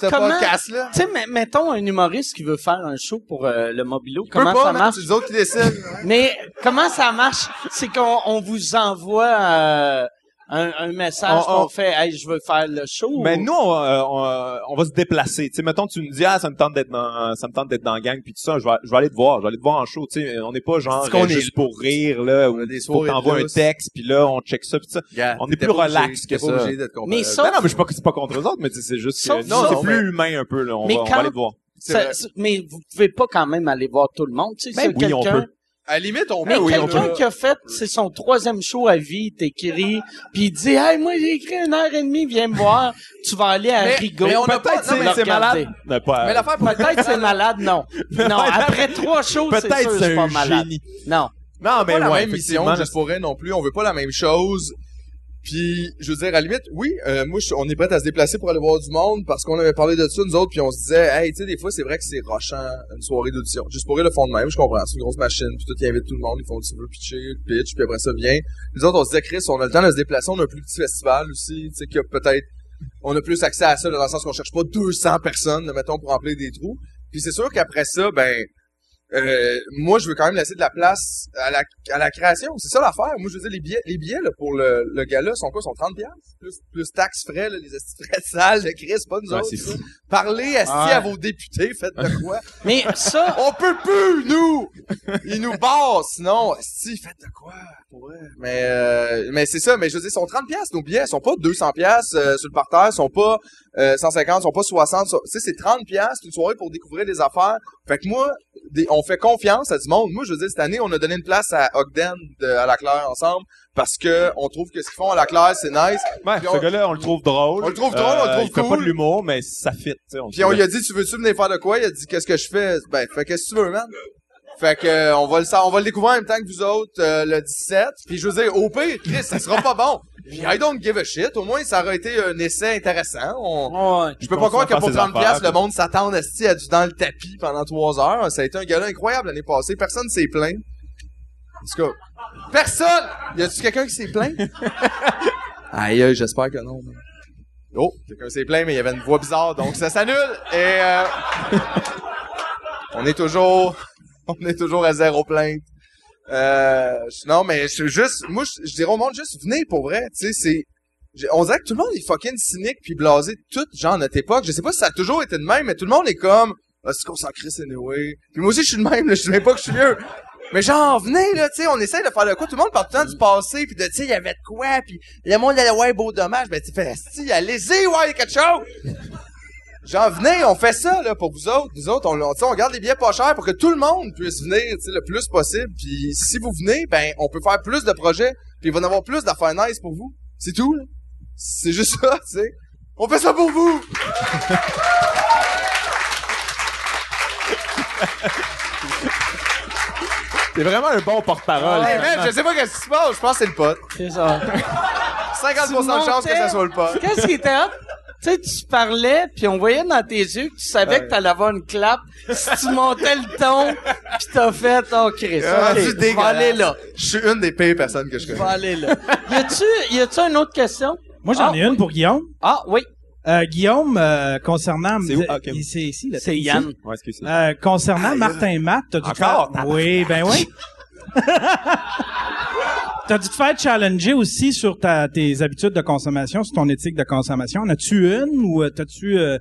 ce Comment- podcast-là. tu sais, mais- mettons un humoriste qui veut faire un show pour euh, le Mobilo. Comment pas, ça marche? C'est les autres qui décident. Mais comment ça marche? C'est qu'on on vous envoie euh, un, un message On- on- qu'on fait Hey, je veux faire le show. Mais ou- nous, on, euh, on, euh, on va se déplacer. Tu sais, mettons, tu nous dis, ah, ça me tente d'être dans, ça me tente d'être dans la gang, puis tout ça, je vais, je vais aller te voir, je vais aller te voir en show. Tu sais, on n'est pas genre qu'on euh, est- juste pour rire là, ou des que t'envoies de un texte, puis là, on check ça, puis ça. On est plus relax que ça. Mais ça- Non, non, mais je suis pas, c'est pas contre eux autres, mais tu sais, c'est juste que, non, c'est mais- plus humain un peu, là. On, Mais va, on va quand- aller te voir. Ça- mais vous pouvez pas quand même aller voir tout le monde. Tu sais, Ben c'est oui, on quelqu'un- peut. À la limite, on Mais peut, oui, on quelqu'un peut. qui a fait, c'est son troisième show à vie, t'écris, puis il dit, hey, moi, j'ai écrit une heure et demie, viens me voir. Tu vas aller à Mais- Rigaud. mais on a pas- mais c'est malade. Non, pas- Mais l'affaire, Peut-être c'est malade, non. (laughs) Non, après trois shows, c'est sûr c'est pas un malade. génie. Non. Non, mais pas la ouais, même mission, effectivement, juste pour elle non plus. On veut pas la même chose. Puis, je veux dire, à la limite, oui, euh, moi, je- on est prêt à se déplacer pour aller voir du monde parce qu'on avait parlé de ça, nous autres, puis on se disait, hey, tu sais, des fois, c'est vrai que c'est rochant, une soirée d'audition. Juste pour le fond de même, je comprends. C'est une grosse machine, puis tout, ils invitent tout le monde, ils font du veux pitcher, pitch, puis après ça vient. Nous autres, on se disait, Chris, on a le temps de se déplacer, on a un plus petit festival aussi, tu sais, que peut-être, on a plus accès à ça, dans le sens qu'on cherche pas 200 personnes, mettons, pour remplir des trous. Puis c'est sûr qu'après ça, ben, euh, moi, je veux quand même laisser de la place à la, à la création. C'est ça l'affaire. Moi, je veux dire, les billets, les billets là, pour le, le gala sont quoi? sont 30 piastres? Plus, plus taxes, frais, là, les frais de salle, de Chris, pas nous Ouais, autres. fou. Parlez esti Ouais. à vos députés, faites de quoi? (laughs) Mais ça, On peut plus, nous! Ils nous barrent, sinon, esti, faites de quoi? Pour vrai. Mais, euh, mais c'est ça, mais je veux dire, ils sont 30 piastres, nos billets. Ils sont pas 200 piastres euh, sur le parterre, ils sont pas euh, 150, ils sont pas 60. sont- Tu sais, c'est 30 piastres, une soirée pour découvrir des affaires. Fait que moi, des- on fait confiance à du monde. Moi, je veux dire, cette année, on a donné une place à Ogden de, à la Claire ensemble parce que on trouve que ce qu'ils font à la Claire, c'est nice. Ouais, Puis ce on- gars-là, on le trouve drôle. On le trouve drôle, on le trouve il fait cool. pas de l'humour, mais ça fit, tu sais. Puis on lui a dit, tu veux-tu venir faire de quoi? Il a dit, qu'est-ce que je fais? Ben, fait qu'est-ce que tu veux, man? Fait que, euh, on va le on va le découvrir en même temps que vous autres, euh, le 17. Puis je veux dire, au pire, Chris, ça sera pas bon. Puis I don't give a shit. Au moins, ça aurait été un essai intéressant. On, ouais. je peux pas croire que pour ses 30 affaires, piastres, le monde s'attend esti, à du dans le tapis pendant trois heures. Ça a été un gala incroyable l'année passée. Personne s'est plaint. En tout cas, personne! Y a-tu quelqu'un qui s'est plaint? (laughs) Aïe, aïe, j'espère que non. Oh, quelqu'un s'est plaint, mais il y avait une voix bizarre, donc ça s'annule. Et euh, on est toujours, (laughs) on est toujours à zéro plainte. Euh, non, mais je juste, moi, je, dirais au monde juste venez pour vrai. Tu sais, c'est, on dirait que tout le monde est fucking cynique puis blasé de tout, genre notre époque. Je sais pas si ça a toujours été de même, mais tout le monde est comme, ah, c'est qu'on s'en crisse anyway. Puis moi aussi, je suis de même, là, je sais même pas que je suis vieux. Mais genre, venez, là, tu sais, on essaie de faire de quoi. Tout le monde parle tout le temps du passé, puis de, tu sais, il y avait de quoi, puis le monde allait ouais, beau dommage. Ben, tu fais, si, allez-y, ouais, quelque chose. Genre, venez, on fait ça, là, pour vous autres. Nous autres, on, on, tu sais, on garde les billets pas chers pour que tout le monde puisse venir, tu sais, le plus possible. Puis si vous venez, ben, on peut faire plus de projets, puis il va y en avoir plus d'affaires nice pour vous. C'est tout, là. C'est juste ça, tu sais. On fait ça pour vous! (laughs) C'est vraiment un bon porte-parole. Hey, man, je sais pas qu'est-ce qui se passe. Je pense que c'est le pote. C'est ça. (laughs) 50% de chance que ça soit le pote. Qu'est-ce qui était hot? Tu sais, tu parlais, puis on voyait dans tes yeux que tu savais que t'allais avoir une clap. Si tu montais le ton, puis t'as fait, oh Chris, Ah, ok, c'est je vais aller là. Je suis une des pires personnes que je Je vais connais. aller là. Y a-tu, y a-tu une autre question? Moi, j'en Ah, ai une pour Guillaume. Ah, oui. Euh, Guillaume, euh, concernant... C'est où? Ah, ok. Il- C'est ici, là. C'est Yann. Ouais, excusez. Euh, concernant Martin Matt, t'as dû Encore? faire- Oui, ben oui. (laughs) T'as dû te faire challenger aussi sur ta, tes habitudes de consommation, sur ton éthique de consommation. En as-tu une ou euh, t'as-tu, euh,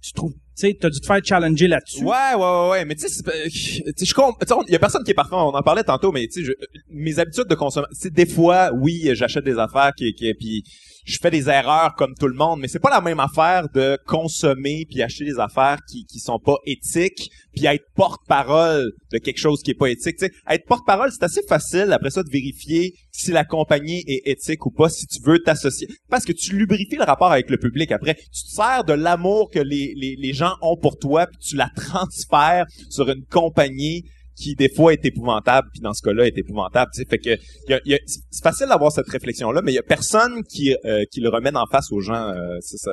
tu trouves, tu sais, t'as dû te faire challenger là-dessus? Ouais, ouais, ouais, mais tu sais, sais, je sais, on- y a personne qui est parfait, on en parlait tantôt, mais tu sais, je- mes habitudes de consommation, des fois, oui, j'achète des affaires qui, qui, puis je fais des erreurs comme tout le monde, mais c'est pas la même affaire de consommer puis acheter des affaires qui, qui sont pas éthiques puis être porte-parole de quelque chose qui est pas éthique. Tu sais, être porte-parole, c'est assez facile après ça de vérifier si la compagnie est éthique ou pas, si tu veux t'associer. Parce que tu lubrifies le rapport avec le public après. Tu te sers de l'amour que les, les, les gens ont pour toi puis tu la (laughs) transfères sur une compagnie qui des fois est épouvantable puis dans ce cas-là est épouvantable tu sais fait que y a- y a- c'est facile d'avoir cette réflexion là mais il y a personne qui euh, qui le remène en face aux gens euh, c'est ça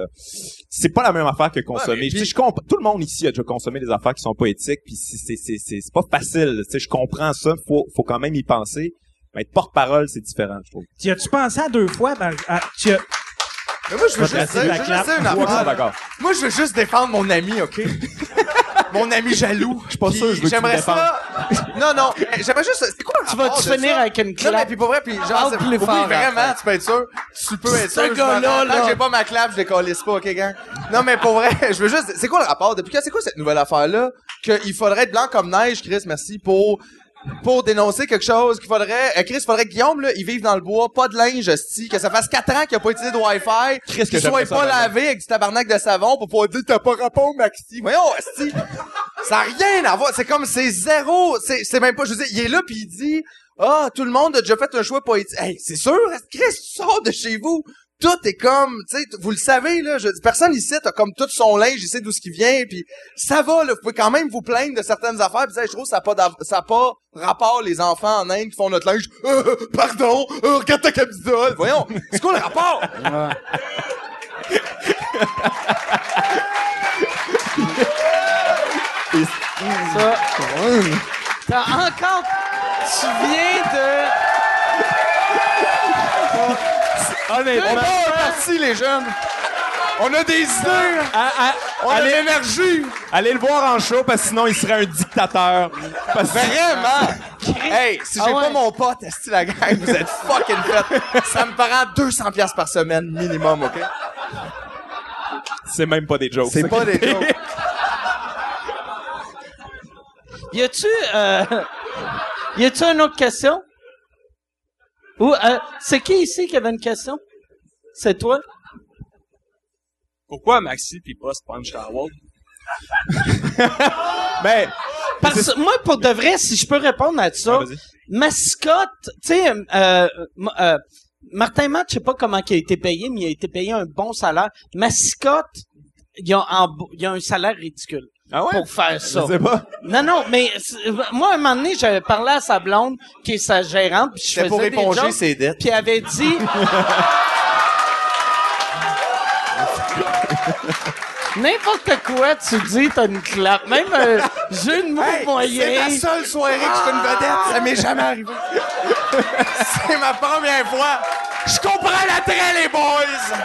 c'est pas la même affaire que consommer puis- je comp- tout le monde ici a déjà consommé des affaires qui sont pas éthiques puis c'est c'est c'est c'est c'est pas facile tu sais je comprends ça faut faut quand même y penser mais être porte-parole c'est différent je trouve Tu as-tu pensé à deux fois? Ben, à- tu as- Mais moi, je veux juste passer dire, la je veux clap. juste dire une Ouais, affaire. d'accord Moi, je veux juste défendre mon ami, OK? (laughs) mon ami jaloux. Je suis pas sûr, je veux J'aimerais me ça. Non, non. J'aimerais juste. C'est quoi le Tu vas rapport te de finir avec une Non, mais clap. puis pour vrai, puis genre, c'est- plus oui, fort, vraiment, tu peux être sûr. Tu peux être Ce sûr. je gars-là, là. j'ai pas ma clap, je décalisse pas, OK, gang? Non, mais pour vrai, (laughs) je veux juste, c'est quoi le rapport? Depuis quand c'est quoi cette nouvelle affaire-là? Qu'il faudrait être blanc comme neige, Chris, merci, pour, pour dénoncer quelque chose qu'il faudrait, euh, Chris, faudrait que Guillaume, là, il vive dans le bois, pas de linge, sti, que ça fasse 4 ans qu'il a pas utilisé de Wi-Fi, Chris, que qu'il soit pas lavé avec du tabarnak de savon pour pouvoir dire t'as pas rapport, Maxi. Voyons, sti. Ça a rien à voir. C'est comme, c'est zéro. C'est, c'est même pas, je veux dire, il est là pis il dit, ah, tout le monde a déjà fait un choix poétique. Hey, c'est sûr, Chris, tu sors de chez vous. Tout est comme, tu sais, vous le savez, là, je personne ici a comme tout son linge, il sait d'où ce qui vient, puis ça va, là, vous pouvez quand même vous plaindre de certaines affaires, puis ça, je trouve que ça n'a pas, d'av- ça a pas rapport, les enfants en Inde qui font notre linge, (laughs) Euh, pardon, euh, regarde ta camisole, voyons, c'est quoi le rapport? (laughs) Ça. T'as encore. Tu viens de. (laughs) On part parti, les jeunes! On a des idées! On a de allez, l'énergie! allez le voir en show parce que sinon il serait un dictateur parce Vraiment! Hey, si j'ai Ah ouais. pas mon pote, est la gang, vous êtes fucking fait. Ça me prend 200 pièces par semaine minimum, OK? c'est même pas des jokes C'est pas des (laughs) jokes. Y a-tu. Euh... Y a-tu une autre question? Ou, euh, c'est qui ici qui avait une question? C'est toi? Pourquoi Maxi pis pas Sponge Towel? mais (laughs) Parce que moi, pour de vrai, si je peux répondre à ça, Ah, mascotte, tu sais, euh, euh, Martin Matt, je sais pas comment il a été payé, mais il a été payé un bon salaire. Mascotte, il a, il a un salaire ridicule ah ouais? pour faire ça. je sais pas Non, non, mais moi, un moment donné, j'avais parlé à sa blonde, qui est sa gérante, puis je pour faisais des éponger jokes, ses dettes. puis elle avait dit... (laughs) N'importe quoi tu dis, t'as une clap. Même un jeu de mots Hey, moyen. c'est la seule soirée que je fais une vedette, ça m'est jamais arrivé. (laughs) c'est ma première fois. Je comprends l'attrait, les boys!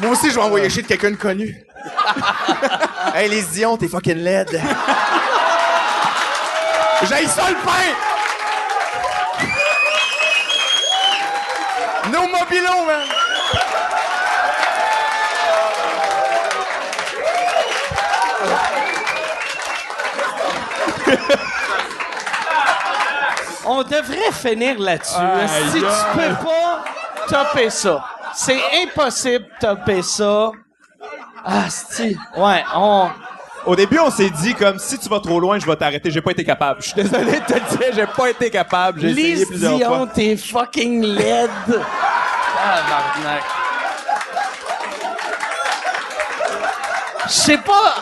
Moi aussi, je vais envoyer chier de quelqu'un de connu. (laughs) hey, les Dion, t'es fucking laide. J'ai ça le pain! Nos mobilos, man! On devrait finir là-dessus. Si tu peux pas topper ça. C'est impossible de topper ça. Ah, si. Ouais, on. Au début, on s'est dit comme si tu vas trop loin, je vais t'arrêter. J'ai pas été capable. Je suis désolé de te le dire, j'ai pas été capable. J'ai essayé Lise plusieurs Dion, fois. t'es fucking laide. Ah, Marnac. Je sais pas.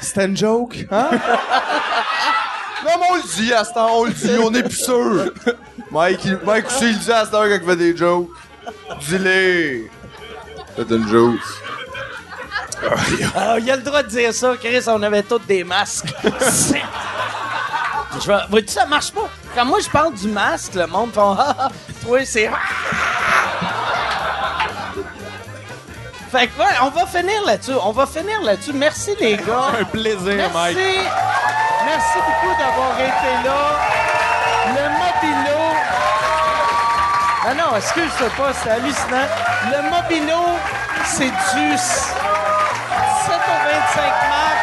C'était une joke, hein? (laughs) non, mais on le dit à ce temps, on le dit, on est plus sûr. (laughs) Mike, il- Mike aussi, il le dit à ce temps quand il fait des jokes. Dis-les. C'est une joke. Ah, il a le droit de dire ça, Chris, on avait tous des masques. (laughs) C'est- je vais, vois-tu, ça marche pas? Quand moi je parle du masque, le monde fait ah, ah, toi c'est Fait que ouais, on va finir là-dessus. On va finir là-dessus. Merci les gars. Un plaisir, Merci. Mike. Merci beaucoup d'avoir été là. Ah non, excuse-toi pas, c'est hallucinant. Le Mobino, c'est du 7 au 25 max.